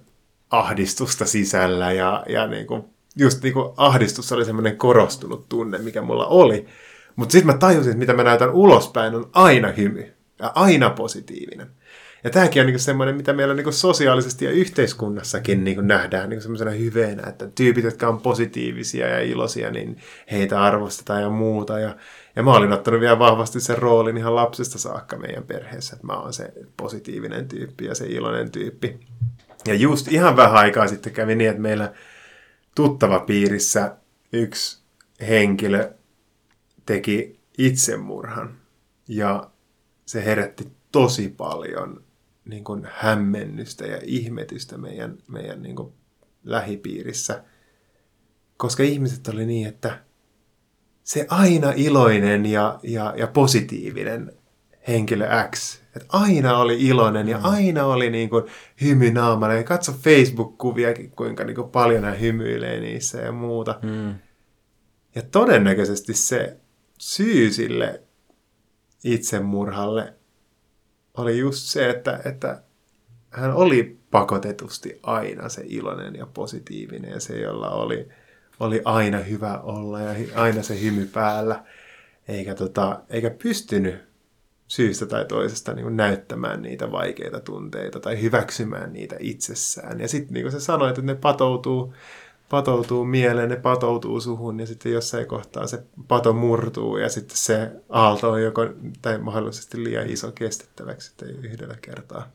ahdistusta sisällä ja, ja niin kuin, just niin kuin ahdistus oli semmoinen korostunut tunne, mikä mulla oli. Mutta sitten mä tajusin, että mitä mä näytän ulospäin on aina hymy ja aina positiivinen. Ja tämäkin on niin semmoinen, mitä meillä niin sosiaalisesti ja yhteiskunnassakin niin nähdään niin semmoisena hyveenä, että tyypit, jotka on positiivisia ja iloisia, niin heitä arvostetaan ja muuta. Ja, ja mä olin ottanut vielä vahvasti sen roolin ihan lapsesta saakka meidän perheessä, että mä oon se positiivinen tyyppi ja se iloinen tyyppi. Ja just ihan vähän aikaa sitten kävi niin, että meillä tuttava piirissä yksi henkilö teki itsemurhan. Ja se herätti tosi paljon niin kuin hämmennystä ja ihmetystä meidän, meidän niin kuin lähipiirissä. Koska ihmiset oli niin, että se aina iloinen ja, ja, ja positiivinen henkilö X, että aina oli iloinen ja mm. aina oli niin kuin hymy naamalla. Ja katso Facebook-kuviakin, kuinka niin kuin paljon hän hymyilee niissä ja muuta. Mm. Ja todennäköisesti se syy sille itsemurhalle oli just se, että, että hän oli pakotetusti aina se iloinen ja positiivinen ja se, jolla oli, oli aina hyvä olla ja aina se hymy päällä, eikä, tota, eikä pystynyt syystä tai toisesta niin kuin näyttämään niitä vaikeita tunteita tai hyväksymään niitä itsessään. Ja sitten niin kuin sä sanoit, että ne patoutuu patoutuu mieleen, ne patoutuu suhun ja sitten jossain kohtaa se pato murtuu ja sitten se aalto on joko tai mahdollisesti liian iso kestettäväksi että ei yhdellä kertaa.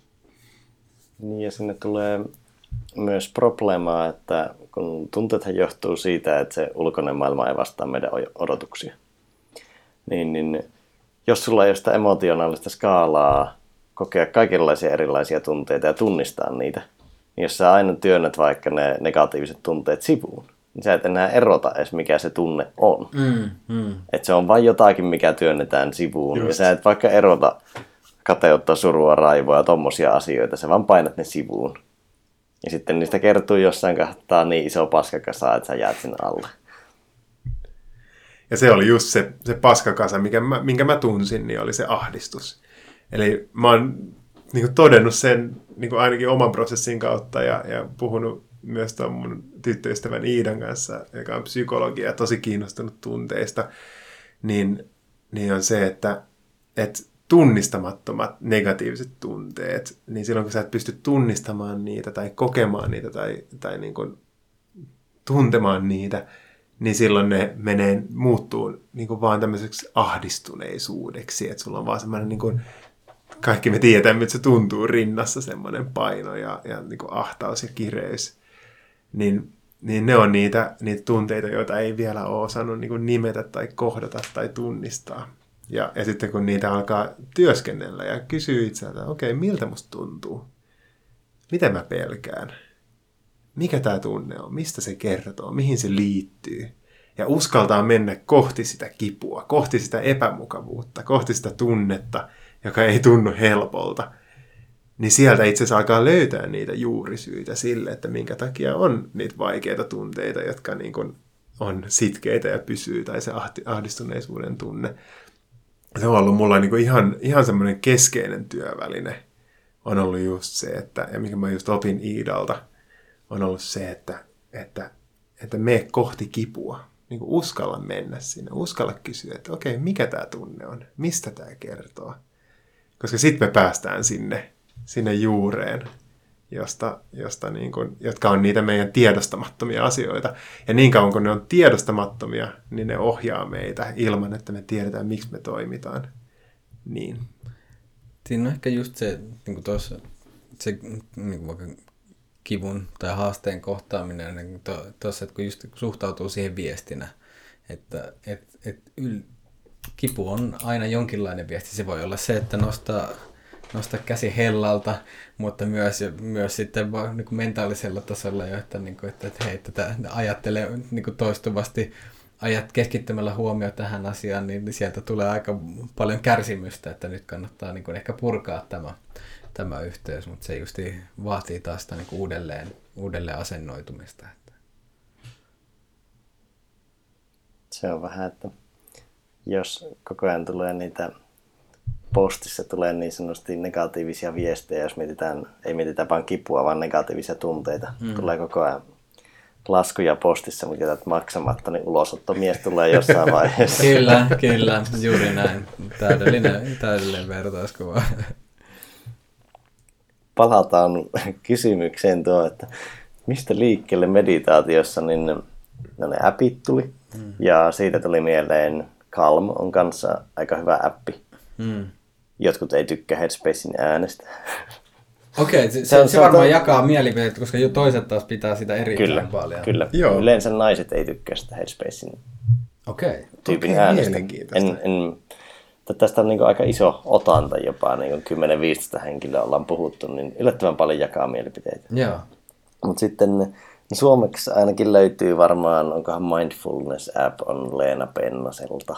Niin ja sinne tulee myös probleemaa, että kun tunteethan johtuu siitä, että se ulkoinen maailma ei vastaa meidän odotuksia. Niin, niin jos sulla ei ole sitä emotionaalista skaalaa kokea kaikenlaisia erilaisia tunteita ja tunnistaa niitä, jos sä aina työnnät vaikka ne negatiiviset tunteet sivuun, niin sä et enää erota edes mikä se tunne on. Mm, mm. Että se on vain jotakin, mikä työnnetään sivuun. Just. Ja sä et vaikka erota kateutta, surua, raivoa ja tommosia asioita, sä vaan painat ne sivuun. Ja sitten niistä kertuu jossain kohtaa niin iso paskakasa, että sä jäät sinne alle. Ja se oli just se, se paskakasa, minkä mä, minkä mä tunsin, niin oli se ahdistus. Eli mä oon niin kuin todennut sen niin kuin ainakin oman prosessin kautta ja, ja puhunut myös tuon mun tyttöystävän Iidan kanssa, joka on psykologia ja tosi kiinnostunut tunteista, niin, niin on se, että, että tunnistamattomat negatiiviset tunteet, niin silloin kun sä et pysty tunnistamaan niitä tai kokemaan niitä tai, tai niin kuin tuntemaan niitä, niin silloin ne menee, muuttuu niin kuin vaan tämmöiseksi ahdistuneisuudeksi, että sulla on vaan semmoinen niin kuin, kaikki me tiedämme, että se tuntuu rinnassa semmoinen paino ja, ja niin kuin ahtaus ja kireys. Niin, niin ne on niitä, niitä tunteita, joita ei vielä ole osannut niin kuin nimetä tai kohdata tai tunnistaa. Ja, ja sitten kun niitä alkaa työskennellä ja kysyy itseltä, okei, okay, miltä musta tuntuu? Miten mä pelkään? Mikä tämä tunne on? Mistä se kertoo? Mihin se liittyy? Ja uskaltaa mennä kohti sitä kipua, kohti sitä epämukavuutta, kohti sitä tunnetta, joka ei tunnu helpolta. Niin sieltä itse asiassa alkaa löytää niitä juurisyitä sille, että minkä takia on niitä vaikeita tunteita, jotka niin kuin on sitkeitä ja pysyy, tai se ahdistuneisuuden tunne se on ollut mulla niin kuin ihan, ihan semmoinen keskeinen työväline on ollut just se, että, ja mikä mä just opin Iidalta, on ollut se, että, että, että me kohti kipua. Niin kuin uskalla mennä sinne, uskalla kysyä, että okei, mikä tämä tunne on, mistä tämä kertoo. Koska sitten me päästään sinne, sinne juureen, josta, josta niin kuin, jotka on niitä meidän tiedostamattomia asioita. Ja niin kauan kun ne on tiedostamattomia, niin ne ohjaa meitä ilman, että me tiedetään, miksi me toimitaan niin. Siinä on ehkä just se, niin kuin tuossa, se niin kuin vaikka kivun tai haasteen kohtaaminen, niin tuossa, että kun just suhtautuu siihen viestinä, että et, et yl, kipu on aina jonkinlainen viesti. Se voi olla se, että nostaa nosta käsi hellalta, mutta myös, myös sitten vaan niin mentaalisella tasolla jo, että, niin kuin, että, että hei, tätä ajattelee niin kuin toistuvasti ajat keskittymällä huomio tähän asiaan, niin sieltä tulee aika paljon kärsimystä, että nyt kannattaa niin kuin ehkä purkaa tämä, tämä yhteys, mutta se just vaatii taas sitä niin kuin uudelleen, uudelleen asennoitumista. Se on vähän, että jos koko ajan tulee niitä postissa tulee niin sanotusti negatiivisia viestejä, jos mietitään, ei mietitä vain kipua, vaan negatiivisia tunteita. Mm. Tulee koko ajan laskuja postissa, mutta jätät maksamatta, niin ulosottomies tulee jossain vaiheessa. kyllä, kyllä, juuri näin. Täydellinen, täydellinen vertauskuva. Palataan kysymykseen tuo, että mistä liikkeelle meditaatiossa, niin no ne appit tuli. Mm. Ja siitä tuli mieleen Calm on kanssa aika hyvä appi. Mm jotkut ei tykkää Headspacein äänestä. Okei, okay, se, se, se, varmaan to... jakaa mielipiteet, koska jo toiset taas pitää sitä erittäin kyllä, paljon. Kyllä, Joo. yleensä naiset ei tykkää sitä Headspacein okay. tyypin okay, äänestä. En, en, tästä on niin aika iso otanta jopa, niin 10-15 henkilöä ollaan puhuttu, niin yllättävän paljon jakaa mielipiteitä. Joo. Mutta sitten suomeksi ainakin löytyy varmaan, onkohan Mindfulness App on Leena Pennaselta.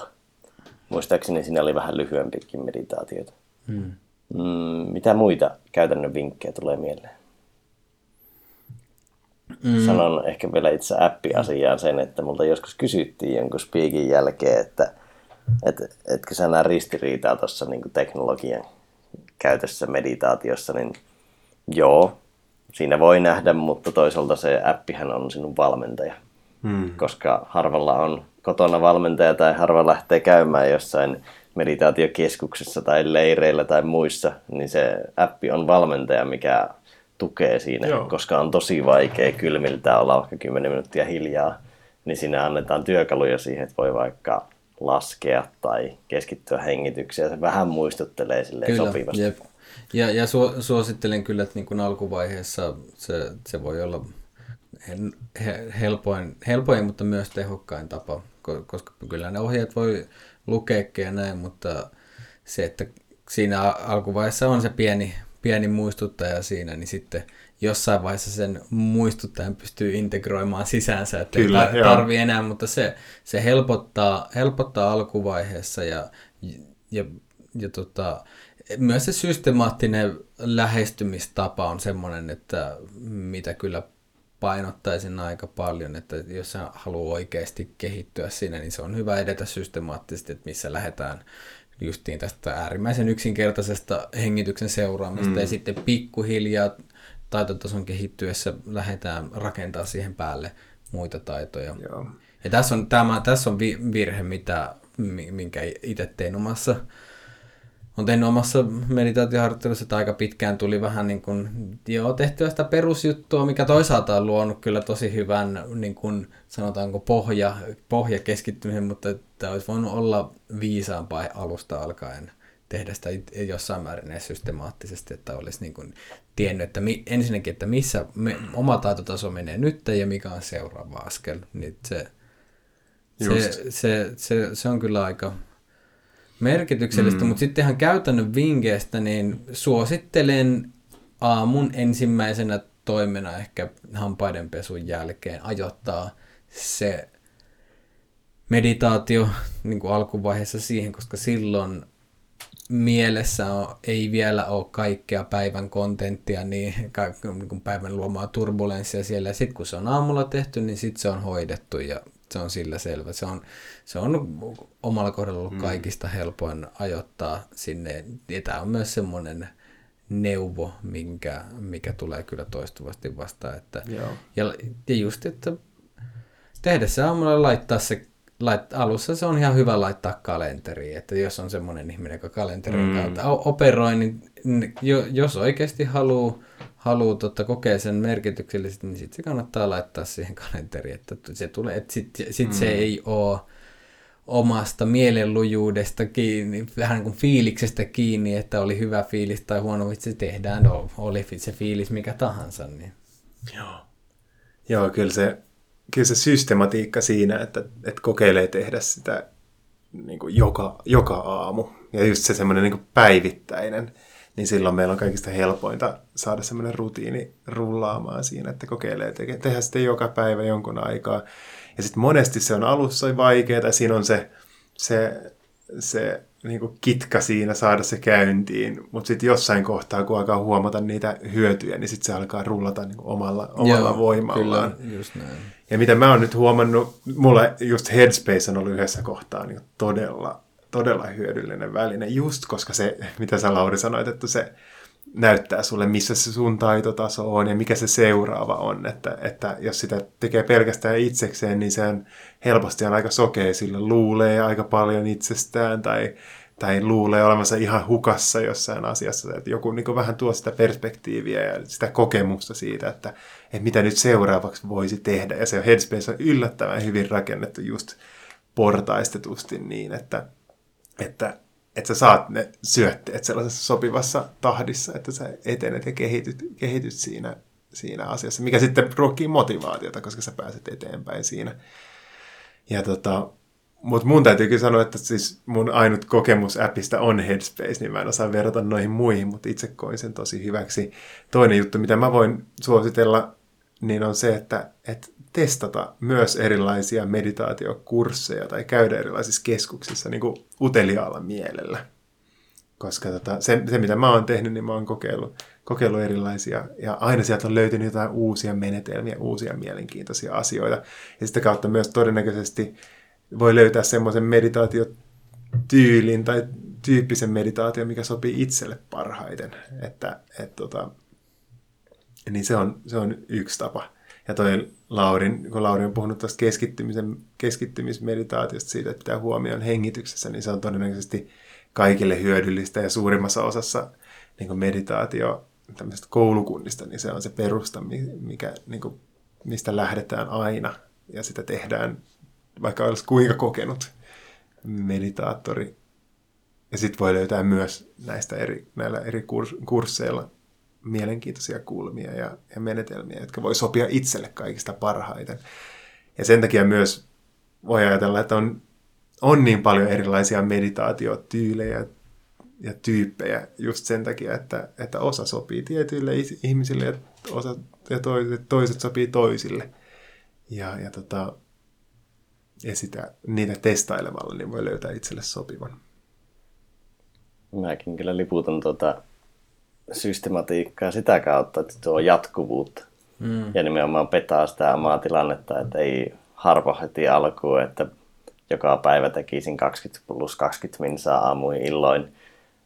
Muistaakseni siinä oli vähän lyhyempikin meditaatioita. Hmm. Mm, mitä muita käytännön vinkkejä tulee mieleen? Mm. Sanon ehkä vielä itse appi-asiaan sen, että multa joskus kysyttiin jonkun speakin jälkeen, että et, etkö sä näe ristiriitaa tuossa niin teknologian käytössä meditaatiossa, niin joo, siinä voi nähdä, mutta toisaalta se appihän on sinun valmentaja. Hmm. Koska harvalla on kotona valmentaja tai harva lähtee käymään jossain meditaatiokeskuksessa tai leireillä tai muissa, niin se appi on valmentaja, mikä tukee siinä, Joo. koska on tosi vaikea kylmiltä olla vaikka 10 minuuttia hiljaa, niin siinä annetaan työkaluja siihen, että voi vaikka laskea tai keskittyä hengitykseen. Se vähän muistuttelee sille sopivasti. Jep. Ja, ja suosittelen kyllä, että niin kuin alkuvaiheessa se, se voi olla helpoin, helpoin, mutta myös tehokkain tapa, koska kyllä ne ohjeet voi lukeekin ja näin, mutta se, että siinä alkuvaiheessa on se pieni, pieni muistuttaja siinä, niin sitten jossain vaiheessa sen muistuttajan pystyy integroimaan sisäänsä, että Kyllä, ei tarvi enää, mutta se, se helpottaa, helpottaa alkuvaiheessa ja, ja, ja tota, myös se systemaattinen lähestymistapa on semmoinen, että mitä kyllä painottaisin aika paljon, että jos sä haluaa oikeasti kehittyä siinä, niin se on hyvä edetä systemaattisesti, että missä lähdetään justiin tästä äärimmäisen yksinkertaisesta hengityksen seuraamista mm. ja sitten pikkuhiljaa taitotason kehittyessä lähdetään rakentaa siihen päälle muita taitoja. Joo. Ja tässä on, tämä, tässä on virhe, mitä, minkä itse tein omassa on tehnyt omassa meditaatioharjoittelussa, että aika pitkään tuli vähän niin kuin, joo, tehtyä sitä perusjuttua, mikä toisaalta on luonut kyllä tosi hyvän, niin kuin, sanotaanko, pohja, pohja keskittymisen, mutta että olisi voinut olla viisaampaa alusta alkaen tehdä sitä jossain määrin edes systemaattisesti, että olisi niin kuin tiennyt, että mi, ensinnäkin, että missä me, oma taitotaso menee nyt ja mikä on seuraava askel, niin se, se, se, se, se on kyllä aika, merkityksellistä, mm. mutta sitten ihan käytännön vinkkeistä, niin suosittelen aamun ensimmäisenä toimena ehkä hampaidenpesun jälkeen ajoittaa se meditaatio niin kuin alkuvaiheessa siihen, koska silloin mielessä on, ei vielä ole kaikkea päivän kontenttia, niin, niin kuin päivän luomaa turbulenssia siellä. Sitten kun se on aamulla tehty, niin sitten se on hoidettu ja se on sillä selvä. Se on, se on omalla kohdalla ollut mm. kaikista helpoin ajoittaa sinne. Ja tämä on myös semmoinen neuvo, minkä, mikä tulee kyllä toistuvasti vastaan. Että, Joo. ja, ja just, että tehdä se aamulla laittaa se lait, alussa se on ihan hyvä laittaa kalenteri, että jos on semmoinen ihminen, joka kalenterin mm. kautta operoi, niin jos oikeasti haluaa totta, kokea sen merkityksellisesti, niin sitten se kannattaa laittaa siihen kalenteriin, että se tulee, että sitten sit mm. se ei ole omasta mielenlujuudesta kiinni, vähän niin kuin fiiliksestä kiinni, että oli hyvä fiilis tai huono vitsi tehdään, no, oli se fiilis mikä tahansa. Niin. Joo. Joo, kyllä se, kyllä se systematiikka siinä, että, että kokeilee tehdä sitä niin kuin joka, joka aamu. Ja just se semmoinen niin päivittäinen niin silloin meillä on kaikista helpointa saada semmoinen rutiini rullaamaan siinä, että kokeilee te- tehdä sitten joka päivä jonkun aikaa. Ja sitten monesti se on alussa vaikeaa, siinä on se, se, se niin kuin kitka siinä saada se käyntiin, mutta sitten jossain kohtaa, kun alkaa huomata niitä hyötyjä, niin sitten se alkaa rullata niin omalla, omalla Joo, voimallaan. Kyllä, just näin. Ja mitä mä oon nyt huomannut, mulla just Headspace on ollut yhdessä kohtaa niin todella todella hyödyllinen väline, just koska se, mitä sä Lauri sanoit, että se näyttää sulle, missä se sun taitotaso on ja mikä se seuraava on. Että, että jos sitä tekee pelkästään itsekseen, niin se on helposti on aika sokea, sillä luulee aika paljon itsestään tai, tai luulee olevansa ihan hukassa jossain asiassa. Että joku niin vähän tuo sitä perspektiiviä ja sitä kokemusta siitä, että, että mitä nyt seuraavaksi voisi tehdä. Ja se Headspace on yllättävän hyvin rakennettu just portaistetusti niin, että, että, että sä saat ne syötteet sellaisessa sopivassa tahdissa, että sä etenet ja kehityt, kehityt siinä, siinä asiassa, mikä sitten ruokkii motivaatiota, koska sä pääset eteenpäin siinä. Ja tota, mutta mun täytyy kyllä sanoa, että siis mun ainut kokemus appista on Headspace, niin mä en osaa verrata noihin muihin, mutta itse koin sen tosi hyväksi. Toinen juttu, mitä mä voin suositella, niin on se, että, että testata myös erilaisia meditaatiokursseja tai käydä erilaisissa keskuksissa niin kuin uteliaalla mielellä. Koska tota, se, se, mitä mä oon tehnyt, niin mä oon kokeillut, kokeillut erilaisia, ja aina sieltä on löytynyt jotain uusia menetelmiä, uusia mielenkiintoisia asioita. Ja sitä kautta myös todennäköisesti voi löytää semmoisen meditaatiotyylin tai tyyppisen meditaation, mikä sopii itselle parhaiten. Että, et, tota, niin se on, se on yksi tapa. Ja toi Laurin, kun Lauri on puhunut tästä keskittymisen, keskittymismeditaatiosta siitä, että pitää huomioon hengityksessä, niin se on todennäköisesti kaikille hyödyllistä ja suurimmassa osassa niin meditaatio tämmöisestä koulukunnista, niin se on se perusta, mikä, niin kuin, mistä lähdetään aina ja sitä tehdään, vaikka olisi kuinka kokenut meditaattori. Ja sitten voi löytää myös näistä eri, näillä eri kursseilla mielenkiintoisia kulmia ja, ja menetelmiä, jotka voi sopia itselle kaikista parhaiten. Ja sen takia myös voi ajatella, että on, on niin paljon erilaisia meditaatiotyylejä ja tyyppejä just sen takia, että, että osa sopii tietyille ihmisille ja, osa, ja toiset, toiset sopii toisille. Ja, ja, tota, ja sitä, niitä testailemalla niin voi löytää itselle sopivan. Mäkin kyllä liputan tuota systematiikkaa sitä kautta, että tuo jatkuvuutta. Mm. Ja nimenomaan petaa sitä omaa tilannetta, että ei harvo heti alkuun, että joka päivä tekisin 20 plus 20 minsaa aamuin illoin,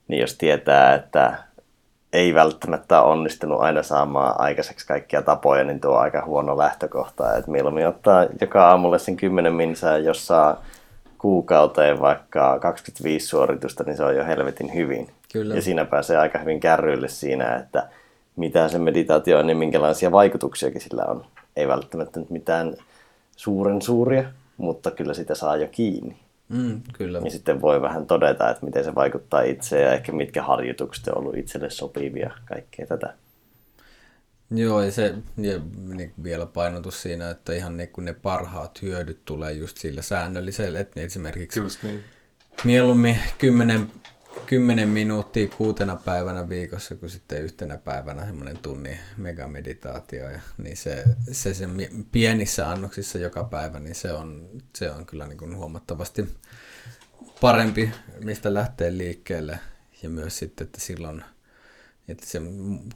niin jos tietää, että ei välttämättä onnistunut aina saamaan aikaiseksi kaikkia tapoja, niin tuo on aika huono lähtökohta. Että mieluummin ottaa joka aamulle sen 10 minsaa, jos saa kuukauteen vaikka 25 suoritusta, niin se on jo helvetin hyvin. Kyllä. Ja siinä pääsee aika hyvin kärryille siinä, että mitä se meditaatio on ja minkälaisia vaikutuksiakin sillä on. Ei välttämättä nyt mitään suuren suuria, mutta kyllä sitä saa jo kiinni. Mm, kyllä. Ja sitten voi vähän todeta, että miten se vaikuttaa itseään ja ehkä mitkä harjoitukset on ollut itselle sopivia, kaikkea tätä. Joo, ja se ja niin vielä painotus siinä, että ihan ne, kun ne parhaat hyödyt tulee just sillä säännöllisellä, että esimerkiksi Just niin. mieluummin 10, 10 minuuttia kuutena päivänä viikossa, kuin sitten yhtenä päivänä semmoinen tunni megameditaatio. Ja, niin se, se, se mi- pienissä annoksissa joka päivä, niin se on, se on kyllä niin kuin huomattavasti parempi, mistä lähtee liikkeelle. Ja myös sitten, että silloin, että se,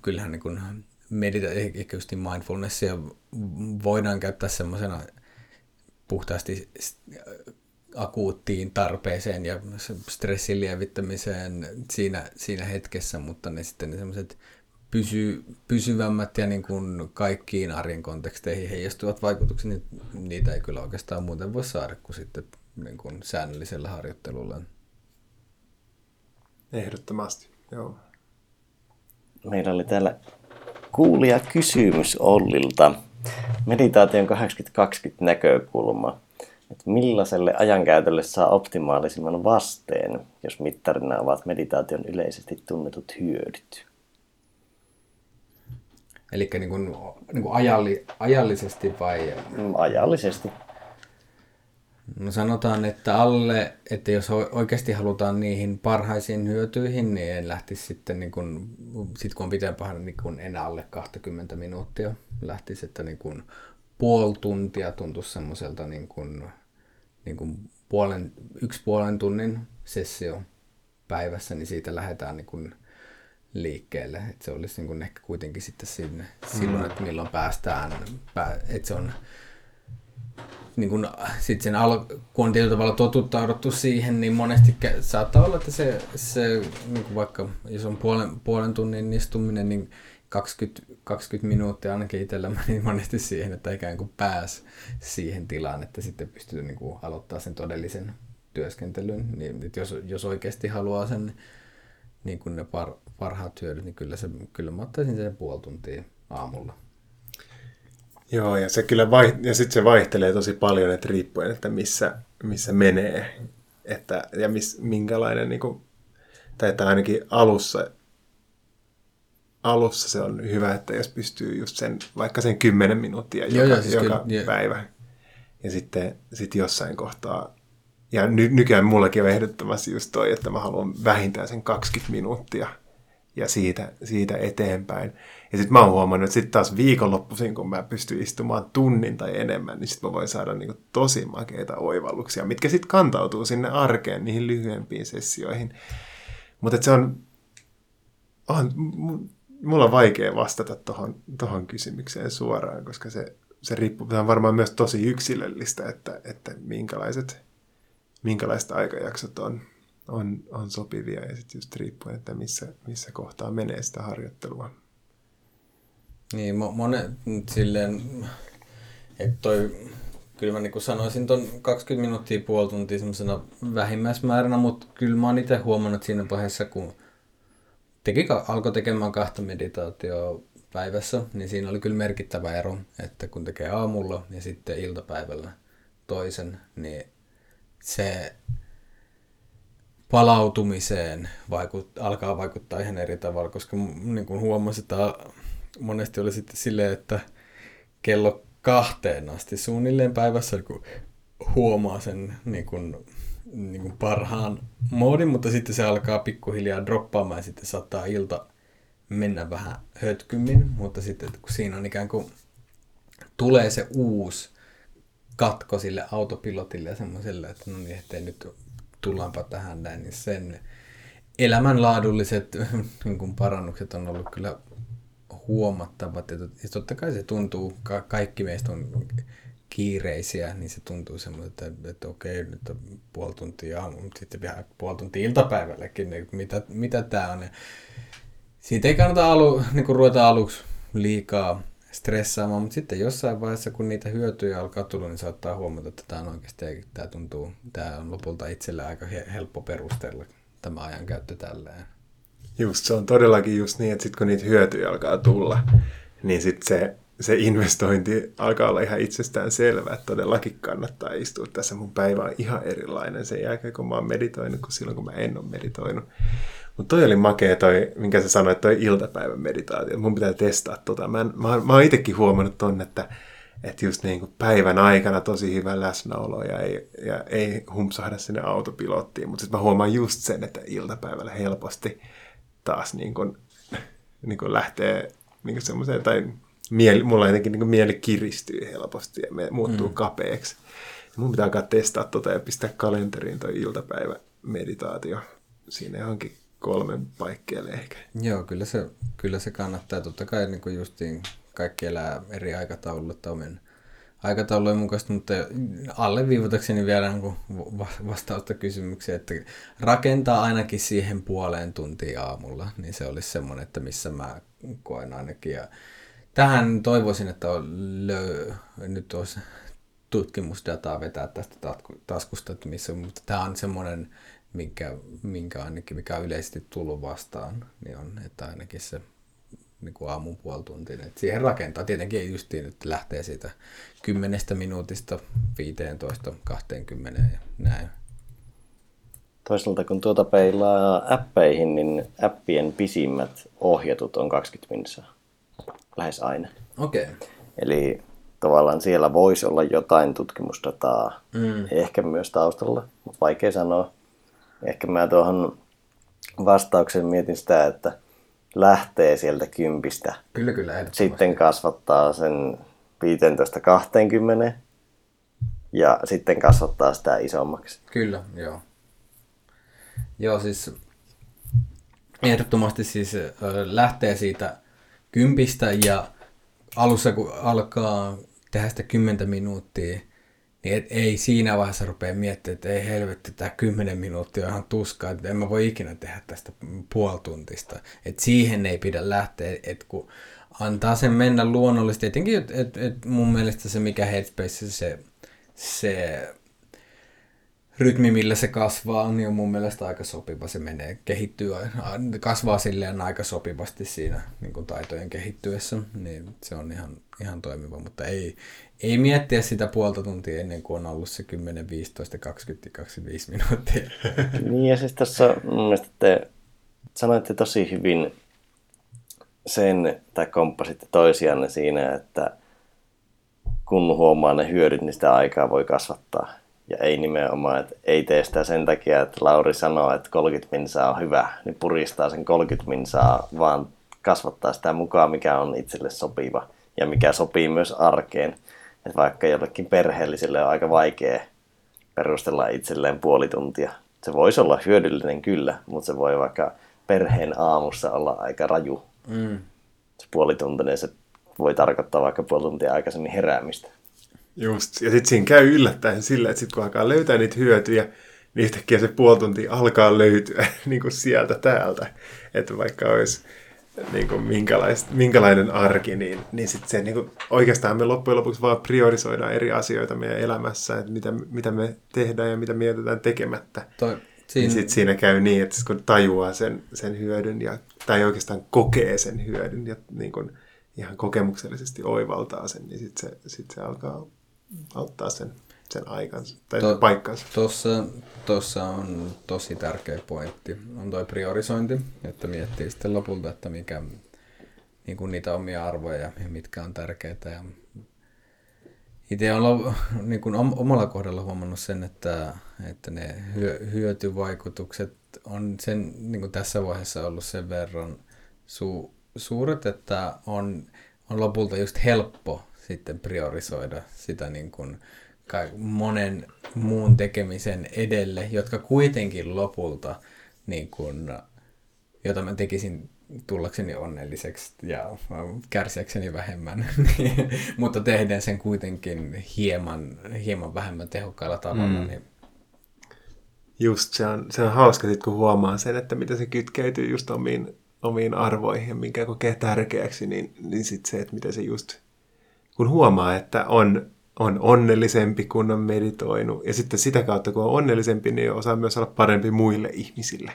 kyllähän niin kuin medita- ehkä just niin mindfulnessia voidaan käyttää semmoisena puhtaasti akuuttiin tarpeeseen ja stressin lievittämiseen siinä, siinä hetkessä, mutta ne sitten ne semmoiset pysy, pysyvämmät ja niin kuin kaikkiin arjen konteksteihin heijastuvat vaikutukset, niin niitä ei kyllä oikeastaan muuten voi saada kuin sitten niin kuin säännöllisellä harjoittelulla. Ehdottomasti, joo. Meillä oli täällä kuulija kysymys Ollilta. Meditaation 80-20 näkökulma. Että millaiselle ajankäytölle saa optimaalisimman vasteen, jos mittarina ovat meditaation yleisesti tunnetut hyödyt? Eli niin kuin, niin kuin ajalli, ajallisesti vai Mm, Ajallisesti. No sanotaan, että alle, että jos oikeasti halutaan niihin parhaisiin hyötyihin, niin en lähtisi sitten, niin kun, sit kun on pitempään, niin kun enää alle 20 minuuttia lähtisi, että niin kun puoli tuntia tuntuisi semmoiselta niin kun, niin kun puolen, yksi puolen tunnin sessio päivässä, niin siitä lähdetään niin kun liikkeelle. Että se olisi niin kun ehkä kuitenkin sitten sinne, silloin, että milloin päästään, pää, että se on niin kun, sit sen al- kun on tietyllä tavalla totuttauduttu siihen, niin monesti kä- saattaa olla, että se, se niin kuin vaikka jos on puolen, puolen tunnin istuminen, niin 20, 20 minuuttia ainakin itsellä meni monesti siihen, että ikään kuin pääs siihen tilaan, että sitten pystyy niin kuin aloittaa sen todellisen työskentelyn. Niin, että jos, jos oikeasti haluaa sen niin kuin ne par, parhaat hyödyt, niin kyllä, se, kyllä mä ottaisin sen puoli tuntia aamulla. Joo, ja se kyllä vai, ja sitten se vaihtelee tosi paljon, että riippuen, että missä, missä menee, että, ja mis, minkälainen, niin kuin, tai että ainakin alussa, alussa se on hyvä, että jos pystyy just sen, vaikka sen 10 minuuttia Joo, joka, joo, siis joka kyllä, joo. päivä, ja sitten sit jossain kohtaa, ja ny, nykyään mullakin on ehdottomasti just toi, että mä haluan vähintään sen 20 minuuttia, ja siitä, siitä eteenpäin. Ja sitten mä oon huomannut, että sitten taas viikonloppuisin, kun mä pystyn istumaan tunnin tai enemmän, niin sitten mä voin saada niinku tosi makeita oivalluksia, mitkä sitten kantautuu sinne arkeen, niihin lyhyempiin sessioihin. Mutta se on, on, mulla on vaikea vastata tohon, tohon kysymykseen suoraan, koska se, se riippuu, se on varmaan myös tosi yksilöllistä, että, että minkälaiset, minkälaiset aikajaksot on, on, on sopivia ja sitten just riippuen, että missä, missä kohtaa menee sitä harjoittelua. Niin, mo- monet silleen, että toi, kyllä mä niin sanoisin ton 20 minuuttia puoli tuntia semmoisena vähimmäismääränä, mutta kyllä mä oon itse huomannut siinä vaiheessa, kun teki, alkoi tekemään kahta meditaatioa päivässä, niin siinä oli kyllä merkittävä ero, että kun tekee aamulla ja sitten iltapäivällä toisen, niin se palautumiseen vaikut, alkaa vaikuttaa ihan eri tavalla, koska niin kuin huomasin, että monesti oli sitten silleen, että kello kahteen asti suunnilleen päivässä, kun huomaa sen niin kuin, niin kuin parhaan moodin, mutta sitten se alkaa pikkuhiljaa droppaamaan ja sitten saattaa ilta mennä vähän hötkymmin, mutta sitten kun siinä on ikään kuin tulee se uusi katko sille autopilotille ja semmoiselle, että no niin, ettei nyt tullaanpa tähän näin, niin sen elämänlaadulliset niin kuin parannukset on ollut kyllä huomattavat. Ja tot- ja totta kai se tuntuu, ka- kaikki meistä on kiireisiä, niin se tuntuu semmoiselta, että, että okei, nyt on puoli tuntia aamu, mutta sitten vielä puoli tuntia iltapäivällekin, niin mitä, mitä tämä on. Ja siitä ei kannata alu, niin kuin ruveta aluksi liikaa stressaamaan, mutta sitten jossain vaiheessa, kun niitä hyötyjä alkaa tulla, niin saattaa huomata, että tämä on oikeasti, tämä tuntuu, tämä on lopulta itselle aika helppo perustella tämä ajankäyttö tälleen. Just, se on todellakin just niin, että sitten kun niitä hyötyjä alkaa tulla, niin sitten se, se investointi alkaa olla ihan itsestään selvä, että todellakin kannattaa istua tässä. Mun päivä on ihan erilainen sen jälkeen, kun mä oon meditoinut, kuin silloin, kun mä en ole meditoinut. Mutta toi oli makea toi, minkä sä sanoit, toi iltapäivän meditaatio. Mun pitää testaa tota. Mä, mä, mä oon itsekin huomannut ton, että, että just niin kuin päivän aikana tosi hyvä läsnäolo ja ei, ja ei humpsahda sinne autopilottiin. Mutta sitten mä huomaan just sen, että iltapäivällä helposti taas niin kuin, niin kuin lähtee niin kuin semmoiseen, tai mieli, mulla jotenkin niin kuin mieli kiristyy helposti ja me muuttuu mm. kapeaksi. Ja mun pitää alkaa testaa tota ja pistää kalenteriin toi iltapäivä meditaatio siinä johonkin kolmen paikkeelle ehkä. Joo, kyllä se, kyllä se kannattaa. Totta kai niin kuin justiin kaikki elää eri aikataululla omen aikataulujen mukaista, mutta alleviivatakseni vielä niin vastausta kysymykseen, että rakentaa ainakin siihen puoleen tuntia aamulla, niin se olisi semmoinen, että missä mä koen ainakin. Ja tähän toivoisin, että löy, nyt olisi tutkimusdataa vetää tästä taskusta, että missä, mutta tämä on semmoinen, minkä, minkä ainakin, mikä on yleisesti tullut vastaan, niin on, että ainakin se niin kuin aamun puoli tuntia. Siihen rakentaa tietenkin justiin, että lähtee siitä kymmenestä minuutista 15, 20 ja näin. Toisaalta kun tuota peilaa appeihin, niin appien pisimmät ohjatut on 20 minsaa. Lähes aina. Okei. Okay. Eli tavallaan siellä voisi olla jotain tutkimusdataa, mm. ehkä myös taustalla, mutta vaikea sanoa. Ehkä mä tuohon vastauksen mietin sitä, että lähtee sieltä kympistä. Kyllä, kyllä. Sitten kasvattaa sen 15-20 ja sitten kasvattaa sitä isommaksi. Kyllä, joo. Joo, siis ehdottomasti siis lähtee siitä kympistä ja alussa kun alkaa tehdä sitä 10 minuuttia, niin et ei siinä vaiheessa rupea miettimään, että ei helvetti, tämä 10 minuuttia on ihan tuskaa, että en mä voi ikinä tehdä tästä puoltuntista. Et siihen ei pidä lähteä, että kun antaa sen mennä luonnollisesti, etenkin et, et, et mun mielestä se mikä Headspace se, se rytmi, millä se kasvaa, niin on mun mielestä aika sopiva. Se menee, kehittyy, kasvaa silleen aika sopivasti siinä niin kuin taitojen kehittyessä, niin se on ihan, ihan toimiva, mutta ei, ei miettiä sitä puolta tuntia ennen kuin on ollut se 10, 15, 20, 25 minuuttia. Niin ja siis tässä mun mielestä te sanoitte tosi hyvin sen, tai komppasitte toisianne siinä, että kun huomaa ne hyödyt, niin sitä aikaa voi kasvattaa. Ja ei nimenomaan, että ei tee sitä sen takia, että Lauri sanoo, että 30 minsaa on hyvä, niin puristaa sen 30 minsaa, vaan kasvattaa sitä mukaan, mikä on itselle sopiva ja mikä sopii myös arkeen. Että vaikka jollekin perheelliselle on aika vaikea perustella itselleen puoli tuntia. Se voisi olla hyödyllinen kyllä, mutta se voi vaikka perheen aamussa olla aika raju. Mm. Se puolituntinen se voi tarkoittaa vaikka puoli tuntia aikaisemmin heräämistä. Just, ja sitten siinä käy yllättäen sillä, että sitten kun alkaa löytää niitä hyötyjä, niin yhtäkkiä se puoli tuntia alkaa löytyä niin kuin sieltä täältä. Että vaikka olisi niin kuin minkälainen arki, niin, niin sit se niin kuin, oikeastaan me loppujen lopuksi vaan priorisoidaan eri asioita meidän elämässä, että mitä, mitä me tehdään ja mitä mietitään tekemättä. Toi, niin siinä... Niin sit siinä käy niin, että kun tajuaa sen, sen hyödyn ja, tai oikeastaan kokee sen hyödyn ja niin kuin, ihan kokemuksellisesti oivaltaa sen, niin sitten se, sit se alkaa auttaa sen, sen aikansa tai to, paikkansa. Tuossa, tuossa on tosi tärkeä pointti, on tuo priorisointi, että miettii sitten lopulta, että mikä niin kuin niitä omia arvoja ja mitkä on tärkeitä. Ja itse olen niin kuin omalla kohdalla huomannut sen, että, että ne hyötyvaikutukset on sen, niin kuin tässä vaiheessa ollut sen verran su, suuret, että on, on lopulta just helppo sitten priorisoida sitä niin kuin monen muun tekemisen edelle, jotka kuitenkin lopulta, niin kuin, jota mä tekisin tullakseni onnelliseksi ja kärsiäkseni vähemmän, mutta tehdään sen kuitenkin hieman, hieman vähemmän tehokkaalla tavalla. Mm. Niin... Just, se on, se on hauska sit, kun huomaa sen, että mitä se kytkeytyy just omiin omiin arvoihin ja minkä kokee tärkeäksi, niin, niin sitten se, että miten se just, kun huomaa, että on, on onnellisempi, kun on meditoinut, ja sitten sitä kautta, kun on onnellisempi, niin osaa myös olla parempi muille ihmisille.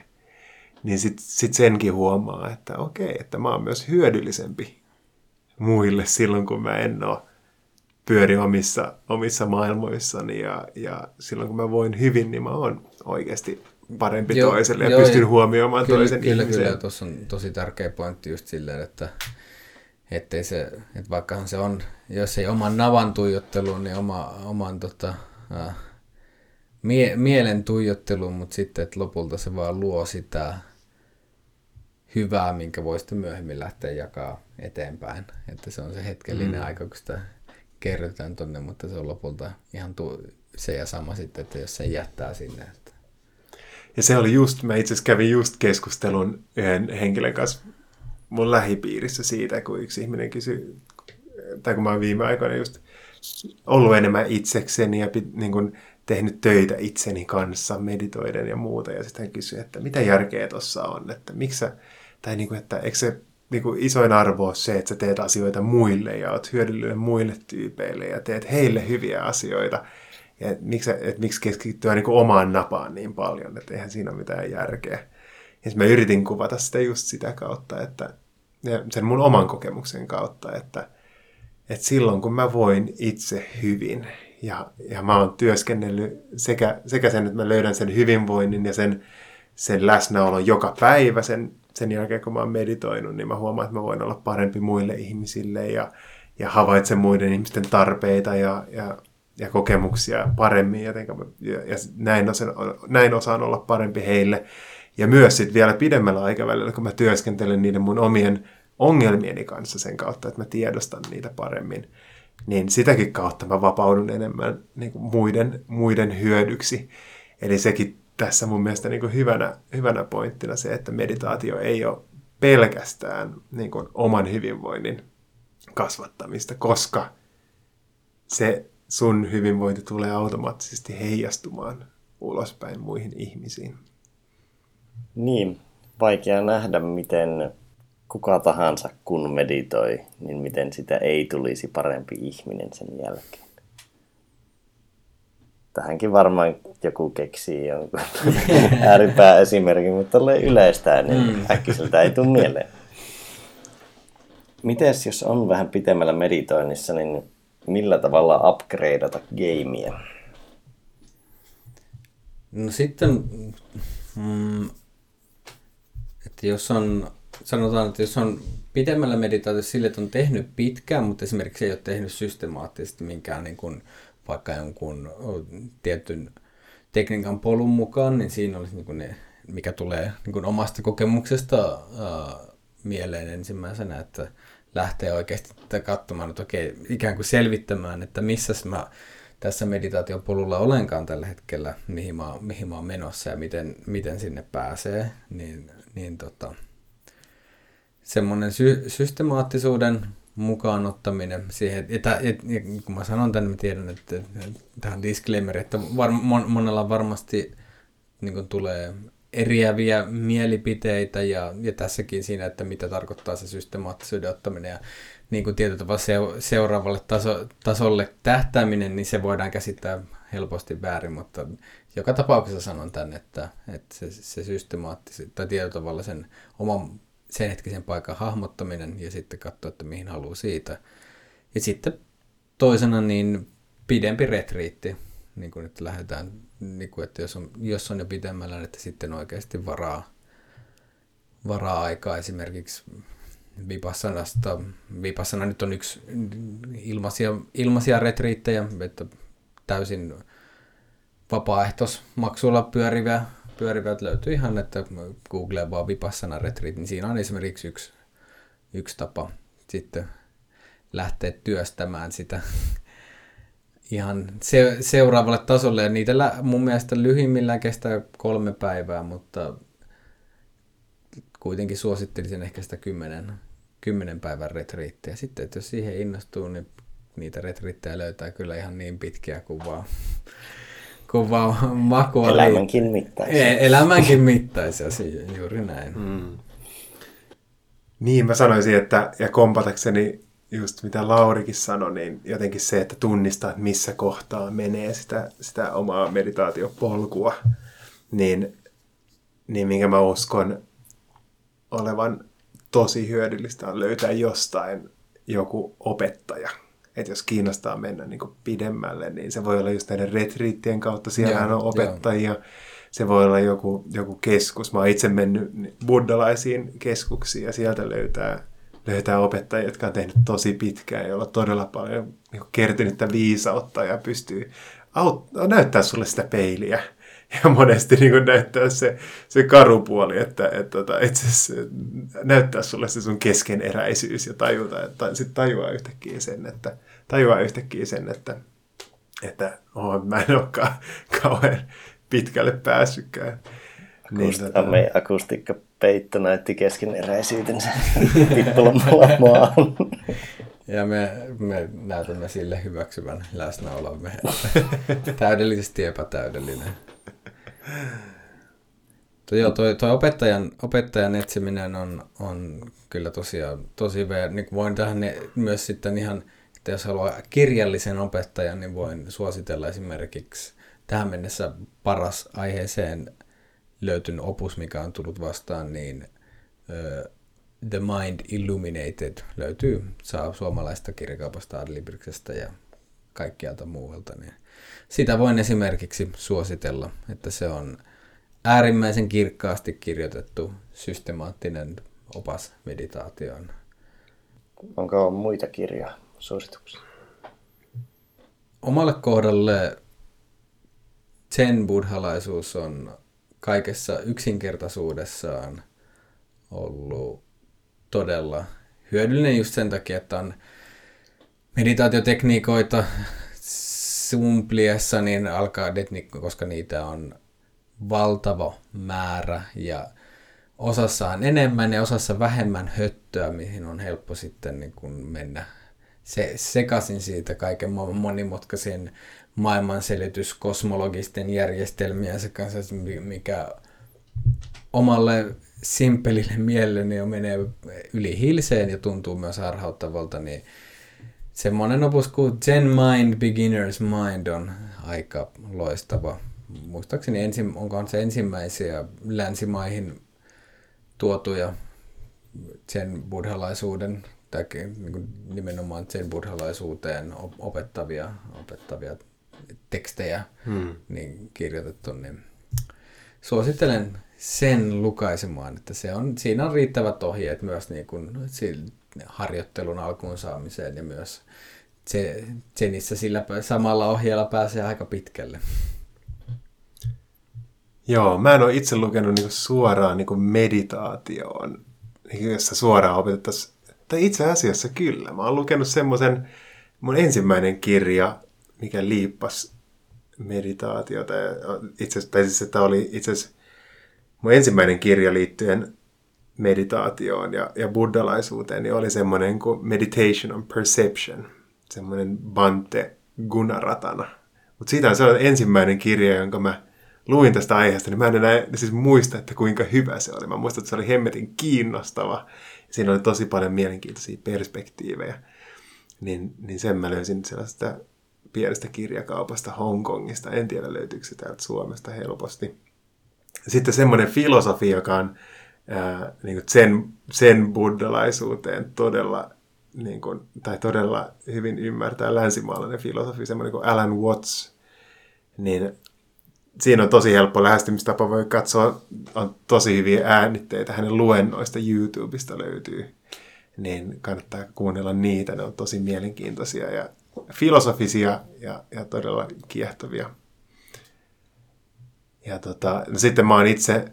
Niin sitten sit senkin huomaa, että okei, että mä oon myös hyödyllisempi muille silloin, kun mä en ole pyöri omissa, omissa maailmoissani ja, ja silloin kun mä voin hyvin, niin mä oon oikeasti parempi joo, toiselle ja joo, pystyn ja huomioimaan kyllä, toisen kyllä, ihmisen. Kyllä, tuossa on tosi tärkeä pointti just silleen, että ettei se, että vaikkahan se on, jos ei oman navan tuijotteluun, niin oma, oman tota, äh, mie, mielen tuijotteluun, mutta sitten, että lopulta se vaan luo sitä hyvää, minkä voi sitten myöhemmin lähteä jakaa eteenpäin. Että se on se hetkellinen mm. aika, kun sitä kerrytään tonne, mutta se on lopulta ihan tu- se ja sama sitten, että jos se jättää sinne. Että... Ja se oli just, mä itse asiassa kävin just keskustelun yhden henkilön kanssa mun lähipiirissä siitä, kun yksi ihminen kysyi, tai kun mä oon viime aikoina just ollut enemmän itsekseni ja niin kuin tehnyt töitä itseni kanssa, meditoiden ja muuta, ja sitten hän kysyi, että mitä järkeä tuossa on, että miksi sä, tai niin kuin, että eikö se niin kuin isoin arvo on se, että sä teet asioita muille ja oot hyödyllinen muille tyypeille ja teet heille hyviä asioita. Ja miksi, että miksi keskittyä niin kuin omaan napaan niin paljon, että eihän siinä ole mitään järkeä. Ja mä yritin kuvata sitä just sitä kautta, että ja sen mun oman kokemuksen kautta, että, että silloin kun mä voin itse hyvin ja, ja mä oon työskennellyt sekä, sekä sen, että mä löydän sen hyvinvoinnin ja sen, sen läsnäolon joka päivä sen sen jälkeen, kun mä oon meditoinut, niin mä huomaan, että mä voin olla parempi muille ihmisille ja, ja havaitsen muiden ihmisten tarpeita ja, ja, ja kokemuksia paremmin, ja, ja, ja näin, osan, näin osaan olla parempi heille. Ja myös sitten vielä pidemmällä aikavälillä, kun mä työskentelen niiden mun omien ongelmieni kanssa sen kautta, että mä tiedostan niitä paremmin, niin sitäkin kautta mä vapaudun enemmän niin kuin muiden, muiden hyödyksi. Eli sekin tässä mun mielestä niin kuin hyvänä, hyvänä pointtina se, että meditaatio ei ole pelkästään niin kuin oman hyvinvoinnin kasvattamista, koska se sun hyvinvointi tulee automaattisesti heijastumaan ulospäin muihin ihmisiin. Niin, vaikea nähdä, miten kuka tahansa kun meditoi, niin miten sitä ei tulisi parempi ihminen sen jälkeen. Tähänkin varmaan joku keksii jonkun ääripää esimerkin, mutta tulee yleistä, niin mm. äkkiseltä ei tule mieleen. Mites jos on vähän pitemmällä meditoinnissa, niin millä tavalla upgradeata gameia? No sitten, mm, että jos on, sanotaan, että jos on pitemmällä meditaatiossa sille, että on tehnyt pitkään, mutta esimerkiksi ei ole tehnyt systemaattisesti minkään niin kuin vaikka jonkun tietyn tekniikan polun mukaan, niin siinä olisi niin kuin ne, mikä tulee niin kuin omasta kokemuksesta ää, mieleen ensimmäisenä, että lähtee oikeasti katsomaan, että okei, ikään kuin selvittämään, että missä mä tässä meditaation polulla olenkaan tällä hetkellä, mihin mä, mihin mä oon menossa ja miten, miten sinne pääsee, niin, niin tota, semmoinen sy- systemaattisuuden mukaan ottaminen siihen, että, et, et, kun mä sanon tänne, mä tiedän, että, että tähän disclaimer, että var, mon, monella varmasti niin tulee eriäviä mielipiteitä ja, ja tässäkin siinä, että mitä tarkoittaa se systemaattisuuden ottaminen ja niin kuin tietyllä tavalla se, seuraavalle taso, tasolle tähtääminen, niin se voidaan käsittää helposti väärin, mutta joka tapauksessa sanon tänne, että, että se, se systemaattisuus tai tietyllä tavalla sen oman sen hetkisen paikan hahmottaminen ja sitten katsoa, että mihin haluaa siitä. Ja sitten toisena niin pidempi retriitti, niin kuin nyt lähdetään, niin kuin, että jos on, jos on jo pidemmällä, että sitten oikeasti varaa, varaa aikaa esimerkiksi Vipassanasta. Vipassana nyt on yksi ilmaisia, ilmaisia retriittejä, että täysin vapaaehtoismaksulla pyöriviä pyörivät löytyy ihan, että Google vaan Vipassana Retreat, niin siinä on esimerkiksi yksi, yksi tapa sitten lähteä työstämään sitä ihan se, seuraavalle tasolle. Ja niitä mun mielestä lyhimmillään kestää kolme päivää, mutta kuitenkin suosittelisin ehkä sitä kymmenen, kymmenen päivän retriittiä. Sitten, että jos siihen innostuu, niin niitä retriittejä löytää kyllä ihan niin pitkiä kuin vaan kun vaan makua Elämänkin mittaisia. Elämänkin mittaisia, juuri näin. Mm. Niin, mä sanoisin, että ja kompatakseni just mitä Laurikin sanoi, niin jotenkin se, että tunnistaa, että missä kohtaa menee sitä, sitä omaa meditaatiopolkua, niin, niin minkä mä uskon olevan tosi hyödyllistä on löytää jostain joku opettaja. Että jos kiinnostaa mennä niin pidemmälle, niin se voi olla just näiden retriittien kautta. Siellä on opettajia. Joo. Se voi olla joku, joku keskus. Mä oon itse mennyt buddalaisiin keskuksiin ja sieltä löytää, löytää opettajia, jotka on tehnyt tosi pitkään, joilla on todella paljon niin kertynyttä viisautta ja pystyy aut- näyttää sulle sitä peiliä ja monesti niin näyttää se, se karupuoli, että, että, että, tota, että se, näyttää sulle se sun keskeneräisyys ja tajuta, että sit tajuaa yhtäkkiä sen, että, tajuaa yhtäkkiä sen, että, että oh, mä en olekaan kauhean pitkälle päässytkään. Niin, tota... meidän akustiikkapeitto näytti keskeneräisyytensä tippulamalla maahan. Ja me, me näytämme sille hyväksyvän läsnäolomme. Täydellisesti epätäydellinen. Tuo, joo, toi, toi opettajan, opettajan etsiminen on, on kyllä tosiaan tosi hyvä. Niin voin tähän ne, myös sitten ihan, että jos haluaa kirjallisen opettajan, niin voin suositella esimerkiksi tähän mennessä paras aiheeseen löytynyt opus, mikä on tullut vastaan, niin uh, The Mind Illuminated löytyy, saa suomalaista kirjakaupasta Adlibriksestä ja kaikkialta muualta. Niin sitä voin esimerkiksi suositella, että se on äärimmäisen kirkkaasti kirjoitettu systemaattinen opas meditaatioon. Onko muita kirjoja suosituksia? Omalle kohdalle zen buddhalaisuus on kaikessa yksinkertaisuudessaan ollut todella hyödyllinen just sen takia, että on meditaatiotekniikoita sumpliessa, niin alkaa, koska niitä on valtava määrä ja osassa on enemmän ja osassa vähemmän höttöä, mihin on helppo sitten niin kuin mennä se, sekaisin siitä kaiken monimutkaisen maailmanselitys kosmologisten järjestelmien kanssa, mikä omalle simpelille mielelle niin menee yli hilseen ja tuntuu myös harhauttavalta, niin semmoinen opus kuin Zen Mind, Beginner's Mind on aika loistava. Muistaakseni ensi, onkohan se ensimmäisiä länsimaihin tuotuja sen buddhalaisuuden tai niin nimenomaan sen buddhalaisuuteen opettavia, opettavia tekstejä hmm. niin kirjoitettu, niin suosittelen sen lukaisemaan, että se on, siinä on riittävät ohjeet myös niin kuin, harjoittelun alkuun saamiseen ja myös Zenissä sillä samalla ohjeella pääsee aika pitkälle. Joo, mä en ole itse lukenut niinku suoraan niinku meditaatioon, jossa suoraan opetettaisiin. Tai itse asiassa kyllä. Mä oon lukenut semmoisen, mun ensimmäinen kirja, mikä liippas meditaatiota. Itse tai siis, että oli itse asiassa mun ensimmäinen kirja liittyen meditaatioon ja, ja buddhalaisuuteen, niin oli semmoinen kuin Meditation on Perception, semmoinen Bante Gunaratana. Mutta siitä on se ensimmäinen kirja, jonka mä luin tästä aiheesta, niin mä en enää siis muista, että kuinka hyvä se oli. Mä muistan, että se oli hemmetin kiinnostava. Siinä oli tosi paljon mielenkiintoisia perspektiivejä. Niin, niin sen mä löysin sellaista pienestä kirjakaupasta Hongkongista. En tiedä, löytyykö se täältä Suomesta helposti. Sitten semmoinen filosofia, joka on ää, niin kuin sen, sen buddhalaisuuteen todella, niin kuin, tai todella hyvin ymmärtää länsimaalainen filosofi, semmoinen kuin Alan Watts, niin siinä on tosi helppo lähestymistapa, voi katsoa, on tosi hyviä äänitteitä, hänen luennoista. YouTubesta löytyy, niin kannattaa kuunnella niitä, ne on tosi mielenkiintoisia ja filosofisia ja, ja todella kiehtovia. Ja tota, no sitten mä oon itse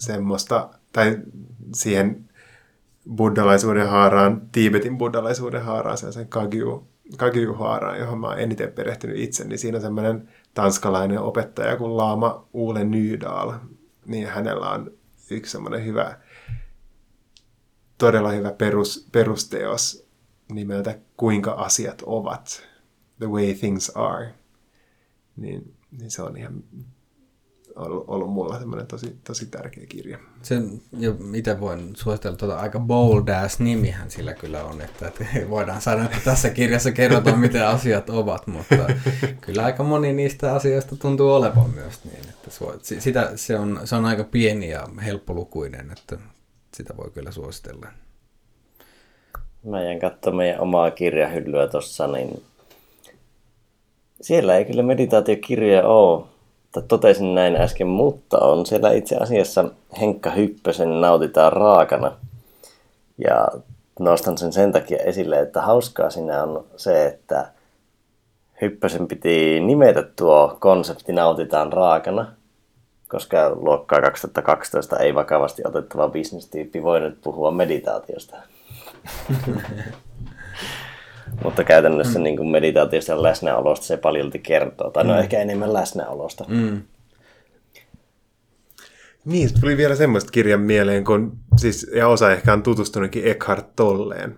semmoista, tai siihen buddhalaisuuden haaraan, Tiibetin buddhalaisuuden haaraan, sen kagyu, kagyu haaraan, johon mä oon eniten perehtynyt itse, niin siinä on semmoinen tanskalainen opettaja kuin Laama Uule Nydaal, niin hänellä on yksi semmoinen hyvä, todella hyvä perus, perusteos nimeltä Kuinka asiat ovat, The Way Things Are. Niin, niin se on ihan ollut, ollut mulla semmoinen tosi, tosi tärkeä kirja. Sen, ja itse voin suositella tuota aika bold ass nimihän sillä kyllä on, että, että voidaan saada, että tässä kirjassa kerrotaan, miten asiat ovat, mutta kyllä aika moni niistä asioista tuntuu olevan myös niin, että sitä, se, on, se on aika pieni ja helppolukuinen, että sitä voi kyllä suositella. Mä jään katsomaan meidän omaa kirjahyllyä tuossa, niin siellä ei kyllä meditaatiokirjoja ole totesin näin äsken, mutta on siellä itse asiassa Henkka Hyppösen Nautitaan raakana. Ja nostan sen sen takia esille, että hauskaa siinä on se, että Hyppösen piti nimetä tuo konsepti Nautitaan raakana, koska luokkaa 2012 ei vakavasti otettava bisnestyyppi voi nyt puhua meditaatiosta. Mutta käytännössä mm. niin kuin meditaatiosta ja läsnäolosta se paljolti kertoo. Tai no mm. no ehkä enemmän läsnäolosta. Mm. Niin, tuli vielä semmoista kirjan mieleen, kun siis, ja osa ehkä on tutustunutkin Eckhart Tolleen.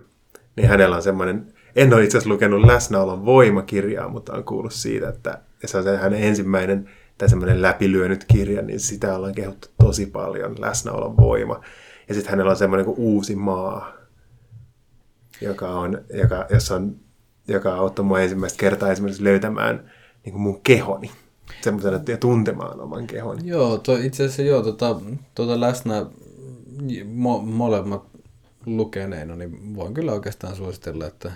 Niin hänellä on semmoinen, en ole itse asiassa lukenut läsnäolon voimakirjaa, mutta on kuullut siitä, että se on se hänen ensimmäinen tai semmoinen läpilyönyt kirja, niin sitä ollaan kehuttu tosi paljon, läsnäolon voima. Ja sitten hänellä on semmoinen kuin Uusi maa, joka on, joka, jossa on, joka auttoi mua ensimmäistä kertaa esimerkiksi löytämään niin kuin mun kehoni semmoisena ja tuntemaan oman kehon. Joo, to, itse asiassa joo, tota, tota läsnä mo, molemmat lukeneena, niin voin kyllä oikeastaan suositella, että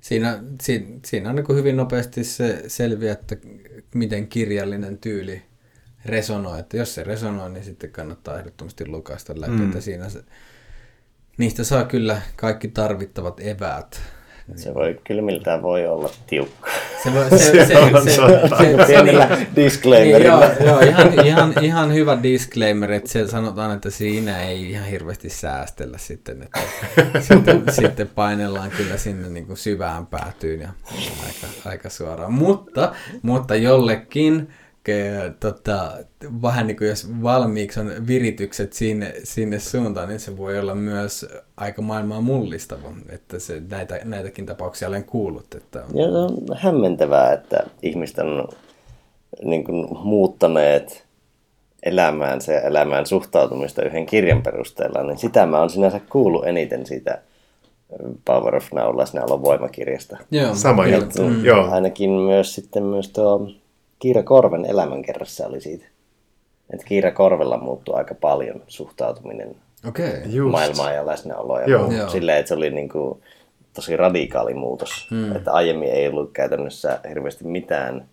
siinä, siinä, siinä on niin hyvin nopeasti se selviää, että miten kirjallinen tyyli resonoi. Että jos se resonoi, niin sitten kannattaa ehdottomasti lukaista läpi, mm. että siinä se, Niistä saa kyllä kaikki tarvittavat eväät. Se voi kyllä miltään voi olla tiukka. Se, voi, se, se, se, se, se, se, pienellä disclaimerilla. Joo, joo ihan, ihan, ihan hyvä disclaimer, että se sanotaan, että siinä ei ihan hirveästi säästellä sitten, että sitten, sitten painellaan kyllä sinne niin kuin syvään päätyyn ja aika, aika suoraan. Mutta, mutta jollekin tota, vähän niin kuin jos valmiiksi on viritykset sinne, sinne suuntaan, niin se voi olla myös aika maailmaa mullistava. Että se, näitä, näitäkin tapauksia olen kuullut. Että on... Ja se on hämmentävää, että ihmiset on niin kuin, muuttaneet elämäänsä ja elämään suhtautumista yhden kirjan perusteella, niin sitä mä oon sinänsä kuullut eniten siitä Power of Now läsnäolon voimakirjasta. Joo, Sama juttu, mm. joo. Ainakin myös sitten myös tuo Kiira Korven elämänkerrassa oli siitä. Että Kiira Korvella muuttui aika paljon suhtautuminen okay. maailmaan ja läsnäoloa. Ja Joo. Joo. Silleen, että se oli niin kuin tosi radikaali muutos. Hmm. Että aiemmin ei ollut käytännössä hirveästi mitään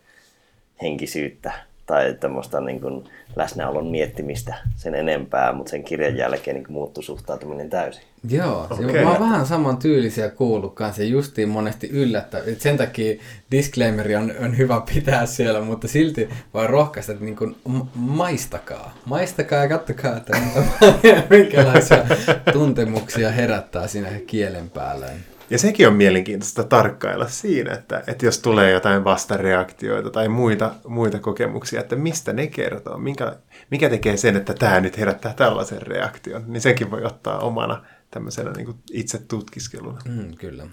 henkisyyttä tai tämmöistä niin kuin läsnäolon miettimistä sen enempää, mutta sen kirjan jälkeen niin muuttui suhtautuminen täysin. Joo, okay. mä oon vähän saman tyylisiä kuullut kanssa justiin monesti yllättä. Sen takia disclaimeri on, on hyvä pitää siellä, mutta silti voi rohkaista, että niin kuin maistakaa. Maistakaa ja kattokaa, että minkälaisia tuntemuksia herättää siinä kielen päälle. Ja sekin on mielenkiintoista tarkkailla siinä, että, että jos tulee jotain vastareaktioita tai muita, muita kokemuksia, että mistä ne kertoo, minkä, mikä tekee sen, että tämä nyt herättää tällaisen reaktion, niin sekin voi ottaa omana tämmöisenä niin kuin itse tutkiskeluna. Mm, kyllä.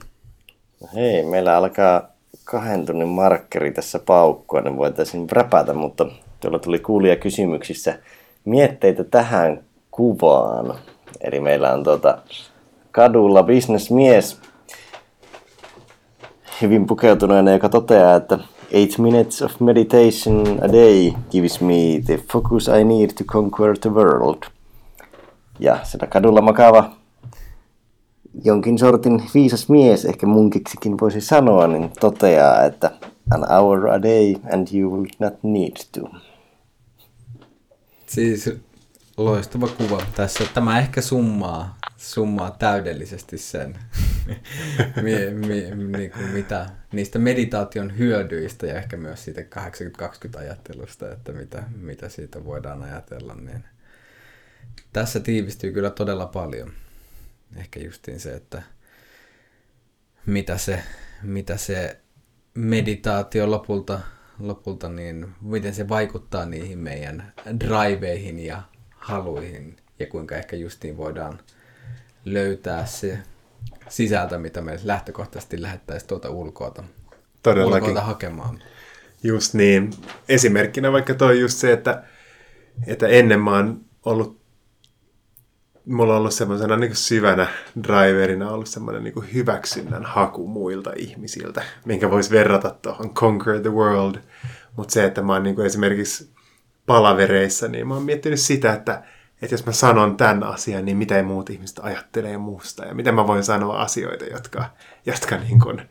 No hei, meillä alkaa kahden tunnin markkeri tässä paukkua, niin voitaisiin räpätä, mutta tuolla tuli kuulia kysymyksissä mietteitä tähän kuvaan. Eli meillä on tuota kadulla bisnesmies hyvin pukeutuneena, joka toteaa, että 8 minutes of meditation a day gives me the focus I need to conquer the world. Ja sitä kadulla makaava jonkin sortin viisas mies, ehkä munkiksikin voisi sanoa, niin toteaa, että an hour a day and you will not need to. Siis loistava kuva tässä. Tämä ehkä summaa summaa täydellisesti sen, mi, mi, niin kuin mitä, niistä meditaation hyödyistä ja ehkä myös siitä 80-20 ajattelusta, että mitä, mitä siitä voidaan ajatella. Niin tässä tiivistyy kyllä todella paljon. Ehkä justiin se, että mitä se, mitä se meditaatio lopulta, lopulta niin miten se vaikuttaa niihin meidän driveihin ja haluihin ja kuinka ehkä justiin voidaan löytää se sisältö, mitä me lähtökohtaisesti lähettäisiin tuolta ulkoa, Todellakin. hakemaan. Just niin. Esimerkkinä vaikka toi just se, että että ennen mä oon ollut, mulla on ollut semmoisena niin syvänä driverina ollut semmoinen niin hyväksynnän haku muilta ihmisiltä, minkä voisi verrata tuohon Conquer the World. Mutta se, että mä oon niin esimerkiksi palavereissa, niin mä oon miettinyt sitä, että, että jos mä sanon tämän asian, niin mitä muut ihmiset ajattelee muusta ja miten mä voin sanoa asioita, jotka, jotka, niin kuin,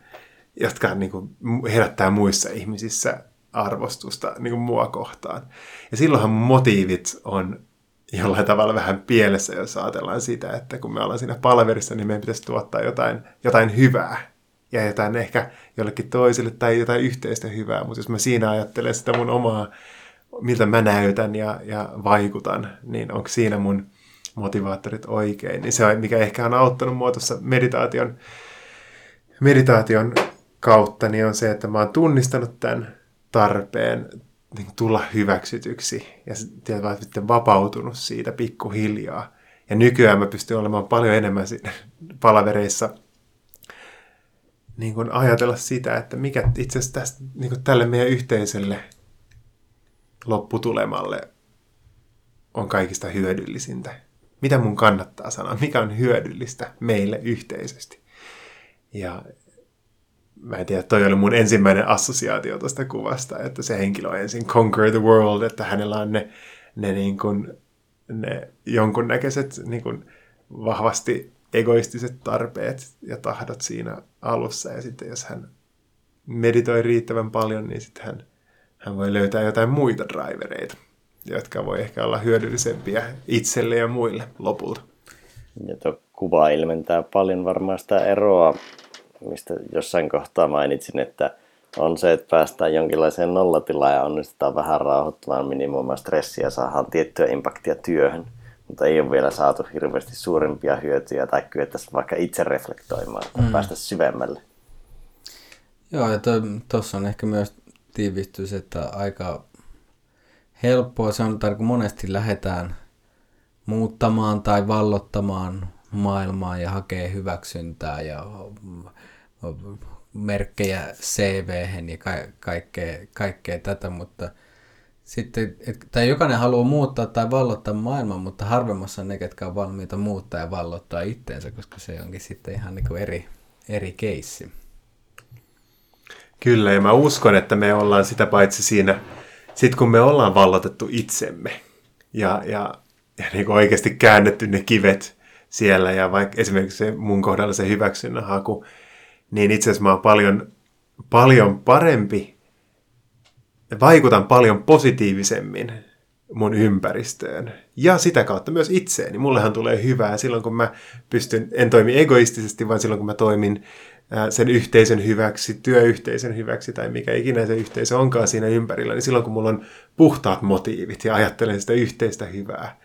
jotka niin kuin herättää muissa ihmisissä arvostusta niin kuin mua kohtaan. Ja silloinhan motiivit on jollain tavalla vähän pielessä, jos ajatellaan sitä, että kun me ollaan siinä palverissa, niin meidän pitäisi tuottaa jotain, jotain hyvää ja jotain ehkä jollekin toiselle tai jotain yhteistä hyvää. Mutta jos mä siinä ajattelen sitä mun omaa, miltä mä näytän ja, ja vaikutan, niin onko siinä mun motivaattorit oikein. Niin se on, mikä ehkä on auttanut mua tuossa meditaation, meditaation kautta, niin on se, että mä oon tunnistanut tämän tarpeen niin tulla hyväksytyksi ja sitten vapautunut siitä pikkuhiljaa. Ja nykyään mä pystyn olemaan paljon enemmän palavereissa niin kuin ajatella sitä, että mikä itse asiassa tästä, niin kuin tälle meidän yhteisölle lopputulemalle on kaikista hyödyllisintä. Mitä mun kannattaa sanoa? Mikä on hyödyllistä meille yhteisesti? Ja mä en tiedä, toi oli mun ensimmäinen assosiaatio tuosta kuvasta, että se henkilö on ensin conquer the world, että hänellä on ne, ne, niin kuin, ne jonkunnäköiset niin kuin vahvasti egoistiset tarpeet ja tahdot siinä alussa. Ja sitten jos hän meditoi riittävän paljon, niin sitten hän, hän voi löytää jotain muita drivereita, jotka voi ehkä olla hyödyllisempiä itselle ja muille lopulta. Ja tuo kuva ilmentää paljon varmaan sitä eroa mistä jossain kohtaa mainitsin, että on se, että päästään jonkinlaiseen nollatilaan ja onnistutaan vähän rauhoittamaan minimoimaan stressiä ja saadaan tiettyä impaktia työhön, mutta ei ole vielä saatu hirveästi suurimpia hyötyjä tai kyettäisiin vaikka itse reflektoimaan tai mm. päästä syvemmälle. Joo, ja tuossa on ehkä myös tiivistys, että aika helppoa se on, että kun monesti lähdetään muuttamaan tai vallottamaan maailmaa ja hakee hyväksyntää ja merkkejä cv ja ka- kaikkea, kaikkea tätä, mutta sitten, et, tai jokainen haluaa muuttaa tai vallottaa maailman, mutta harvemmassa on ne, ketkä on valmiita muuttaa ja vallottaa itteensä, koska se onkin sitten ihan niin kuin eri, eri keissi. Kyllä, ja mä uskon, että me ollaan sitä paitsi siinä, sit kun me ollaan vallotettu itsemme ja, ja, ja niin kuin oikeasti käännetty ne kivet siellä, ja vaikka esimerkiksi se mun kohdalla se hyväksynnän haku, niin itse asiassa mä oon paljon, paljon parempi, vaikutan paljon positiivisemmin mun ympäristöön. Ja sitä kautta myös itseeni. Mullehan tulee hyvää silloin, kun mä pystyn, en toimi egoistisesti, vaan silloin, kun mä toimin sen yhteisön hyväksi, työyhteisön hyväksi tai mikä ikinä se yhteisö onkaan siinä ympärillä, niin silloin kun mulla on puhtaat motiivit ja ajattelen sitä yhteistä hyvää,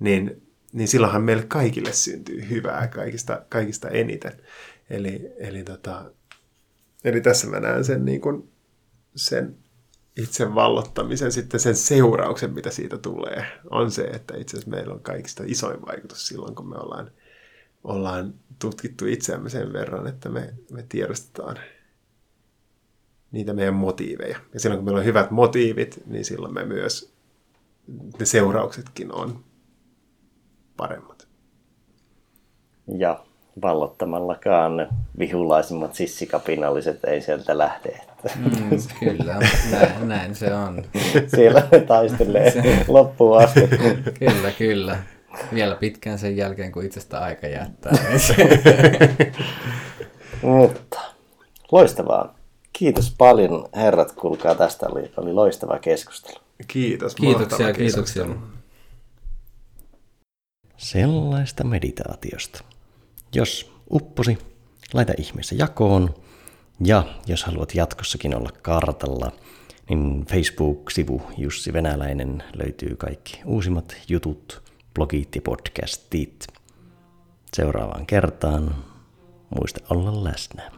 niin, niin silloinhan meille kaikille syntyy hyvää kaikista, kaikista eniten. Eli, eli, tota, eli tässä mä näen sen, niin kuin, sen itse vallottamisen, sitten sen seurauksen, mitä siitä tulee, on se, että itse asiassa meillä on kaikista isoin vaikutus silloin, kun me ollaan, ollaan tutkittu itseämme sen verran, että me, me tiedostetaan niitä meidän motiiveja. Ja silloin, kun meillä on hyvät motiivit, niin silloin me myös, ne seurauksetkin on paremmat. Ja vallottamalla ne vihulaisimmat sissikapinalliset ei sieltä lähde. Mm, kyllä, näin, näin se on. Siellä taistelee se... loppuun asti. Kyllä, kyllä. Vielä pitkään sen jälkeen, kun itsestä aika jättää. Mutta loistavaa. Kiitos paljon herrat, kuulkaa tästä oli, oli loistava keskustelu. Kiitos. Kiitoksia, kiitoksia. Sellaista meditaatiosta. Jos upposi, laita ihmeessä jakoon. Ja jos haluat jatkossakin olla kartalla, niin Facebook-sivu Jussi Venäläinen löytyy kaikki uusimmat jutut, blogit ja podcastit. Seuraavaan kertaan muista olla läsnä.